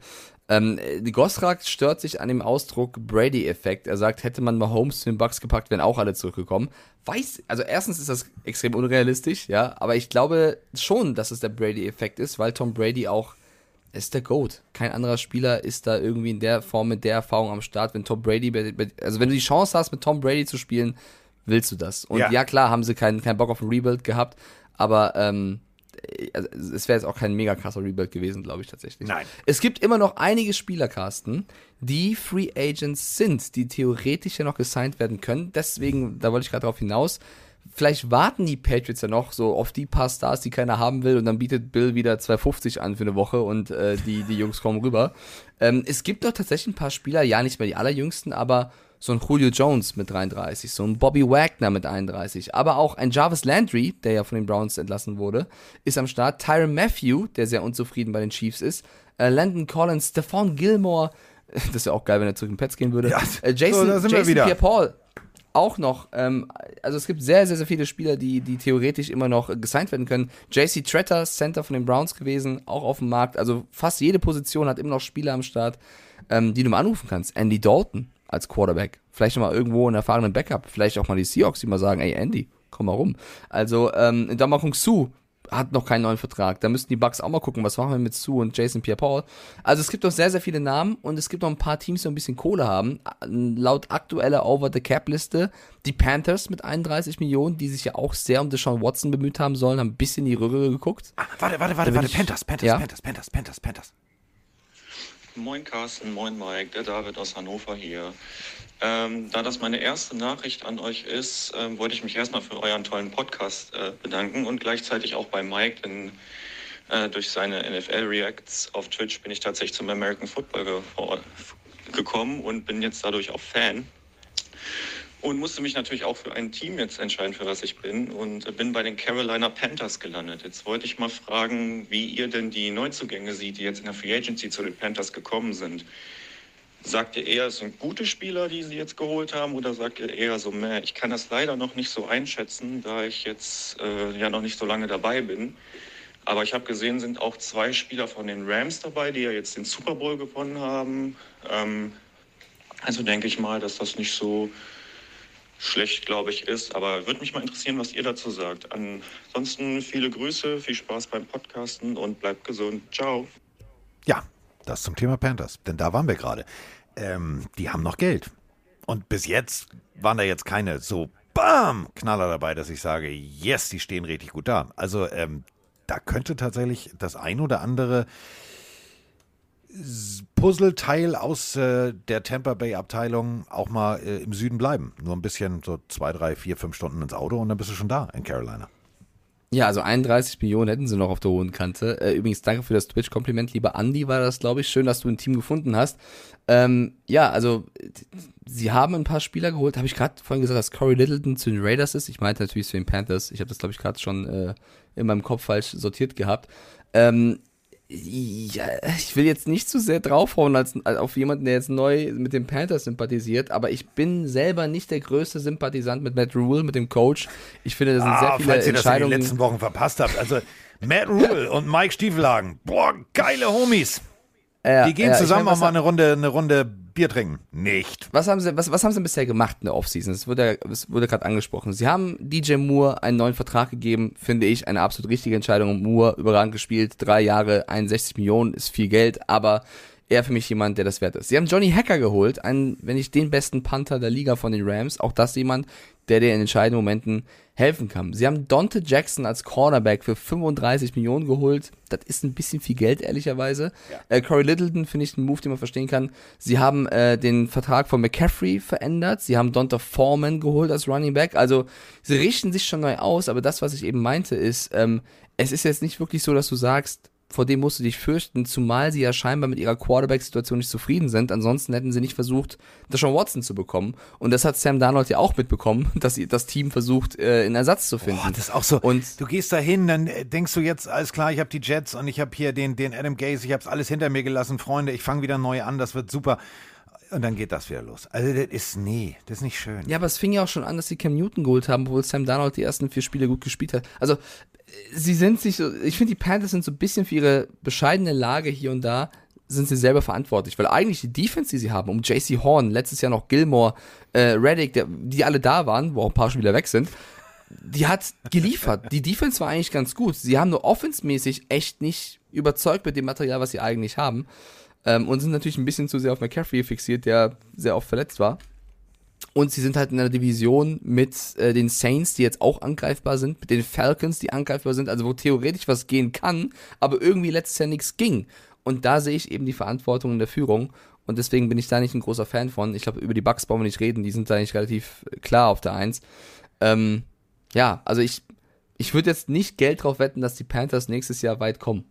Speaker 3: Ähm, Gosrak stört sich an dem Ausdruck Brady-Effekt. Er sagt, hätte man Mahomes zu den Bucks gepackt, wären auch alle zurückgekommen. Weiß, also erstens ist das extrem unrealistisch, ja, aber ich glaube schon, dass es der Brady-Effekt ist, weil Tom Brady auch ist der GOAT. Kein anderer Spieler ist da irgendwie in der Form mit der Erfahrung am Start. Wenn Tom Brady, also wenn du die Chance hast, mit Tom Brady zu spielen, willst du das. Und
Speaker 2: Ja.
Speaker 3: ja, klar, haben sie keinen keinen Bock auf ein Rebuild gehabt, aber ähm, also es wäre jetzt auch kein mega krasser Rebuild gewesen, glaube ich tatsächlich.
Speaker 2: Nein.
Speaker 3: Es gibt immer noch einige Spieler, Carsten, die Free Agents sind, die theoretisch ja noch gesigned werden können. Deswegen, da wollte ich gerade drauf hinaus. Vielleicht warten die Patriots ja noch so auf die paar Stars, die keiner haben will, und dann bietet Bill wieder 2,50 an für eine Woche und äh, die, die Jungs kommen rüber. Ähm, es gibt doch tatsächlich ein paar Spieler, ja, nicht mehr die allerjüngsten, aber so ein Julio Jones mit 33, so ein Bobby Wagner mit 31, aber auch ein Jarvis Landry, der ja von den Browns entlassen wurde, ist am Start. Tyron Matthew, der sehr unzufrieden bei den Chiefs ist. Äh, Landon Collins, Stephon Gilmore, das wäre auch geil, wenn er zurück in Pets gehen würde.
Speaker 2: Ja,
Speaker 3: äh, Jason,
Speaker 2: so,
Speaker 3: Jason. Pierre-Paul, auch noch. Ähm, also es gibt sehr, sehr, sehr viele Spieler, die, die theoretisch immer noch äh, gesigned werden können. JC Tretter, Center von den Browns gewesen, auch auf dem Markt. Also fast jede Position hat immer noch Spieler am Start, ähm, die du mal anrufen kannst. Andy Dalton als Quarterback. Vielleicht noch mal irgendwo einen erfahrenen Backup. Vielleicht auch mal die Seahawks, die mal sagen, ey Andy, komm mal rum. Also ähm, Damakung Su hat noch keinen neuen Vertrag. Da müssten die Bucks auch mal gucken, was machen wir mit Sue und Jason Pierre-Paul. Also es gibt noch sehr, sehr viele Namen und es gibt noch ein paar Teams, die noch ein bisschen Kohle haben. Laut aktueller Over-the-Cap-Liste die Panthers mit 31 Millionen, die sich ja auch sehr um Deshaun Watson bemüht haben sollen, haben ein bisschen in die Röhre geguckt.
Speaker 2: Ah, warte, warte, warte, warte. Panthers, Panthers,
Speaker 3: Ja?
Speaker 2: Panthers, Panthers, Panthers, Panthers.
Speaker 9: Moin Carsten, moin Mike, der David aus Hannover hier. Ähm, da das meine erste Nachricht an euch ist, ähm, wollte ich mich erstmal für euren tollen Podcast äh, bedanken und gleichzeitig auch bei Mike, denn äh, durch seine NFL-Reacts auf Twitch bin ich tatsächlich zum American Football ge gekommen und bin jetzt dadurch auch Fan. Und musste mich natürlich auch für ein Team jetzt entscheiden, für was ich bin. Und bin bei den Carolina Panthers gelandet. Jetzt wollte ich mal fragen, wie ihr denn die Neuzugänge seht, die jetzt in der Free Agency zu den Panthers gekommen sind. Sagt ihr eher, es sind gute Spieler, die sie jetzt geholt haben, oder sagt ihr eher so, mehr? Ich kann das leider noch nicht so einschätzen, da ich jetzt äh, ja noch nicht so lange dabei bin. Aber ich habe gesehen, sind auch zwei Spieler von den Rams dabei, die ja jetzt den Super Bowl gewonnen haben. Ähm, also denke ich mal, dass das nicht so schlecht, glaube ich, ist. Aber würde mich mal interessieren, was ihr dazu sagt. Ansonsten viele Grüße, viel Spaß beim Podcasten und bleibt gesund. Ciao.
Speaker 2: Ja, das zum Thema Panthers. Denn da waren wir gerade. Ähm, die haben noch Geld. Und bis jetzt waren da jetzt keine so BAM! Knaller dabei, dass ich sage, yes, die stehen richtig gut da. Also ähm, da könnte tatsächlich das ein oder andere Puzzleteil aus äh, der Tampa Bay Abteilung auch mal äh, im Süden bleiben. Nur ein bisschen, so zwei, drei, vier, fünf Stunden ins Auto und dann bist du schon da in Carolina.
Speaker 3: Ja, also 31 Millionen hätten sie noch auf der hohen Kante. Äh, übrigens, danke für das Twitch-Kompliment, lieber Andy, war das, glaube ich. Schön, dass du ein Team gefunden hast. Ähm, ja, also, sie haben ein paar Spieler geholt. Habe ich gerade vorhin gesagt, dass Corey Littleton zu den Raiders ist. Ich meinte natürlich zu den Panthers. Ich habe das, glaube ich, gerade schon äh, in meinem Kopf falsch sortiert gehabt. Ähm, Ja, ich will jetzt nicht zu sehr draufhauen als, als auf jemanden, der jetzt neu mit den Panthers sympathisiert, aber ich bin selber nicht der größte Sympathisant mit Matt Rule, mit dem Coach. Ich finde, das sind
Speaker 2: ah,
Speaker 3: sehr viele
Speaker 2: falls ihr
Speaker 3: Entscheidungen.
Speaker 2: das in den letzten Wochen verpasst habt. Also Matt Rule und Mike Stiefelhagen. Boah, geile Homies.
Speaker 3: Ja,
Speaker 2: Die gehen
Speaker 3: ja, ich
Speaker 2: zusammen
Speaker 3: mein,
Speaker 2: auch mal eine Runde, eine Runde Bier trinken. Nicht.
Speaker 3: Was haben sie, was, was haben sie bisher gemacht in der Offseason? Das wurde, das wurde gerade angesprochen. Sie haben DJ Moore einen neuen Vertrag gegeben, finde ich, eine absolut richtige Entscheidung. Moore überragend gespielt, drei Jahre, 61 Millionen, ist viel Geld, aber er für mich jemand, der das wert ist. Sie haben Johnny Hacker geholt, einen, wenn nicht den besten Panther der Liga von den Rams, auch das jemand, der dir in entscheidenden Momenten helfen kann. Sie haben Dante Jackson als Cornerback für 35 Millionen geholt. Das ist ein bisschen viel Geld, ehrlicherweise. Ja. Äh, Corey Littleton finde ich einen Move, den man verstehen kann. Sie haben äh, den Vertrag von McCaffrey verändert. Sie haben Donta Foreman geholt als Running Back. Also sie richten sich schon neu aus, aber das, was ich eben meinte, ist, ähm, es ist jetzt nicht wirklich so, dass du sagst, vor dem musst du dich fürchten, zumal sie ja scheinbar mit ihrer Quarterback-Situation nicht zufrieden sind. Ansonsten hätten sie nicht versucht, Deshaun Watson zu bekommen. Und das hat Sam Darnold ja auch mitbekommen, dass das Team versucht, äh, einen Ersatz zu finden.
Speaker 2: Boah, das ist auch so. Und du gehst da hin, dann äh, denkst du jetzt, alles klar, ich habe die Jets und ich habe hier den, den Adam Gaze, ich habe es alles hinter mir gelassen, Freunde, ich fange wieder neu an, das wird super. Und dann geht das wieder los. Also das ist, nee, das ist nicht schön.
Speaker 3: Ja, aber es fing ja auch schon an, dass sie Cam Newton geholt haben, obwohl Sam Darnold die ersten vier Spiele gut gespielt hat. Also sie sind sich so, ich finde, die Panthers sind so ein bisschen für ihre bescheidene Lage hier und da, sind sie selber verantwortlich, weil eigentlich die Defense, die sie haben, um JC Horn, letztes Jahr noch Gilmore, äh, Reddick, der, die alle da waren, wo auch ein paar Spieler weg sind, die hat geliefert. Die Defense war eigentlich ganz gut. Sie haben nur offensmäßig echt nicht überzeugt mit dem Material, was sie eigentlich haben. Ähm, und sind natürlich ein bisschen zu sehr auf McCaffrey fixiert, der sehr oft verletzt war. Und sie sind halt in einer Division mit äh, den Saints, die jetzt auch angreifbar sind, mit den Falcons, die angreifbar sind, also wo theoretisch was gehen kann, aber irgendwie letztes Jahr nichts ging. Und da sehe ich eben die Verantwortung in der Führung. Und deswegen bin ich da nicht ein großer Fan von. Ich glaube, über die Bugs brauchen wir nicht reden, die sind da eigentlich relativ klar auf der Eins. Ähm, ja, also ich, ich würde jetzt nicht Geld drauf wetten, dass die Panthers nächstes Jahr weit kommen.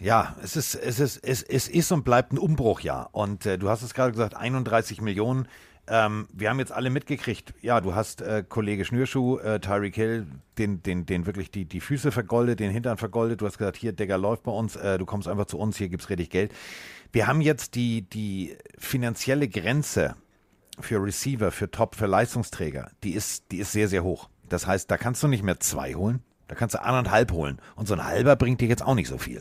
Speaker 2: Ja, es ist, es ist, es, es ist und bleibt ein Umbruchjahr. Und äh, du hast es gerade gesagt, 31 Millionen. Ähm, wir haben jetzt alle mitgekriegt, ja, du hast äh, Kollege Schnürschuh, äh, Tyreek Hill, den, den, den wirklich die, die Füße vergoldet, den Hintern vergoldet. Du hast gesagt, hier, Digger läuft bei uns, äh, du kommst einfach zu uns, hier gibt's richtig Geld. Wir haben jetzt die, die finanzielle Grenze für Receiver, für Top, für Leistungsträger, die ist, die ist sehr, sehr hoch. Das heißt, da kannst du nicht mehr zwei holen, da kannst du anderthalb holen. Und so ein halber bringt dir jetzt auch nicht so viel.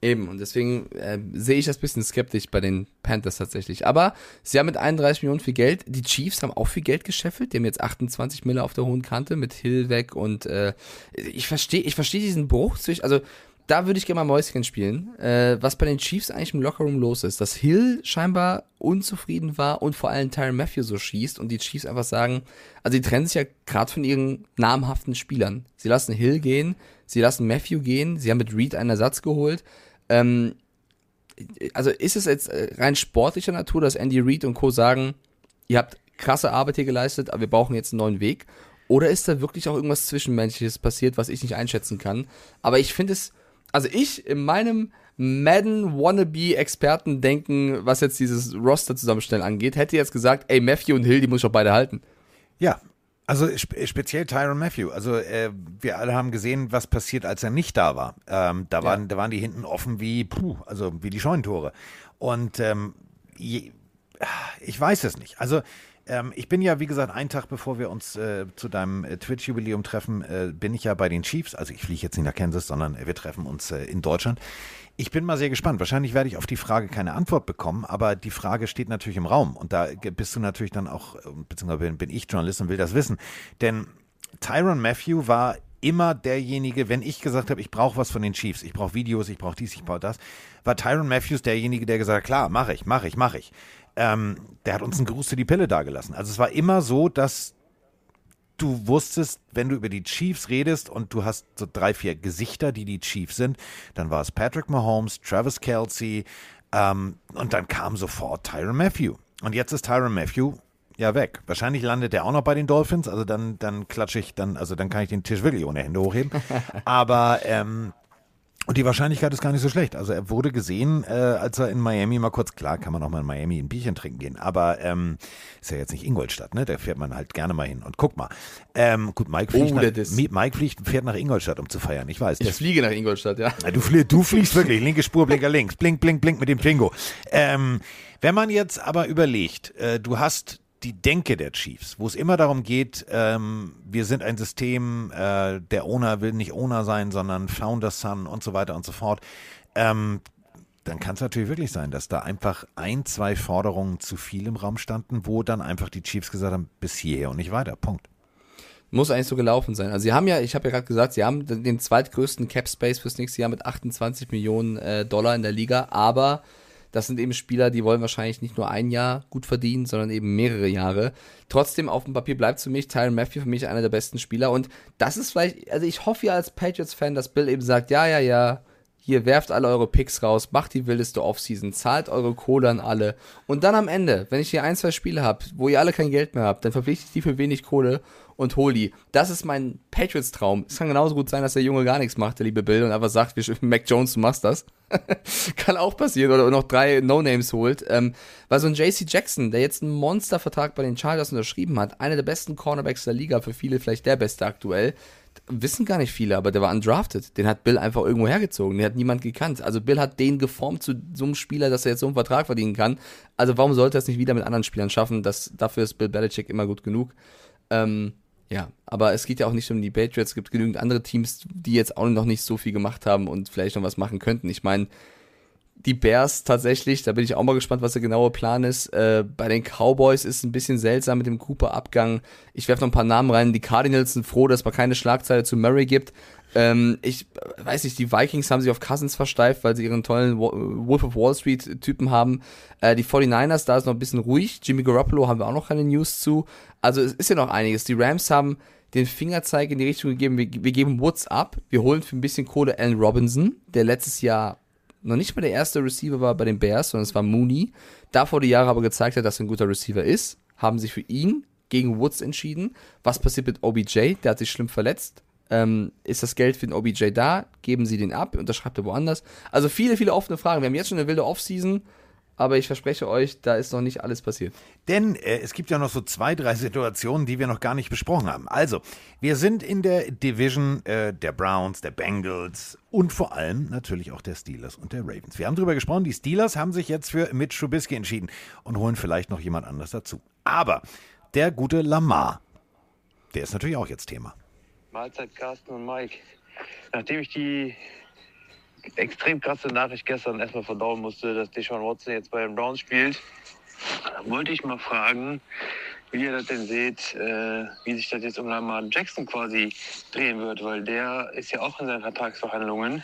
Speaker 3: Eben, und deswegen äh, sehe ich das ein bisschen skeptisch bei den Panthers tatsächlich. Aber sie haben mit 31 Millionen viel Geld. Die Chiefs haben auch viel Geld gescheffelt. Die haben jetzt 28 Mille auf der hohen Kante mit Hill weg und äh, ich verstehe ich verstehe diesen Bruch zwischen, also da würde ich gerne mal Mäuschen spielen, äh, was bei den Chiefs eigentlich im Lockerroom los ist. Dass Hill scheinbar unzufrieden war und vor allem Tyron Matthew so schießt und die Chiefs einfach sagen, also die trennen sich ja gerade von ihren namhaften Spielern. Sie lassen Hill gehen, sie lassen Matthew gehen, sie haben mit Reed einen Ersatz geholt. Ähm, also ist es jetzt äh, rein sportlicher Natur, dass Andy Reid und Co. sagen, ihr habt krasse Arbeit hier geleistet, aber wir brauchen jetzt einen neuen Weg? Oder ist da wirklich auch irgendwas Zwischenmenschliches passiert, was ich nicht einschätzen kann? Aber ich finde es, also ich in meinem Madden-Wannabe-Experten-Denken, was jetzt dieses Roster-Zusammenstellen angeht, hätte jetzt gesagt, ey, Matthew und Hill, die muss ich auch beide halten.
Speaker 2: Ja, also spe speziell Tyron Matthew. Also äh, wir alle haben gesehen, was passiert, als er nicht da war. Ähm, da, waren, ja. da waren die hinten offen wie, puh, also wie die Scheunentore. Und ähm, je, ich weiß es nicht. Also ähm, ich bin ja, wie gesagt, einen Tag bevor wir uns äh, zu deinem äh, Twitch-Jubiläum treffen, äh, bin ich ja bei den Chiefs. Also ich fliege jetzt nicht nach Kansas, sondern äh, wir treffen uns äh, in Deutschland. Ich bin mal sehr gespannt. Wahrscheinlich werde ich auf die Frage keine Antwort bekommen, aber die Frage steht natürlich im Raum. Und da bist du natürlich dann auch, beziehungsweise bin, ich Journalist und will das wissen. Denn Tyron Matthew war immer derjenige, wenn ich gesagt habe, ich brauche was von den Chiefs, ich brauche Videos, ich brauche dies, ich brauche das, war Tyron Matthews derjenige, der gesagt hat, klar, mache ich, mache ich, mache ich. Ähm, der hat uns einen Gruß zu die Pille dagelassen. Also es war immer so, dass du wusstest, wenn du über die Chiefs redest und du hast so drei, vier Gesichter, die die Chiefs sind, dann war es Patrick Mahomes, Travis Kelsey ähm, und dann kam sofort Tyron Matthew. Und jetzt ist Tyron Matthew ja weg. Wahrscheinlich landet er auch noch bei den Dolphins, also dann, dann klatsche ich dann, also dann kann ich den Tisch wirklich ohne Hände hochheben. Aber ähm, Und die Wahrscheinlichkeit ist gar nicht so schlecht. Also er wurde gesehen, äh, als er in Miami mal kurz, klar kann man auch mal in Miami ein Bierchen trinken gehen, aber ähm, ist ja jetzt nicht Ingolstadt, ne? Da fährt man halt gerne mal hin. Und guck mal, ähm, gut, Mike fliegt,
Speaker 3: Oh,
Speaker 2: nach, Mike fliegt, fährt nach Ingolstadt, um zu feiern. Ich weiß.
Speaker 3: Ich
Speaker 2: Der-
Speaker 3: fliege nach Ingolstadt, ja.
Speaker 2: Du, flie du fliegst wirklich, linke Spur, Blinker links, blink, blink, blink mit dem Twingo. Ähm, wenn man jetzt aber überlegt, äh, du hast die Denke der Chiefs, wo es immer darum geht, ähm, wir sind ein System, äh, der Owner will nicht Owner sein, sondern Founder Son und so weiter und so fort. Ähm, dann kann es natürlich wirklich sein, dass da einfach ein, zwei Forderungen zu viel im Raum standen, wo dann einfach die Chiefs gesagt haben, bis hierher und nicht weiter. Punkt.
Speaker 3: Muss eigentlich so gelaufen sein. Also sie haben ja, ich habe ja gerade gesagt, sie haben den zweitgrößten Cap Space fürs nächste Jahr mit 28 Millionen äh, Dollar in der Liga, aber das sind eben Spieler, die wollen wahrscheinlich nicht nur ein Jahr gut verdienen, sondern eben mehrere Jahre. Trotzdem, auf dem Papier bleibt für mich Tyron Matthew für mich einer der besten Spieler und das ist vielleicht, also ich hoffe ja als Patriots-Fan, dass Bill eben sagt, ja, ja, ja, hier werft alle eure Picks raus, macht die wildeste Offseason, zahlt eure Kohle an alle. Und dann am Ende, wenn ich hier ein, zwei Spiele habe, wo ihr alle kein Geld mehr habt, dann verpflichte ich die für wenig Kohle und hol die. Das ist mein Patriots-Traum. Es kann genauso gut sein, dass der Junge gar nichts macht, der liebe Bill, und einfach sagt, Mac Jones, du machst das. kann auch passieren. Oder noch drei No-Names holt. Ähm, weil so ein JC Jackson, der jetzt einen Monstervertrag bei den Chargers unterschrieben hat, einer der besten Cornerbacks der Liga, für viele vielleicht der beste aktuell, wissen gar nicht viele, aber der war undrafted. Den hat Bill einfach irgendwo hergezogen. Den hat niemand gekannt. Also Bill hat den geformt zu so einem Spieler, dass er jetzt so einen Vertrag verdienen kann. Also warum sollte er es nicht wieder mit anderen Spielern schaffen? Das, dafür ist Bill Belichick immer gut genug. Ähm, ja, aber es geht ja auch nicht um die Patriots. Es gibt genügend andere Teams, die jetzt auch noch nicht so viel gemacht haben und vielleicht noch was machen könnten. Ich meine, die Bears tatsächlich, da bin ich auch mal gespannt, was der genaue Plan ist. Äh, bei den Cowboys ist es ein bisschen seltsam mit dem Cooper-Abgang. Ich werfe noch ein paar Namen rein. Die Cardinals sind froh, dass mal keine Schlagzeile zu Murray gibt. Ähm, ich äh, weiß nicht, die Vikings haben sich auf Cousins versteift, weil sie ihren tollen Wo- Wolf of Wall Street-Typen haben. Äh, die 49ers, da ist noch ein bisschen ruhig. Jimmy Garoppolo haben wir auch noch keine News zu. Also es ist ja noch einiges. Die Rams haben den Fingerzeig in die Richtung gegeben, wir, wir geben Woods ab, wir holen für ein bisschen Kohle Allen Robinson, der letztes Jahr noch nicht mal der erste Receiver war bei den Bears, sondern es war Mooney. Davor die Jahre aber gezeigt hat, dass er ein guter Receiver ist, haben sich für ihn gegen Woods entschieden. Was passiert mit OBJ? Der hat sich schlimm verletzt. Ähm, ist das Geld für den OBJ da? Geben sie den ab? Unterschreibt er woanders? Also viele, viele offene Fragen. Wir haben jetzt schon eine wilde Offseason, aber ich verspreche euch, da ist noch nicht alles passiert.
Speaker 2: Denn äh, es gibt ja noch so zwei, drei Situationen, die wir noch gar nicht besprochen haben. Also, wir sind in der Division äh, der Browns, der Bengals und vor allem natürlich auch der Steelers und der Ravens. Wir haben drüber gesprochen, die Steelers haben sich jetzt für Mitch Trubisky entschieden und holen vielleicht noch jemand anderes dazu. Aber der gute Lamar, der ist natürlich auch jetzt Thema.
Speaker 10: Mahlzeit Carsten und Mike. Nachdem ich die extrem krasse Nachricht gestern erstmal verdauen musste, dass Deshaun Watson jetzt bei den Browns spielt, wollte ich mal fragen, wie ihr das denn seht, äh, wie sich das jetzt um Lamar Jackson quasi drehen wird, weil der ist ja auch in seinen Vertragsverhandlungen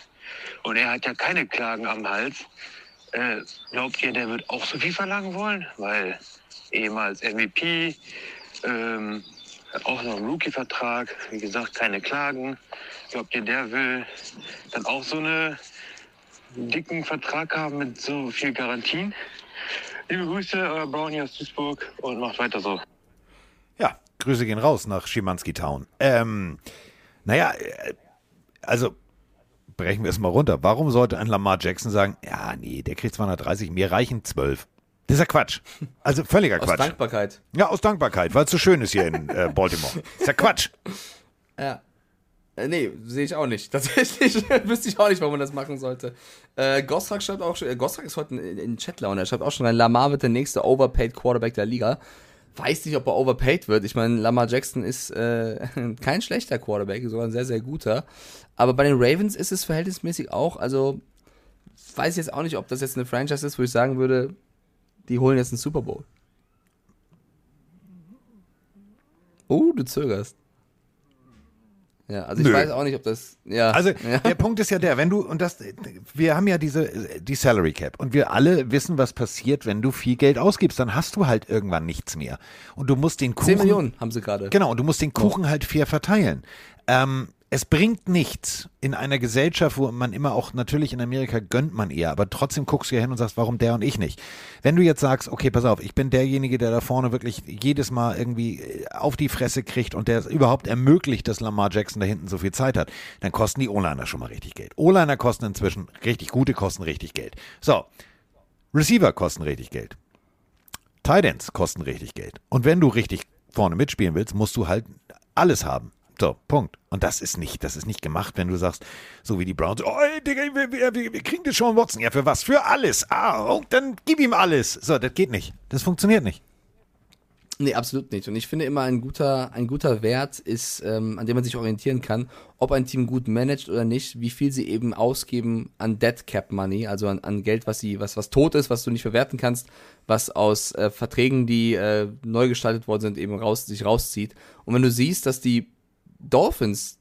Speaker 10: und er hat ja keine Klagen am Hals. Äh, glaubt ihr, der wird auch so viel verlangen wollen? Weil ehemals MVP, ähm, auch noch ein Rookie-Vertrag, wie gesagt, keine Klagen. Glaubt ihr, der will dann auch so einen dicken Vertrag haben mit so viel Garantien? Liebe Grüße, euer Brownie aus Duisburg und macht weiter so.
Speaker 2: Ja, Grüße gehen raus nach Schimanski Town. Ähm, naja, äh, also brechen wir es mal runter. Warum sollte ein Lamar Jackson sagen, ja, nee, der kriegt 230, mir reichen 12? Das ist ja Quatsch. Also völliger
Speaker 3: Aus
Speaker 2: Quatsch.
Speaker 3: Dankbarkeit.
Speaker 2: Ja, aus Dankbarkeit, weil es so schön ist hier in äh, Baltimore. ist ja Quatsch.
Speaker 3: Ja. Äh, nee, sehe ich auch nicht. Tatsächlich wüsste ich auch nicht, warum man das machen sollte. Äh, Gostrak schreibt auch schon, äh, Gostrak ist heute in, in Chatlaune, er schreibt auch schon, rein, Lamar wird der nächste Overpaid Quarterback der Liga. Weiß nicht, ob er overpaid wird. Ich meine, Lamar Jackson ist äh, kein schlechter Quarterback, sogar ein sehr, sehr guter. Aber bei den Ravens ist es verhältnismäßig auch, also weiß ich jetzt auch nicht, ob das jetzt eine Franchise ist, wo ich sagen würde, die holen jetzt einen Super Bowl. Oh, du zögerst. Ja, also ich
Speaker 2: Nö.
Speaker 3: weiß auch nicht, ob das. Ja.
Speaker 2: Also
Speaker 3: ja.
Speaker 2: der Punkt ist ja der, wenn du, und das, wir haben ja diese, die Salary Cap und wir alle wissen, was passiert, wenn du viel Geld ausgibst, dann hast du halt irgendwann nichts mehr. Und du musst den Kuchen.
Speaker 3: 10 Millionen haben sie gerade.
Speaker 2: Genau, und du musst den Kuchen halt fair verteilen. Ähm, es bringt nichts in einer Gesellschaft, wo man immer auch, natürlich in Amerika gönnt man eher, aber trotzdem guckst du ja hin und sagst, warum der und ich nicht? Wenn du jetzt sagst, okay, pass auf, ich bin derjenige, der da vorne wirklich jedes Mal irgendwie äh, auf die Fresse kriegt und der es überhaupt ermöglicht, dass Lamar Jackson da hinten so viel Zeit hat, dann kosten die O-Liner schon mal richtig Geld. O-Liner kosten inzwischen richtig gute, kosten richtig Geld. So, Receiver kosten richtig Geld. Ends kosten richtig Geld. Und wenn du richtig vorne mitspielen willst, musst du halt alles haben. So, Punkt. Und das ist nicht, das ist nicht gemacht, wenn du sagst, so wie die Browns, oh, Digga, wir, wir, wir, wir kriegen das schon Watson. Ja, für was? Für alles. Ah, oh, dann gib ihm alles. So, das geht nicht. Das funktioniert nicht.
Speaker 3: Nee, absolut nicht. Und ich finde immer ein guter, ein guter Wert ist, ähm, an dem man sich orientieren kann, ob ein Team gut managt oder nicht, wie viel sie eben ausgeben an Dead Cap Money, also an, an Geld, was sie, was, was tot ist, was du nicht verwerten kannst, was aus äh, Verträgen, die äh, neu gestaltet worden sind, eben raus, sich rauszieht. Und wenn du siehst, dass die Dolphins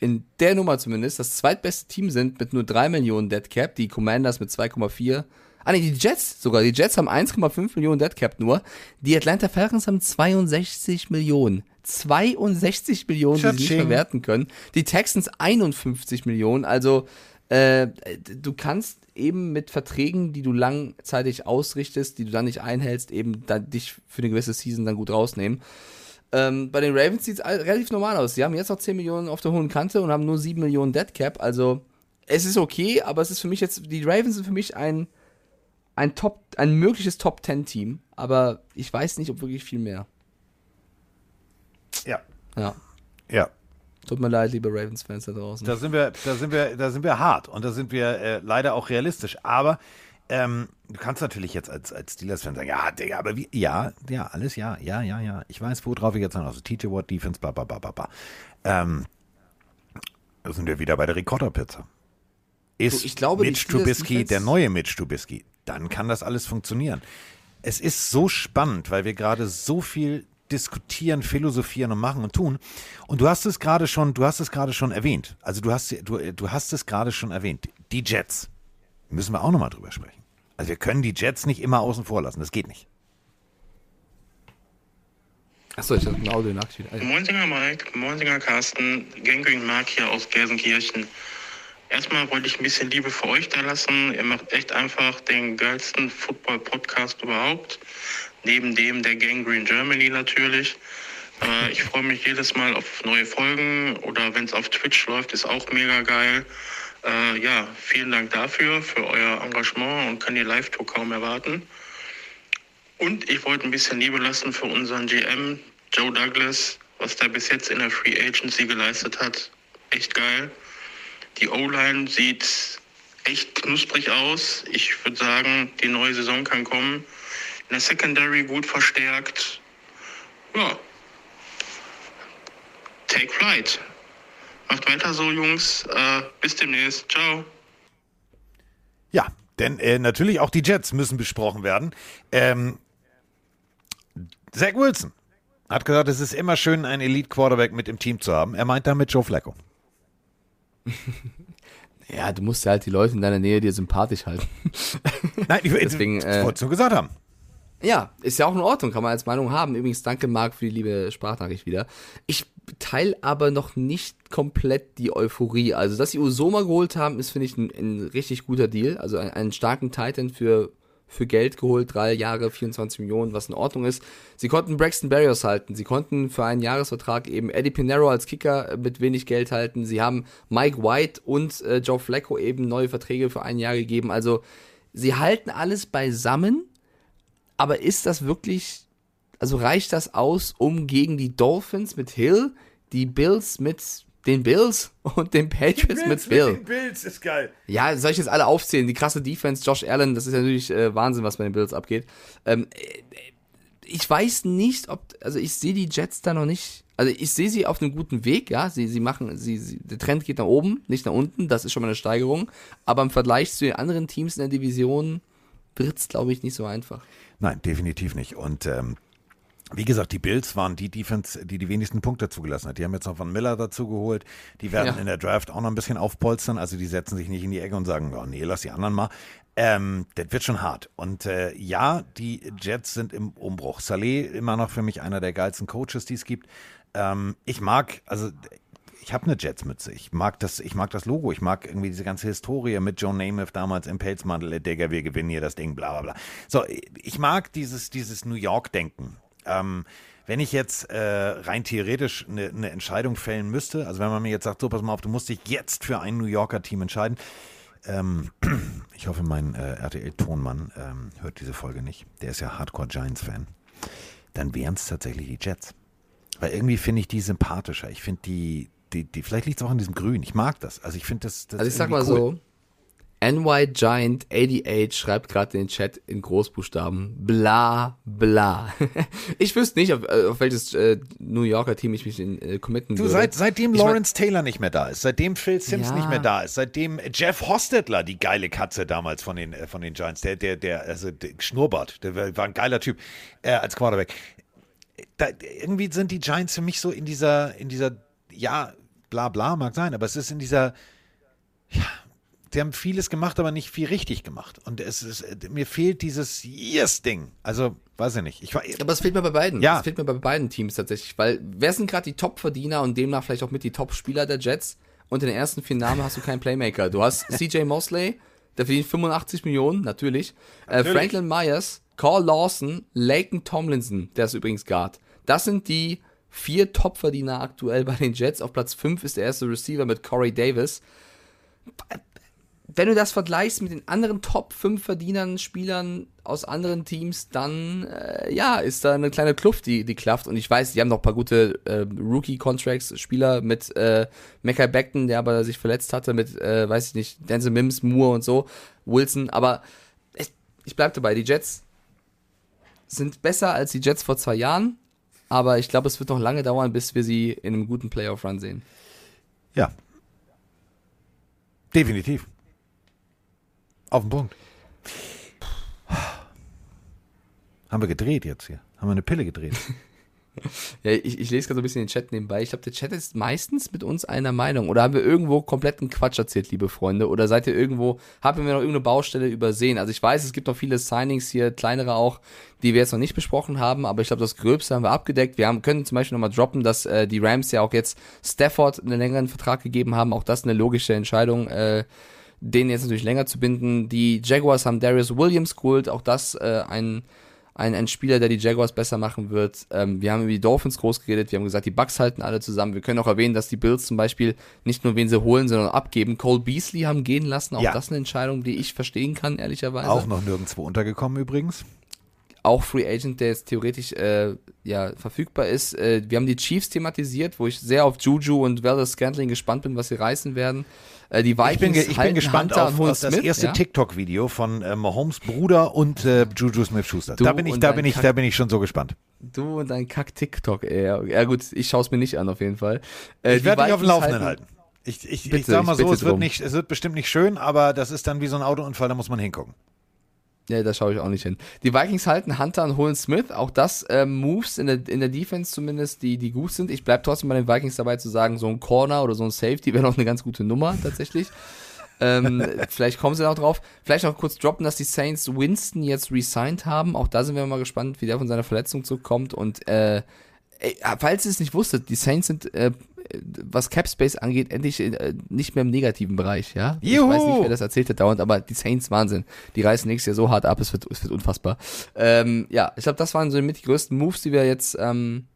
Speaker 3: in der Nummer zumindest das zweitbeste Team sind mit nur 3 Millionen Dead Cap, die Commanders mit 2,4. Ah nee, die Jets sogar. Die Jets haben 1,5 Millionen Dead Cap nur. Die Atlanta Falcons haben 62 Millionen. 62 Millionen, die sie nicht verwerten können. Die Texans 51 Millionen. Also äh, du kannst eben mit Verträgen, die du langzeitig ausrichtest, die du dann nicht einhältst, eben dann dich für eine gewisse Season dann gut rausnehmen. Ähm, bei den Ravens sieht es relativ normal aus. Sie haben jetzt noch 10 Millionen auf der hohen Kante und haben nur 7 Millionen Dead Cap. Also es ist okay, aber es ist für mich jetzt, die Ravens sind für mich ein, ein Top, ein mögliches Top 10 Team, aber ich weiß nicht, ob wirklich viel mehr.
Speaker 2: Ja.
Speaker 3: Ja.
Speaker 2: Ja.
Speaker 3: Tut mir leid, liebe Ravens-Fans da draußen.
Speaker 2: Da sind wir, da sind wir, da sind wir hart und da sind wir äh, leider auch realistisch. Aber ähm, du kannst natürlich jetzt als, als Steelers-Fan sagen, ja, Digga, aber wie, ja, ja, alles ja, ja, ja, ja. Ich weiß, worauf ich jetzt noch, also TJ Watt, Defense, ba, ba, ba, ba, ba. Ähm, da sind wir wieder bei der Ricotta-Pizza. Ist
Speaker 3: So, ich glaube,
Speaker 2: Mitch Trubisky der neue Mitch Trubisky? Dann kann das alles funktionieren. Es ist so spannend, weil wir gerade so viel diskutieren, philosophieren und machen und tun. Und du hast es gerade schon, du hast es gerade schon erwähnt. Also du hast, du, du hast es gerade schon erwähnt. Die Jets. Müssen wir auch nochmal drüber sprechen. Also wir können die Jets nicht immer außen vor lassen. Das geht nicht.
Speaker 3: Achso, ich habe ein Audio nachgespielt. Ah, ja.
Speaker 11: Moinsinger Mike, Moinsinger Carsten, Gangrene Mark hier aus Gelsenkirchen. Erstmal wollte ich ein bisschen Liebe für euch da lassen. Ihr macht echt einfach den geilsten Football-Podcast überhaupt. Neben dem der Gangrene Germany natürlich. Äh, ich freue mich jedes Mal auf neue Folgen oder wenn es auf Twitch läuft, ist auch mega geil. Äh, ja, vielen Dank dafür, für euer Engagement und kann die Live-Tour kaum erwarten. Und ich wollte ein bisschen Liebe lassen für unseren GM, Joe Douglas, was der bis jetzt in der Free Agency geleistet hat. Echt geil. Die O-Line sieht echt knusprig aus. Ich würde sagen, die neue Saison kann kommen. In der Secondary gut verstärkt. Ja. Take flight. Macht weiter so, Jungs. Äh, bis demnächst. Ciao.
Speaker 2: Ja, denn äh, natürlich auch die Jets müssen besprochen werden. Ähm, Zach Wilson hat gesagt, es ist immer schön, einen Elite-Quarterback mit im Team zu haben. Er meint damit Joe Flacco.
Speaker 3: Ja, du musst ja halt die Leute in deiner Nähe dir sympathisch halten.
Speaker 2: Nein, ich,
Speaker 3: Deswegen,
Speaker 2: ich
Speaker 3: äh,
Speaker 2: wollte es nur gesagt haben.
Speaker 3: Ja, ist ja auch in Ordnung, kann man als Meinung haben. Übrigens, danke Marc für die liebe Sprachnachricht wieder. Ich teile aber noch nicht komplett die Euphorie. Also, dass sie Usoma geholt haben, ist, finde ich, ein, ein richtig guter Deal. Also ein- einen starken Titan für, für Geld geholt, drei Jahre, 24 Millionen, was in Ordnung ist. Sie konnten Braxton Berrios halten. Sie konnten für einen Jahresvertrag eben Eddie Pinero als Kicker mit wenig Geld halten. Sie haben Mike White und äh, Joe Flacco eben neue Verträge für ein Jahr gegeben. Also, sie halten alles beisammen. Aber ist das wirklich, also reicht das aus, um gegen die Dolphins mit Hill, die Bills mit den Bills und den Patriots mit Bill?
Speaker 2: Bills ist geil.
Speaker 3: Ja, soll ich jetzt alle aufzählen? Die krasse Defense, Josh Allen, das ist ja natürlich äh, Wahnsinn, was bei den Bills abgeht. Ähm, äh, ich weiß nicht, ob, also ich sehe die Jets da noch nicht, also ich sehe sie auf einem guten Weg, ja, sie, sie machen, sie, sie, der Trend geht nach oben, nicht nach unten, das ist schon mal eine Steigerung, aber im Vergleich zu den anderen Teams in der Division wird's, glaube ich, nicht so einfach.
Speaker 2: Nein, definitiv nicht. Und ähm, wie gesagt, die Bills waren die Defense, die die wenigsten Punkte zugelassen hat. Die haben jetzt noch von Miller dazu geholt. Die werden
Speaker 3: Ja.
Speaker 2: in der Draft auch noch ein bisschen aufpolstern. Also die setzen sich nicht in die Ecke und sagen, oh, nee, lass die anderen mal. Ähm, das wird schon hart. Und äh, ja, die Jets sind im Umbruch. Saleh immer noch für mich einer der geilsten Coaches, die es gibt. Ähm, ich mag, also ich habe eine Jets-Mütze. Ich mag das, ich mag das Logo. Ich mag irgendwie diese ganze Historie mit Joe Namath damals im Pelzmantel. Digga, wir gewinnen hier das Ding, bla bla bla. So, ich mag dieses, dieses New York-Denken. Ähm, wenn ich jetzt äh, rein theoretisch eine, eine Entscheidung fällen müsste, also wenn man mir jetzt sagt, so pass mal auf, du musst dich jetzt für ein New Yorker Team entscheiden. Ähm, ich hoffe, mein äh, RTL-Tonmann ähm, hört diese Folge nicht. Der ist ja Hardcore Giants-Fan. Dann wären es tatsächlich die Jets. Weil irgendwie finde ich die sympathischer. Ich finde die, die, die, vielleicht liegt es auch an diesem Grün. Ich mag das. Also ich finde das, das.
Speaker 3: Also ich sag mal
Speaker 2: cool.
Speaker 3: so, NY Giant 88 schreibt gerade in den Chat in Großbuchstaben bla bla. ich wüsste nicht, auf, äh, auf welches äh, New Yorker Team ich mich in, äh, committen
Speaker 2: Du,
Speaker 3: würde.
Speaker 2: seit, seitdem
Speaker 3: Ich mein-
Speaker 2: Lawrence Taylor nicht mehr da ist, seitdem Phil Sims
Speaker 3: Ja.
Speaker 2: nicht mehr da ist, seitdem Jeff Hostetler, die geile Katze damals von den, äh, von den Giants, der, der, der, also der Schnurrbart, der war war ein geiler Typ äh, als Quarterback. Da, irgendwie sind die Giants für mich so in dieser, in dieser, ja, bla bla mag sein, aber es ist in dieser, ja, sie haben vieles gemacht, aber nicht viel richtig gemacht. Und es ist, mir fehlt dieses Yes-Ding. Also, weiß ich nicht. Ich war,
Speaker 3: Aber es fehlt mir bei beiden.
Speaker 2: Ja.
Speaker 3: Es fehlt mir bei beiden Teams tatsächlich, weil wer sind gerade die Top-Verdiener und demnach vielleicht auch mit die Top-Spieler der Jets? Und in den ersten vier Namen hast du keinen Playmaker. Du hast CJ Mosley, der verdient 85 Millionen, natürlich. Äh,
Speaker 2: Natürlich.
Speaker 3: Franklin Myers, Carl Lawson, Laken Tomlinson, der ist übrigens Guard. Das sind die vier Top-Verdiener aktuell bei den Jets. Auf Platz 5 ist der erste Receiver mit Corey Davis wenn du das vergleichst mit den anderen Top 5 Verdienern, Spielern aus anderen Teams, dann äh, ja, ist da eine kleine Kluft, die, die klafft. Und ich weiß, die haben noch ein paar gute äh, Rookie-Contracts, Spieler mit äh, Mecca Beckton, der aber sich verletzt hatte, mit, äh, weiß ich nicht, Denzel Mims, Moore und so, Wilson. Aber ich, ich bleib dabei, die Jets sind besser als die Jets vor zwei Jahren. Aber ich glaube, es wird noch lange dauern, bis wir sie in einem guten Playoff-Run sehen.
Speaker 2: Ja. Definitiv. Auf den Punkt. Haben wir gedreht jetzt hier? Haben wir eine Pille gedreht?
Speaker 3: Ja, ich, ich lese gerade so ein bisschen den Chat nebenbei. Ich glaube, der Chat ist meistens mit uns einer Meinung. Oder haben wir irgendwo kompletten Quatsch erzählt, liebe Freunde? Oder seid ihr irgendwo, haben wir noch irgendeine Baustelle übersehen? Also ich weiß, es gibt noch viele Signings hier, kleinere auch, die wir jetzt noch nicht besprochen haben, aber ich glaube, das Gröbste haben wir abgedeckt. Wir haben, können zum Beispiel nochmal droppen, dass äh, die Rams ja auch jetzt Stafford einen längeren Vertrag gegeben haben. Auch das eine logische Entscheidung, äh, den jetzt natürlich länger zu binden. Die Jaguars haben Darius Williams geholt, auch das äh, ein ein, ein Spieler, der die Jaguars besser machen wird. Ähm, wir haben über die Dolphins groß geredet, wir haben gesagt, die Bucks halten alle zusammen. Wir können auch erwähnen, dass die Bills zum Beispiel nicht nur wen sie holen, sondern abgeben. Cole Beasley haben gehen lassen, auch
Speaker 2: Ja.
Speaker 3: das eine Entscheidung, die ich verstehen kann, ehrlicherweise.
Speaker 2: Auch noch nirgendwo untergekommen übrigens.
Speaker 3: Auch Free Agent, der jetzt theoretisch äh, ja, verfügbar ist. Äh, wir haben die Chiefs thematisiert, wo ich sehr auf Juju und Valdez Scantling gespannt bin, was sie reißen werden. Äh, die Vikings
Speaker 2: Ich bin, ich bin
Speaker 3: halten
Speaker 2: gespannt
Speaker 3: Hunter
Speaker 2: auf, auf das
Speaker 3: Smith,
Speaker 2: erste
Speaker 3: ja?
Speaker 2: TikTok-Video von äh, Mahomes Bruder und äh, Juju Smith-Schuster. Da bin ich, da bin ich,
Speaker 3: Kack-
Speaker 2: da bin ich schon so gespannt.
Speaker 3: Du und dein Kack-TikTok, ey. Ja, gut, ich schaue es mir nicht an auf jeden Fall. Äh,
Speaker 2: Ich werde dich auf dem Laufenden halten. Ich, ich, ich
Speaker 3: Bitte,
Speaker 2: sag mal
Speaker 3: ich
Speaker 2: so, es wird,
Speaker 3: drum.
Speaker 2: nicht, es wird bestimmt nicht schön, aber das ist dann wie so ein Autounfall, da muss man hingucken.
Speaker 3: Ja, da schaue ich auch nicht hin. Die Vikings halten Hunter und holen Smith. Auch das ähm, Moves in der, in der Defense zumindest, die, die gut sind. Ich bleib trotzdem bei den Vikings dabei zu sagen, so ein Corner oder so ein Safety wäre noch eine ganz gute Nummer tatsächlich. ähm, vielleicht kommen sie noch drauf. Vielleicht noch kurz droppen, dass die Saints Winston jetzt resigned haben. Auch da sind wir mal gespannt, wie der von seiner Verletzung zurückkommt. Und äh, ey, falls ihr es nicht wusstet, die Saints sind, äh, was Cap Space angeht, endlich äh, nicht mehr im negativen Bereich, ja? Ich
Speaker 2: Juhu!
Speaker 3: weiß nicht, wer das erzählt hat dauernd, aber die Saints Wahnsinn. Die reißen nächstes Jahr so hart ab, es wird, es wird unfassbar. Ähm, ja, ich glaube, das waren so mit die größten Moves, die wir jetzt ähm,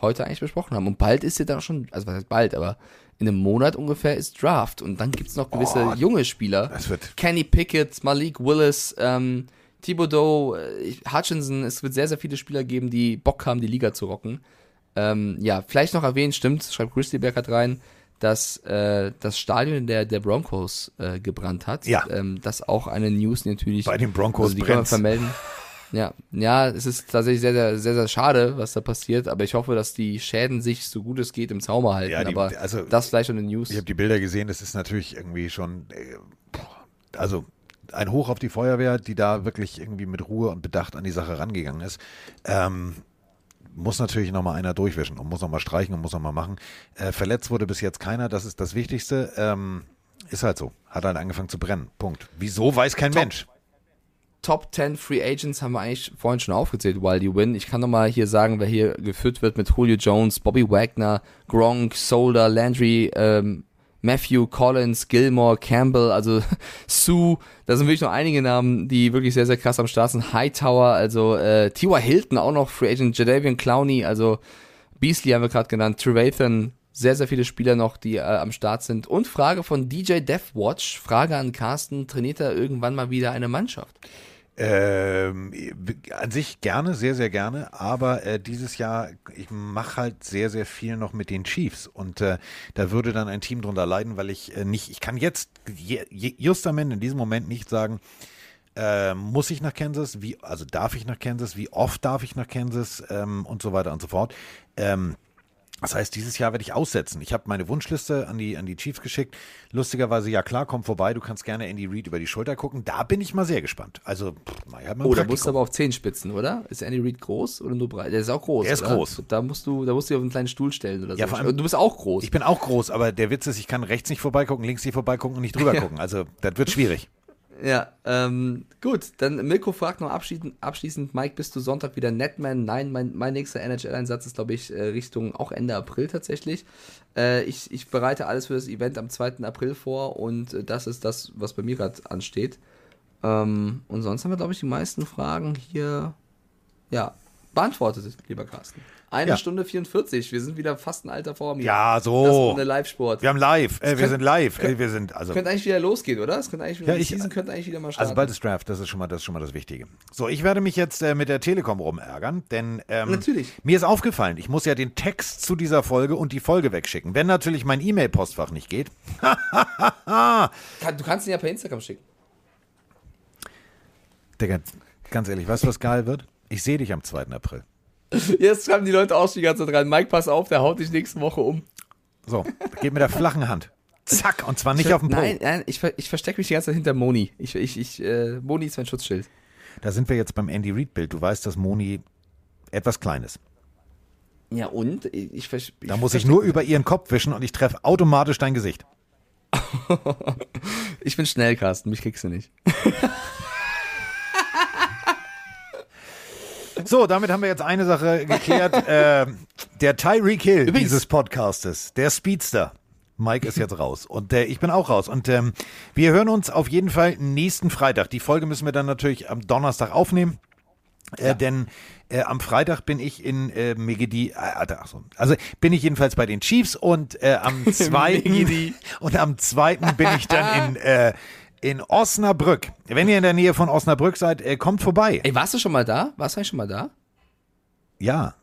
Speaker 3: heute eigentlich besprochen haben. Und bald ist ja da schon, also was heißt bald, aber in einem Monat ungefähr ist Draft. Und dann gibt's noch gewisse
Speaker 2: Oh,
Speaker 3: junge Spieler.
Speaker 2: Das wird
Speaker 3: Kenny Pickett, Malik Willis, ähm, Thibodeau, äh, Hutchinson. Es wird sehr, sehr viele Spieler geben, die Bock haben, die Liga zu rocken. Ähm, ja, vielleicht noch erwähnen, stimmt, schreibt Christy hat rein, dass äh, das Stadion der, der Broncos äh, gebrannt hat.
Speaker 2: Ja.
Speaker 3: Ähm, das auch eine News, natürlich.
Speaker 2: bei den Broncos
Speaker 3: also die können wir
Speaker 2: brennt's.
Speaker 3: vermelden. Ja, ja, es ist tatsächlich sehr, sehr, sehr, sehr schade, was da passiert, aber ich hoffe, dass die Schäden sich so gut es geht im Zaum halten.
Speaker 2: Ja, die-
Speaker 3: aber
Speaker 2: also-
Speaker 3: das vielleicht schon eine News.
Speaker 2: Ich habe die Bilder gesehen, das ist natürlich irgendwie schon, äh, also ein Hoch auf die Feuerwehr, die da wirklich irgendwie mit Ruhe und Bedacht an die Sache rangegangen ist. Ähm, muss natürlich nochmal einer durchwischen und muss nochmal streichen und muss nochmal machen. Äh, verletzt wurde bis jetzt keiner, das ist das Wichtigste. Ähm, ist halt so. Hat halt angefangen zu brennen. Punkt. Wieso, weiß kein
Speaker 3: Top.
Speaker 2: Mensch.
Speaker 3: Top 10 Free Agents haben wir eigentlich vorhin schon aufgezählt, while you win. Ich kann nochmal hier sagen, wer hier geführt wird mit Julio Jones, Bobby Wagner, Gronk, Solder, Landry, ähm, Matthew, Collins, Gilmore, Campbell, also Sue, da sind wirklich noch einige Namen, die wirklich sehr, sehr krass am Start sind. Hightower, also äh, T.Y. Hilton auch noch Free Agent, Jadavian Clowney, also Beasley haben wir gerade genannt, Trevathan, sehr, sehr viele Spieler noch, die äh, am Start sind. Und Frage von DJ Deathwatch, Frage an Carsten, trainiert er irgendwann mal wieder eine Mannschaft?
Speaker 2: Ähm, an sich gerne, sehr, sehr gerne, aber äh, dieses Jahr, ich mache halt sehr, sehr viel noch mit den Chiefs und äh, da würde dann ein Team drunter leiden, weil ich äh, nicht, ich kann jetzt je, je, justament in diesem Moment nicht sagen, äh, muss ich nach Kansas, wie, also darf ich nach Kansas, wie oft darf ich nach Kansas? Ähm, und so weiter und so fort. Ähm, das heißt, dieses Jahr werde ich aussetzen. Ich habe meine Wunschliste an die, an die Chiefs geschickt. Lustigerweise, ja klar, komm vorbei, du kannst gerne Andy Reid über die Schulter gucken. Da bin ich mal sehr gespannt. Also, pff, mal,
Speaker 3: Oh, da musst du aber auf Zehenspitzen, oder? Ist Andy Reid groß oder nur breit? Der ist auch groß.
Speaker 2: Der ist
Speaker 3: oder?
Speaker 2: groß.
Speaker 3: Da musst du, da musst du dich auf einen kleinen Stuhl stellen oder
Speaker 2: Ja,
Speaker 3: so.
Speaker 2: vor allem-
Speaker 3: du bist auch groß.
Speaker 2: Ich bin auch groß, aber der Witz ist, ich kann rechts nicht vorbeigucken, links nicht vorbeigucken und nicht drüber gucken. Also, das wird schwierig.
Speaker 3: Ja, ähm, gut. Dann Mirko fragt noch abschließend, abschließend, Mike, bist du Sonntag wieder Netman? Nein, mein, mein nächster NHL-Einsatz ist, glaube ich, äh, Richtung auch Ende April tatsächlich. Äh, ich, ich bereite alles für das Event am 2. April vor und äh, das ist das, was bei mir gerade ansteht. Ähm, und sonst haben wir, glaube ich, die meisten Fragen hier, ja, beantwortet, lieber Carsten. Eine
Speaker 2: Ja.
Speaker 3: Stunde 44. Wir sind wieder fast ein alter Form hier.
Speaker 2: Ja, so.
Speaker 3: Das ist eine Live-Sport.
Speaker 2: Wir haben live, äh, wir
Speaker 3: Könnt-
Speaker 2: sind live, äh,
Speaker 3: könnt-
Speaker 2: wir sind, also.
Speaker 3: Könnte eigentlich wieder losgehen, oder? Es könnte eigentlich wieder,
Speaker 2: Ja, ich-
Speaker 3: Season könnte eigentlich wieder mal starten.
Speaker 2: Also bald ist Draft, das ist schon mal das, ist schon mal das Wichtige. So, ich werde mich jetzt äh, mit der Telekom rumärgern, denn ähm,
Speaker 3: Natürlich.
Speaker 2: mir ist aufgefallen, ich muss ja den Text zu dieser Folge und die Folge wegschicken. Wenn natürlich mein E-Mail-Postfach nicht geht.
Speaker 3: Du kannst ihn ja per Instagram schicken.
Speaker 2: Digga, ganz ehrlich, weißt du, was geil wird? Ich sehe dich am 2. April.
Speaker 3: Jetzt schreiben die Leute auch schon die ganze Zeit rein. Mike, pass auf, der haut dich nächste Woche um.
Speaker 2: So, geht mit der flachen Hand. Zack, und zwar nicht
Speaker 3: ich,
Speaker 2: auf dem Po.
Speaker 3: Nein, nein, ich, ich verstecke mich die ganze Zeit hinter Moni. Ich, ich, ich, äh, Moni ist mein Schutzschild.
Speaker 2: Da sind wir jetzt beim Andy Reid-Bild. Du weißt, dass Moni etwas klein ist.
Speaker 3: Ja, und? Ich, ich,
Speaker 2: Da muss ich nur über ihren Kopf wischen und ich treffe automatisch dein Gesicht.
Speaker 3: Ich bin schnell, Carsten. Mich kriegst du nicht.
Speaker 2: So, damit haben wir jetzt eine Sache geklärt. äh, der Tyreek Hill dieses Podcastes, der Speedster. Mike ist jetzt raus und äh, ich bin auch raus. Und ähm, wir hören uns auf jeden Fall nächsten Freitag. Die Folge müssen wir dann natürlich am Donnerstag aufnehmen. Äh, Denn äh, am Freitag bin ich in äh, Megiddi, äh, so, also bin ich jedenfalls bei den Chiefs und äh, am zweiten und am zweiten bin ich dann in äh, in Osnabrück. Wenn ihr in der Nähe von Osnabrück seid, äh, kommt vorbei.
Speaker 3: Ey, warst du schon mal da? Warst du eigentlich schon mal da?
Speaker 2: Ja,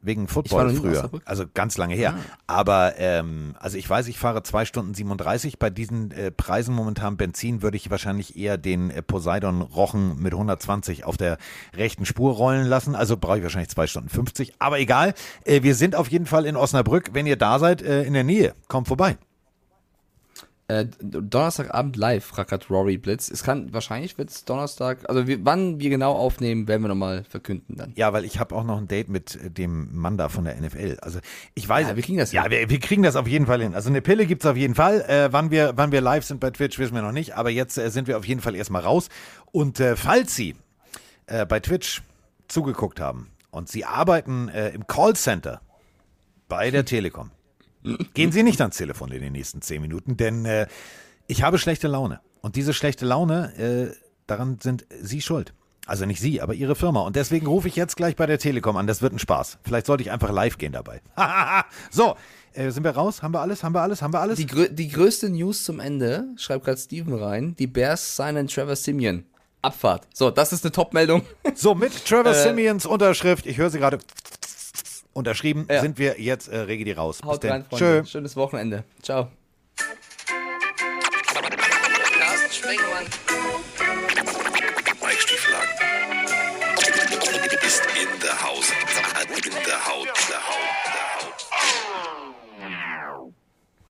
Speaker 2: wegen Football früher.
Speaker 3: Osnabrück.
Speaker 2: Also ganz lange her. Aber ähm, also ich weiß, ich fahre zwei Stunden 37. Bei diesen äh, Preisen momentan Benzin würde ich wahrscheinlich eher den äh, Poseidon Rochen mit 120 auf der rechten Spur rollen lassen. Also brauche ich wahrscheinlich zwei Stunden 50. Aber egal. Äh, wir sind auf jeden Fall in Osnabrück. Wenn ihr da seid, äh, in der Nähe, kommt vorbei.
Speaker 3: Äh, Donnerstagabend live, rackert Rory Blitz. Es kann, wahrscheinlich wird es Donnerstag, also wir, wann wir genau aufnehmen, werden wir nochmal verkünden dann.
Speaker 2: Ja, weil ich habe auch noch ein Date mit äh, dem Mann da von der NFL. Also ich weiß.
Speaker 3: Ja, wir kriegen das
Speaker 2: Ja, wir, wir kriegen das auf jeden Fall hin. Also eine Pille gibt's auf jeden Fall. Äh, wann, wir, wann wir live sind bei Twitch, wissen wir noch nicht. Aber jetzt äh, sind wir auf jeden Fall erstmal raus. Und äh, falls Sie äh, bei Twitch zugeguckt haben und Sie arbeiten im Callcenter bei der Telekom, gehen Sie nicht ans Telefon in den nächsten zehn Minuten, denn äh, ich habe schlechte Laune. Und diese schlechte Laune, äh, daran sind Sie schuld. Also nicht Sie, aber Ihre Firma. Und deswegen rufe ich jetzt gleich bei der Telekom an. Das wird ein Spaß. Vielleicht sollte ich einfach live gehen dabei. so, äh, sind wir raus? Haben wir alles? Haben wir alles? Haben wir alles?
Speaker 3: Die, grö die größte News zum Ende, schreibt gerade Steven rein, die Bears signen Trevor Simeon. Abfahrt. So, das ist eine Top-Meldung.
Speaker 2: So, mit Trevor
Speaker 3: Äh,
Speaker 2: Simeons Unterschrift, ich höre sie gerade unterschrieben,
Speaker 3: Ja.
Speaker 2: sind wir jetzt äh, Regedi raus.
Speaker 3: Haut
Speaker 2: Bis
Speaker 3: rein. Freunde.
Speaker 2: Tschö.
Speaker 3: Schönes Wochenende. Ciao.